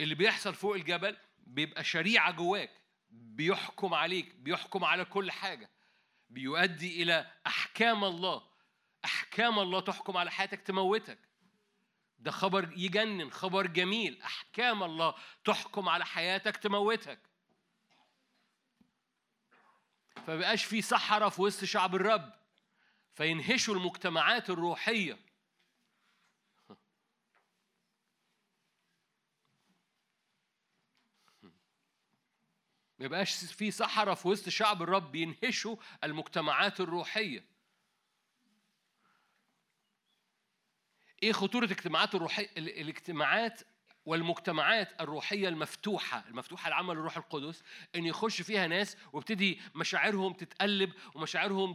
اللي بيحصل فوق الجبل بيبقى شريعة جواك بيحكم عليك بيحكم على كل حاجة بيؤدي إلى أحكام الله. أحكام الله تحكم على حياتك تموتك. ده خبر يجنن خبر جميل. أحكام الله تحكم على حياتك تموتك. فبقاش في صحراء في وسط شعب الرب. فينهشوا المجتمعات الروحية. ما يبقاش في صحراء في وسط شعب الرب ينهشوا المجتمعات الروحية. إيه خطورة الاجتماعات الروحية ال- الاجتماعات والمجتمعات الروحية المفتوحة؟ المفتوحة لعمل الروح القدس إن يخش فيها ناس وابتدي مشاعرهم تتقلب ومشاعرهم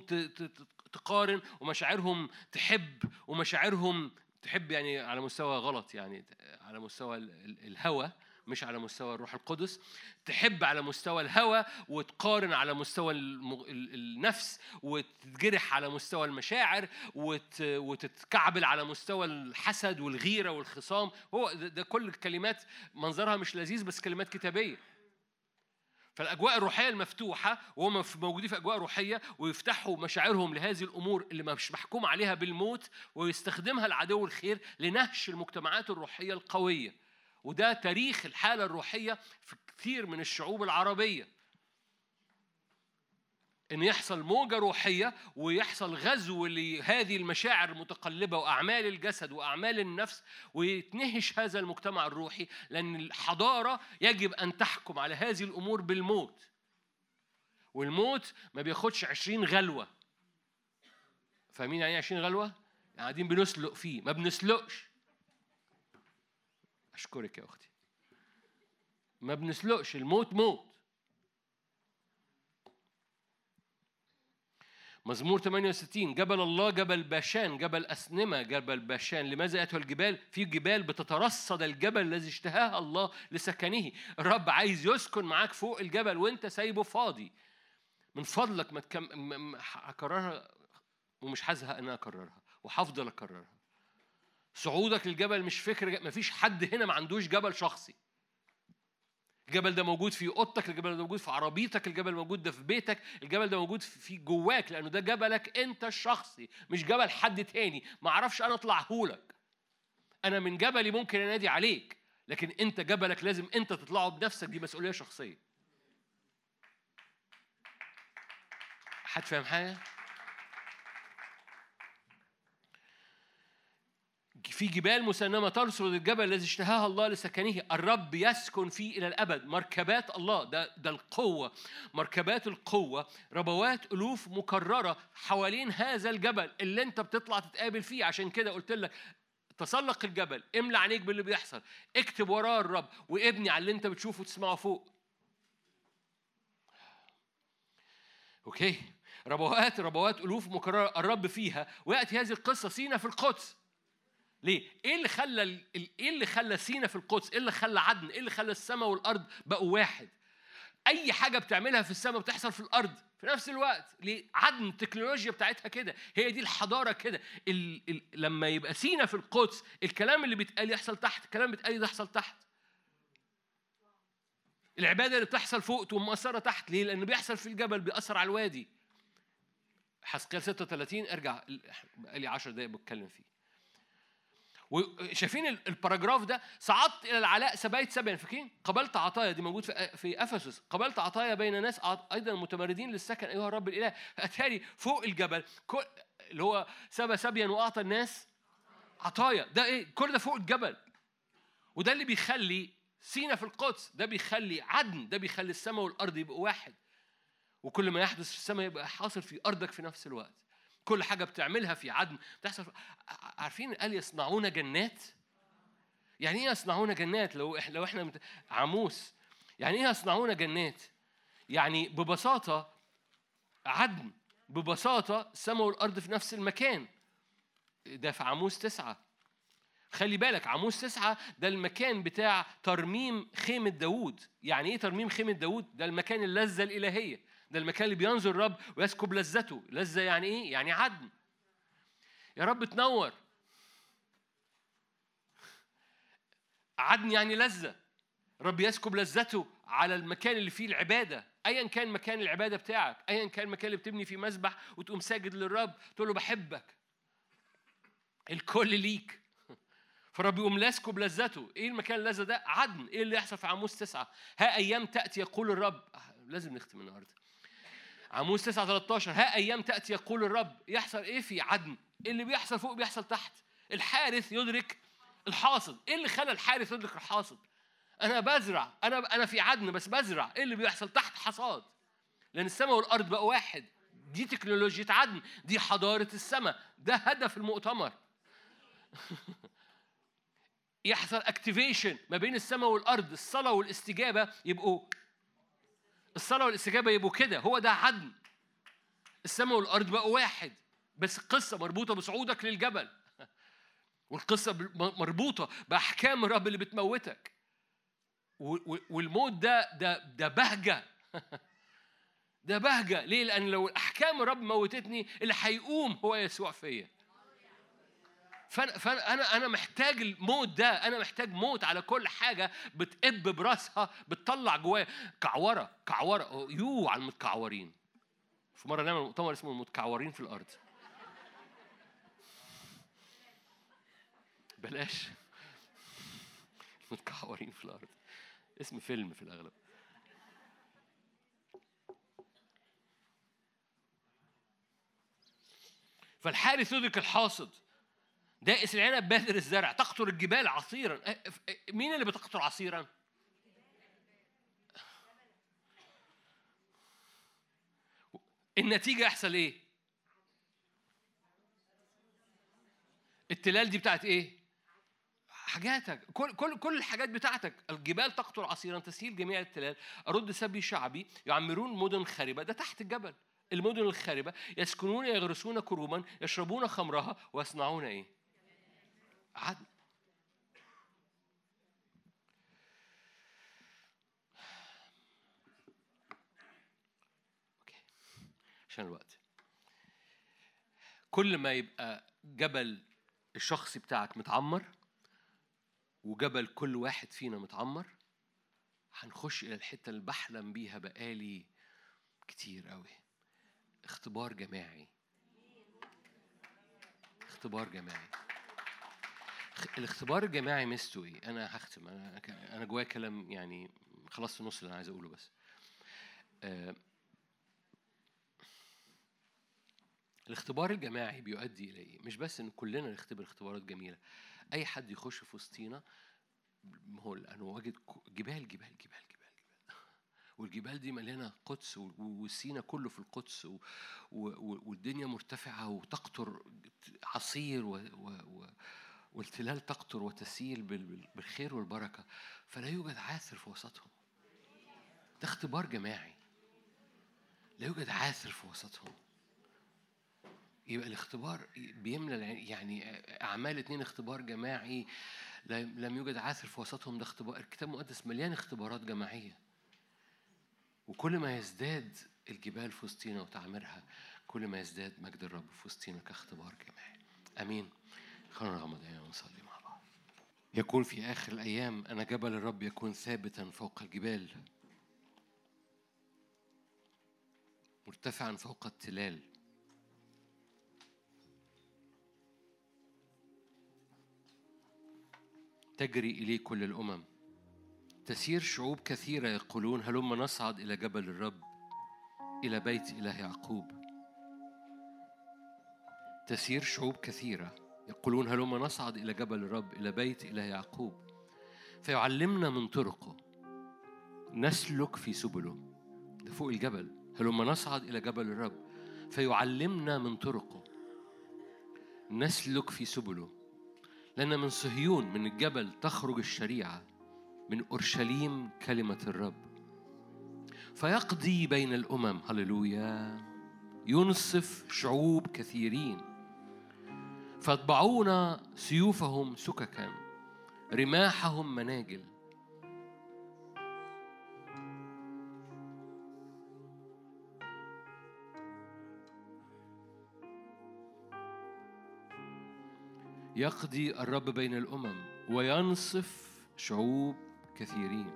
تقارن ومشاعرهم تحب ومشاعرهم تحب يعني على مستوى غلط يعني على مستوى ال- ال- الهوى مش على مستوى الروح القدس. تحب على مستوى الهوى وتقارن على مستوى النفس وتتجرح على مستوى المشاعر وت... وتتكعبل على مستوى الحسد والغيرة والخصام. هو ده كل الكلمات منظرها مش لذيذ بس كلمات كتابية. فالأجواء الروحية المفتوحة وهم موجودين في أجواء روحية ويفتحوا مشاعرهم لهذه الأمور اللي مش محكوم عليها بالموت ويستخدمها العدو الخير لنهش المجتمعات الروحية القوية. وده تاريخ الحالة الروحية في كثير من الشعوب العربية. إن يحصل موجة روحية ويحصل غزو لهذه المشاعر المتقلبة وأعمال الجسد وأعمال النفس ويتنهش هذا المجتمع الروحي لأن الحضارة يجب أن تحكم على هذه الأمور بالموت. والموت ما بياخدش عشرين غلوة. فاهمين يعني إيه عشرين غلوة؟ قاعدين بنسلق فيه ما بنسلقش. أشكرك يا أختي. ما بنسلقش الموت موت. مزمور 68 جبل الله جبل باشان جبل أسنمة جبل باشان. لماذا أتوا الجبال؟ في جبال بتترصد الجبل الذي اشتهاه الله لسكنه. الرب عايز يسكن معاك فوق الجبل وانت سايبه فاضي. من فضلك ما تكم... هكررها ومش هزهق إن أنا أكررها وهفضل أكررها. صعودك للجبل مش فكره ما فيش حد هنا ما عندوش جبل شخصي. الجبل ده موجود في أوضتك الجبل ده موجود في عربيتك الجبل موجود ده في بيتك الجبل ده موجود في جواك لأنه ده جبلك أنت الشخصي مش جبل حد تاني. ما أعرفش أنا أطلعهولك. أنا من جبلي ممكن أنادي عليك لكن أنت جبلك لازم أنت تطلعه بنفسك دي مسؤولية شخصية. حد فاهم حاجة؟ في جبال مسنمة ترصد الجبل الذي اشتهاها الله لسكنه. الرب يسكن فيه إلى الأبد. مركبات الله ده, ده القوة. مركبات القوة ربوات ألوف مكررة حوالين هذا الجبل اللي أنت بتطلع تتقابل فيه. عشان كده قلت لك تسلق الجبل املى عينيك باللي بيحصل. اكتب وراه الرب وابني على اللي أنت بتشوفه وتسمعه فوق. أوكي. ربوات ربوات ألوف مكررة. الرب فيها. ويأتي هذه القصة. سينا في القدس. ليه؟ إيه اللي خلى إيه اللي خلى سينا في القدس؟ إيه اللي خلى عدن؟ إيه اللي خلى السماء والأرض بقوا واحد؟ أي حاجة بتعملها في السماء بتحصل في الأرض في نفس الوقت. ليه؟ عدن التكنولوجيا بتاعتها كده. هي دي الحضارة كده. ال... ال... لما يبقى سينا في القدس الكلام اللي بيتقال يحصل تحت الكلام اللي بيتقال يحصل تحت. العبادة اللي بتحصل فوق تقوم مؤثره تحت. ليه؟ لأن بيحصل في الجبل بيأثر على الوادي. حسقيال 36 ارجع. بقالي 10 دقايق بتكلم فيه. وشايفين ال- ال paragraph ده صعدت إلى العلاء سبايت سبعين فاكرين؟ قبلت عطايا دي موجود في في إفسس. قبلت عطايا بين ناس أيضا متمردين للسكن. أيها الرب الإله أتاري فوق الجبل. كل اللي هو سبى سبيا وأعطى الناس عطايا. ده إيه؟ كل ده فوق الجبل. وده اللي بيخلي سينا في القدس. ده بيخلي عدن. ده بيخلي السماء والأرض يبقوا واحد. وكل ما يحدث في السماء يبقى حاصل في أرضك في نفس الوقت. كل حاجة بتعملها في عدن بتحصل عارفين قال يصنعون جنات؟ يعني إيه يصنعون جنات لو إحنا لو إحنا مت... عاموس يعني إيه يصنعون جنات؟ يعني ببساطة عدن ببساطة السماء والارض في نفس المكان. ده في عاموس تسعة. خلي بالك عاموس تسعة ده المكان بتاع ترميم خيمة داوود. يعني إيه ترميم خيمة داوود؟ ده المكان اللذة الإلهية. ده المكان اللي بينظر الرب ويسكب لذته. لذة يعني إيه؟ يعني عدن. يا رب تنور. عدن يعني لذة. رب يسكب لذته على المكان اللي فيه العبادة. أيا كان مكان العبادة بتاعك أيا كان المكان اللي بتبني فيه مسبح وتقوم ساجد للرب تقول له بحبك. الكل ليك. فرب يقوم لاسكه بلذته إيه المكان اللذة ده؟ عدن. إيه اللي يحصل في عاموس تسعة؟ ها أيام تأتي يقول الرب. آه، لازم نختم النهارده. عاموس 9 13 ها أيام تأتي يقول الرب يحصل إيه في عدن؟ إيه اللي بيحصل فوق بيحصل تحت؟ الحارث يدرك الحاصد إيه اللي خلى الحارث يدرك الحاصد أنا بزرع أنا أنا في عدن بس بزرع. إيه اللي بيحصل تحت؟ حصاد. لأن السماء والأرض بقوا واحد. دي تكنولوجيا عدن. دي حضارة السماء. ده هدف المؤتمر. يحصل اكتيفيشن ما بين السماء والأرض. الصلاة والاستجابة يبقوا الصلاة والإستجابة يبقوا كده. هو ده عدن السماء والأرض بقوا واحد. بس القصة مربوطة بصعودك للجبل. والقصة ب- مربوطة بأحكام الرب اللي بتموتك. والموت ده ده ده بهجة. ده بهجة. ليه؟ لأن لو الأحكام الرب موتتني اللي هيقوم هو يسوع فيا. فانا فانا أنا محتاج الموت ده. أنا محتاج موت على كل حاجة بتقب براسها بتطلع جوايا. كعورة كعورة. يو على المتكعورين. في مرة نعمل مؤتمر اسمه المتكعورين في الأرض. بلاش. متكعورين في الأرض. اسم فيلم في الأغلب. فالحارث يدرك الحاصد. دائس العنب بادر الزرع تقطر الجبال عصيرا. أه، أه، مين اللي بتقطر عصيرا؟ النتيجة يحصل إيه؟ التلال دي بتاعت إيه؟ حاجاتك. كل كل كل الحاجات بتاعتك. الجبال تقطر عصيرا تسهيل جميع التلال. أرد سبي شعبي يعمرون مدن خاربة. ده تحت الجبل. المدن الخاربة يسكنون يغرسون كروما يشربون خمرها ويصنعون إيه؟ عدل. أوكي عشان الوقت. كل ما يبقى جبل الشخصي بتاعك متعمر وجبل كل واحد فينا متعمر هنخش إلى الحتة اللي بحلم بيها بقالي كتير قوي اختبار جماعي. اختبار جماعي. الاختبار الجماعي ميزته إيه؟ أنا هختم أنا أنا جوايا كلام يعني خلصت النص اللي أنا عايز أقوله بس. آه، الاختبار الجماعي بيؤدي إلى إيه؟ مش بس إن كلنا نختبر اختبارات جميلة. أي حد يخش في وسطينا هو أنا واجد جبال جبال جبال جبال جبال والجبال دي مليانة قدس والسينا كله في القدس. و... و- والدنيا مرتفعة وتقطر عصير و... و... و... والتلال تقطر وتسيل بال- بال- بالخير والبركة فلا يوجد عاثر في وسطهم. ده اختبار جماعي. لا يوجد عاثر في وسطهم. يبقى الاختبار بيملى يعني أعمال اتنين اختبار جماعي لم يوجد عاثر في وسطهم ده اختبار الكتاب المقدس مليان اختبارات جماعية. وكل ما يزداد الجبال في وسطينا وتعميرها كل ما يزداد مجد الرب في وسطينا كاختبار جماعي. آمين. خلونا نغمض ونصلي مع بعض. يكون في آخر الأيام أنا جبل الرب يكون ثابتا فوق الجبال. مرتفعا فوق التلال. تجري إليه كل الأمم. تسير شعوب كثيرة يقولون هلما نصعد إلى جبل الرب إلى بيت إله يعقوب. تسير شعوب كثيرة. يقولون هلما نصعد إلى جبل الرب إلى بيت إله يعقوب. فيعلمنا من طرقه. نسلك في سبله. ده فوق الجبل. هلما نصعد إلى جبل الرب؟ فيعلمنا من طرقه. نسلك في سبله. لأن من صهيون من الجبل تخرج الشريعة. من أورشليم كلمة الرب. فيقضي بين الأمم. هللويا. ينصف شعوب كثيرين. فيطبعون سيوفهم سككا رماحهم مناجل. يقضي الرب بين الأمم وينصف شعوب كثيرين.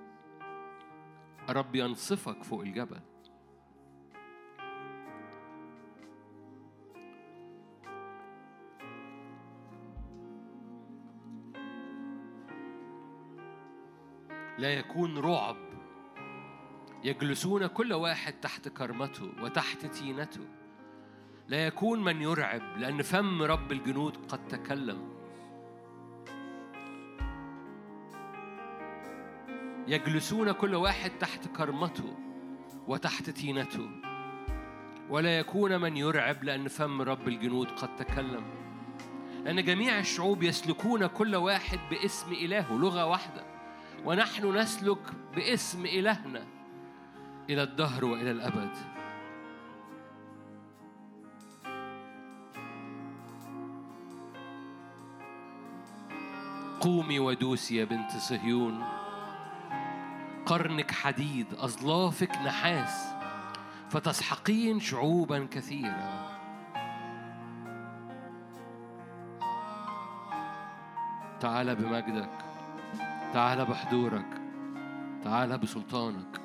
الرب ينصفك فوق الجبل. لا يكون رعب. يجلسون كل واحد تحت كرمته وتحت تينته. لا يكون من يرعب لأن فم رب الجنود قد تكلم. يجلسون كل واحد تحت كرمته وتحت تينته. ولا يكون من يرعب لأن فم رب الجنود قد تكلم. لأن جميع الشعوب يسلكون كل واحد باسم إلهه لغة واحدة. ونحن نسلك باسم إلهنا إلى الدهر وإلى الأبد. قومي ودوسي يا بنت صهيون قرنك حديد أظلافك نحاس فتسحقين شعوبا كثيرة تعال بمجدك. تعال بحضورك. تعال بسلطانك.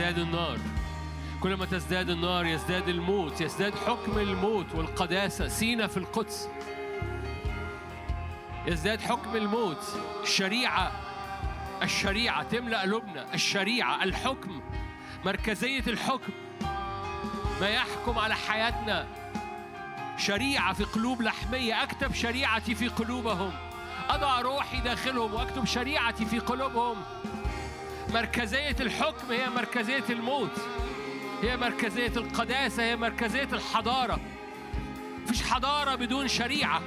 تزداد النار. كلما تزداد النار يزداد الموت يزداد حكم الموت والقداسة. سينا في القدس. يزداد حكم الموت. الشريعة الشريعة تملأ قلوبنا الشريعة الحكم. مركزية الحكم. ما يحكم على حياتنا. شريعة في قلوب لحمية. أكتب شريعتي في قلوبهم. أضع روحي داخلهم وأكتب شريعتي في قلوبهم. مركزية الحكم هي مركزية الموت هي مركزية القداسة هي مركزية الحضارة. مفيش حضارة بدون شريعة.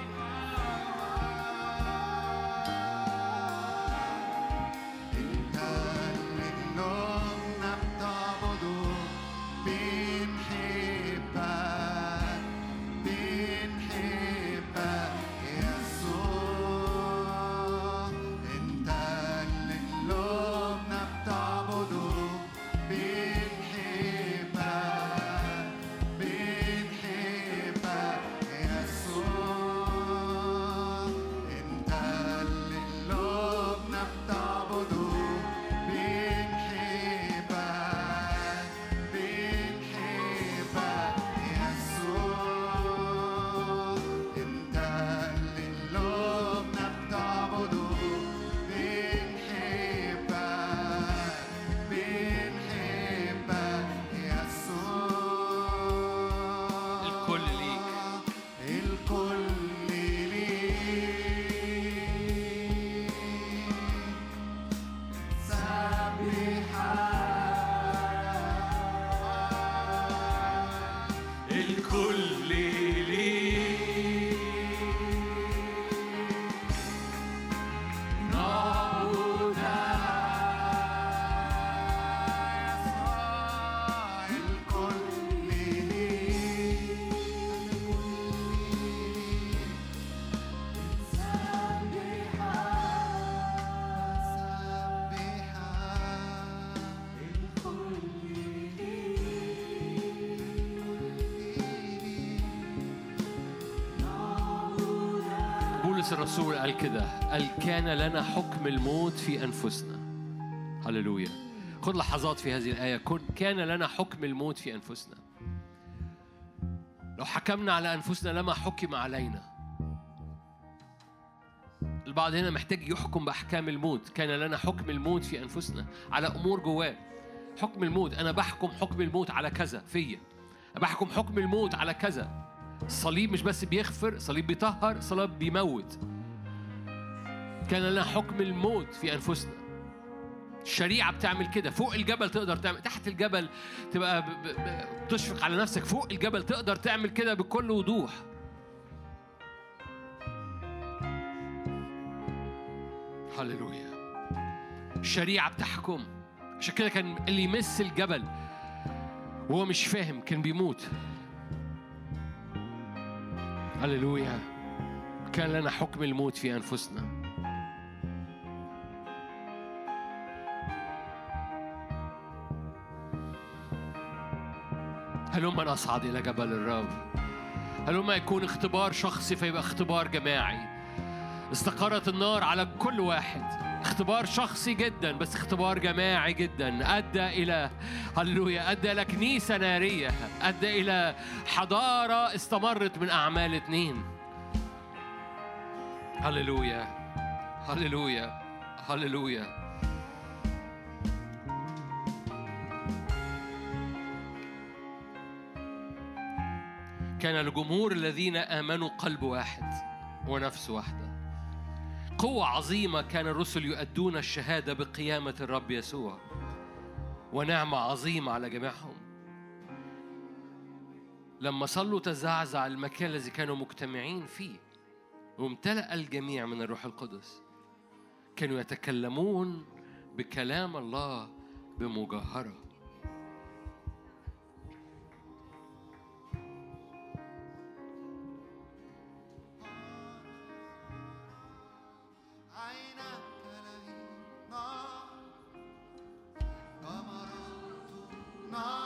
قال كده قال كان لنا حكم الموت في أنفسنا. هللويا. خذ لحظات في هذه الآية. كان لنا حكم الموت في أنفسنا. لو حكمنا على أنفسنا لما حكم علينا. البعض هنا محتاج يحكم بأحكام الموت. كان لنا حكم الموت في أنفسنا على أمور جواه. حكم الموت أنا بحكم حكم الموت على كذا فيا. بحكم حكم الموت على كذا. الصليب مش بس بيغفر صليب بيطهر صليب بيموت. كان لنا حكم الموت في أنفسنا. الشريعة بتعمل كده. فوق الجبل تقدر تعمل تحت الجبل تبقى ب... ب... ب... تشفق على نفسك. فوق الجبل تقدر تعمل كده بكل وضوح. هللويا. الشريعة بتحكم. عشان كده كان اللي يمس الجبل وهو مش فاهم كان بيموت. هللويا. كان لنا حكم الموت في أنفسنا. هلما نصعد إلى جبل الرب هلما يكون اختبار شخصي فيبقى اختبار جماعي؟ استقرت النار على كل واحد. اختبار شخصي جدا بس اختبار جماعي جدا. أدى إلى هللويا أدى إلى كنيسة نارية. أدى إلى حضارة استمرت من أعمال اتنين. هللويا هللويا هللويا. كان الجمهور الذين آمنوا قلب واحد ونفس واحدة. قوة عظيمة كان الرسل يؤدون الشهادة بقيامة الرب يسوع ونعمة عظيمة على جميعهم. لما صلوا تزعزع المكان الذي كانوا مجتمعين فيه وامتلأ الجميع من الروح القدس كانوا يتكلمون بكلام الله بمجاهرة. نار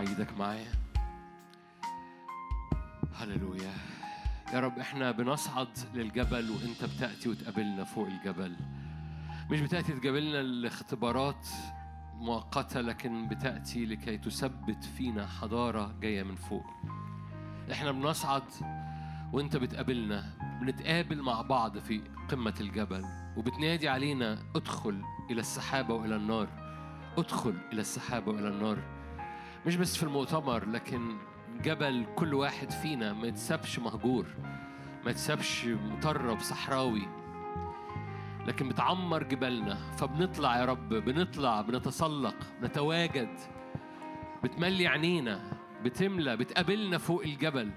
إيدك معايا. هللويا. يا رب إحنا بنصعد للجبل وإنت بتأتي وتقابلنا فوق الجبل. مش بتأتي تقابلنا لاختبارات مؤقتة لكن بتأتي لكي تثبت فينا حضارة جاية من فوق. إحنا بنصعد وإنت بتقابلنا بنتقابل مع بعض في قمة الجبل وبتنادي علينا ادخل إلى السحابة وإلى النار ادخل إلى السحابة وإلى النار. مش بس في المؤتمر لكن جبل كل واحد فينا ما يتسابش مهجور ما يتسابش مطرب صحراوي. لكن بتعمر جبالنا فبنطلع يا رب بنطلع بنتسلق بنتواجد. بتملي عينينا بتملى بتقابلنا فوق الجبل.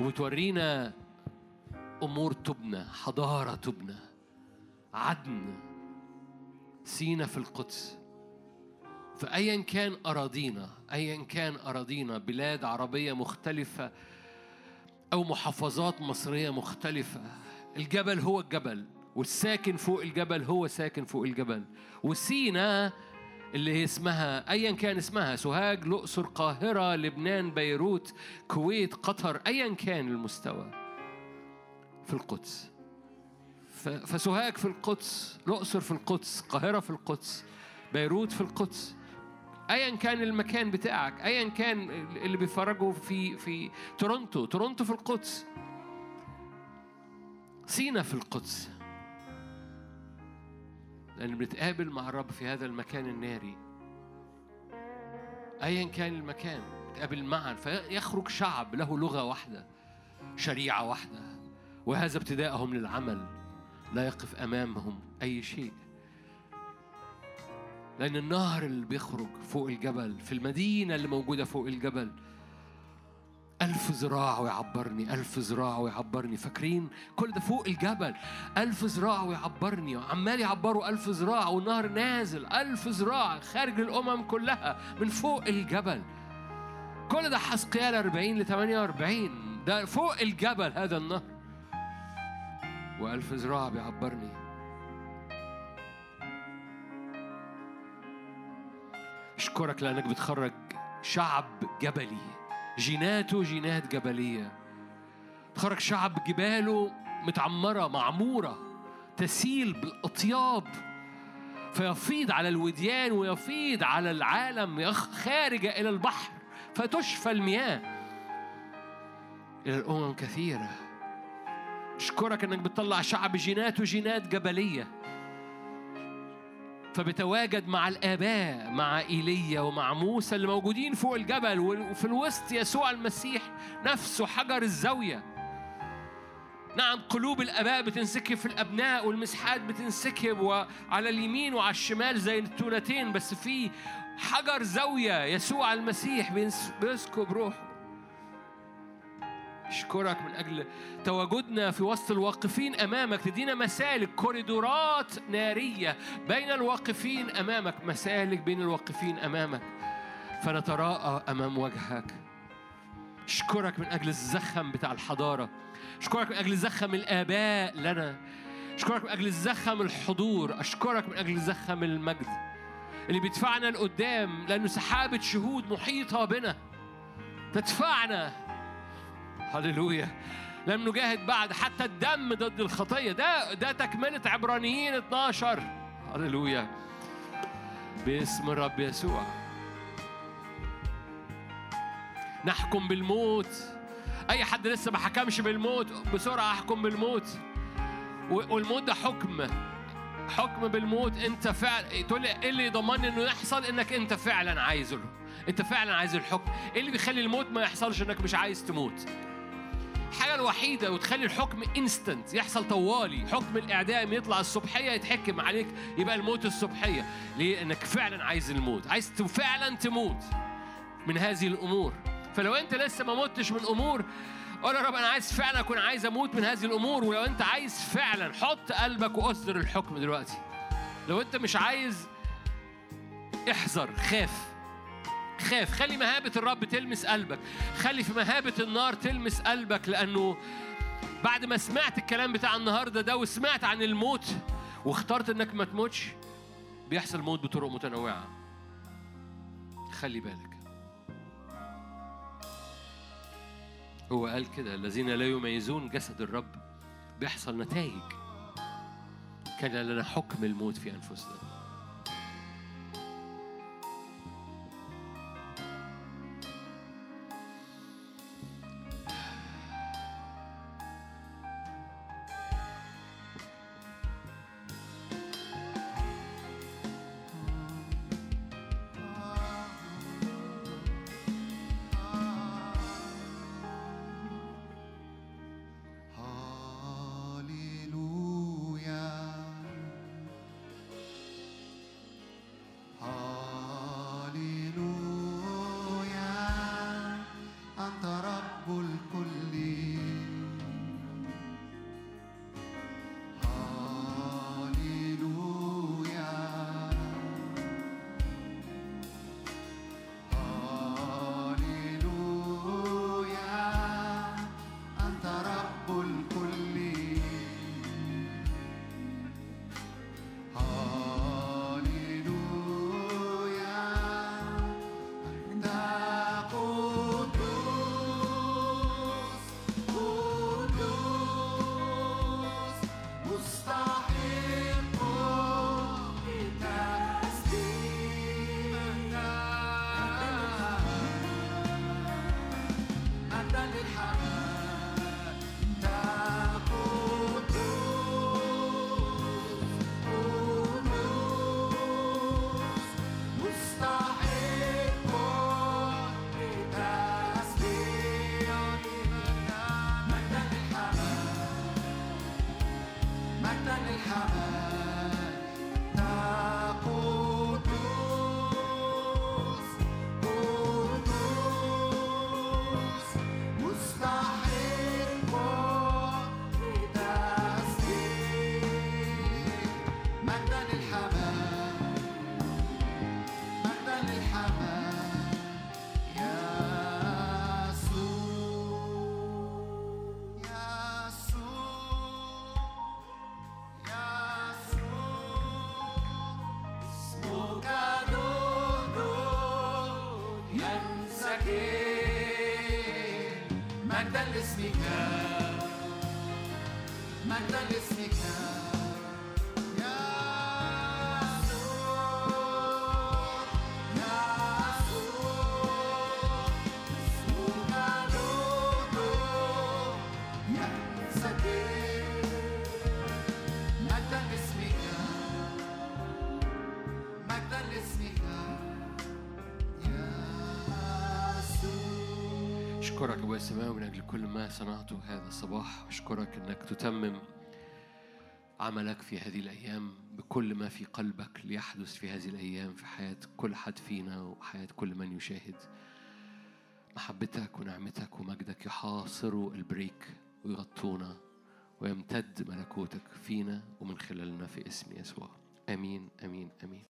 وبتورينا أمور تبنى حضارة تبنى عدن سينا في القدس. فأيا كان أراضينا أيا كان أراضينا بلاد عربية مختلفة أو محافظات مصرية مختلفة الجبل هو الجبل والساكن فوق الجبل هو ساكن فوق الجبل. وسينا اللي هي اسمها ايا كان اسمها سوهاج الأقصر قاهره لبنان بيروت كويت قطر ايا كان المستوى في القدس. فسوهاج في القدس الأقصر في القدس قاهره في القدس بيروت في القدس. ايا كان المكان بتاعك ايا كان اللي بيتفرجوا في في تورونتو. تورونتو في القدس. سينا في القدس. لأن بنتقابل مع الرب في هذا المكان الناري. أيا كان المكان. نتقابل معا. فيخرج شعب له لغة واحدة شريعة واحدة. وهذا ابتداءهم للعمل. لا يقف أمامهم أي شيء. لأن النهر اللي بيخرج فوق الجبل في المدينة اللي موجودة فوق الجبل ألف ذراع ويعبرني ألف ذراع ويعبرني فاكرين؟ كل ده فوق الجبل. ألف ذراع ويعبرني عمال يعبروا ألف ذراع والنهر نازل. ألف ذراع خارج الأمم كلها من فوق الجبل. كل ده حسقيال 40 ل 48 ده فوق الجبل هذا النهر. وألف ذراع بيعبرني. أشكرك لأنك بتخرج شعب جبلي. جيناته جينات جبلية. تخرج شعب جباله متعمرة معمورة تسيل بالأطياب. فيفيض على الوديان ويفيض على العالم خارجة إلى البحر فتشفى المياه. إلى الأمم كثيرة. أشكرك إنك بتطلع شعب جيناته جينات جبلية. فبتواجد مع الآباء مع إيليا ومع موسى اللي موجودين فوق الجبل وفي الوسط يسوع المسيح نفسه حجر الزاوية. نعم قلوب الآباء بتنسكب في الأبناء والمسحات بتنسكب وعلى اليمين وعلى الشمال زي التونتين بس في حجر زاوية يسوع المسيح بيسكب روحه. أشكرك من أجل تواجدنا في وسط الواقفين أمامك. تدينا مسالك كوريدورات نارية بين الواقفين أمامك. مسالك بين الواقفين أمامك. فنتراءى أمام وجهك. أشكرك من أجل الزخم بتاع الحضارة. أشكرك من أجل زخم الآباء لنا. أشكرك من أجل الزخم الحضور. أشكرك من أجل زخم المجد. اللي بيدفعنا لقدام لأنه سحابة شهود محيطة بنا. تدفعنا هللويا. لم نجاهد بعد حتى الدم ضد الخطية. ده ده تكملة عبرانيين 12 هللويا. باسم الرب يسوع. نحكم بالموت. أي حد لسه ما حكمش بالموت بسرعة أحكم بالموت. والموت ده حكم. حكم بالموت. أنت فعلا تقول لي إيه اللي يضمني إنه يحصل؟ إنك أنت فعلا عايزه أنت فعلا عايز الحكم. إيه اللي بيخلي الموت ما يحصلش؟ إنك مش عايز تموت. الحاجة الوحيدة وتخلي الحكم انستنت يحصل طوالي حكم الإعدام يطلع الصبحية يتحكم عليك يبقى الموت الصبحية. ليه؟ إنك فعلا عايز الموت عايز فعلا تموت من هذه الأمور. فلو أنت لسه ما متش من أمور قول يا رب أنا عايز فعلا أكون عايز أموت من هذه الأمور. ولو أنت عايز فعلا حط قلبك وأصدر الحكم دلوقتي. لو أنت مش عايز احذر خاف. خاف. خلي مهابة الرب تلمس قلبك. خلي في مهابة النار تلمس قلبك لأنه بعد ما سمعت الكلام بتاع النهاردة ده وسمعت عن الموت واخترت إنك ما تموتش بيحصل موت بطرق متنوعة. خلي بالك. هو قال كده الذين لا يميزون جسد الرب بيحصل نتائج. كان لنا حكم الموت في أنفسنا. السماوي من أجل كل ما صنعته هذا الصباح أشكرك أنك تتمم عملك في هذه الأيام بكل ما في قلبك ليحدث في هذه الأيام في حياة كل حد فينا وحياة كل من يشاهد. محبتك ونعمتك ومجدك يحاصروا البريك ويغطونا ويمتد ملكوتك فينا ومن خلالنا في اسم يسوع. آمين آمين آمين.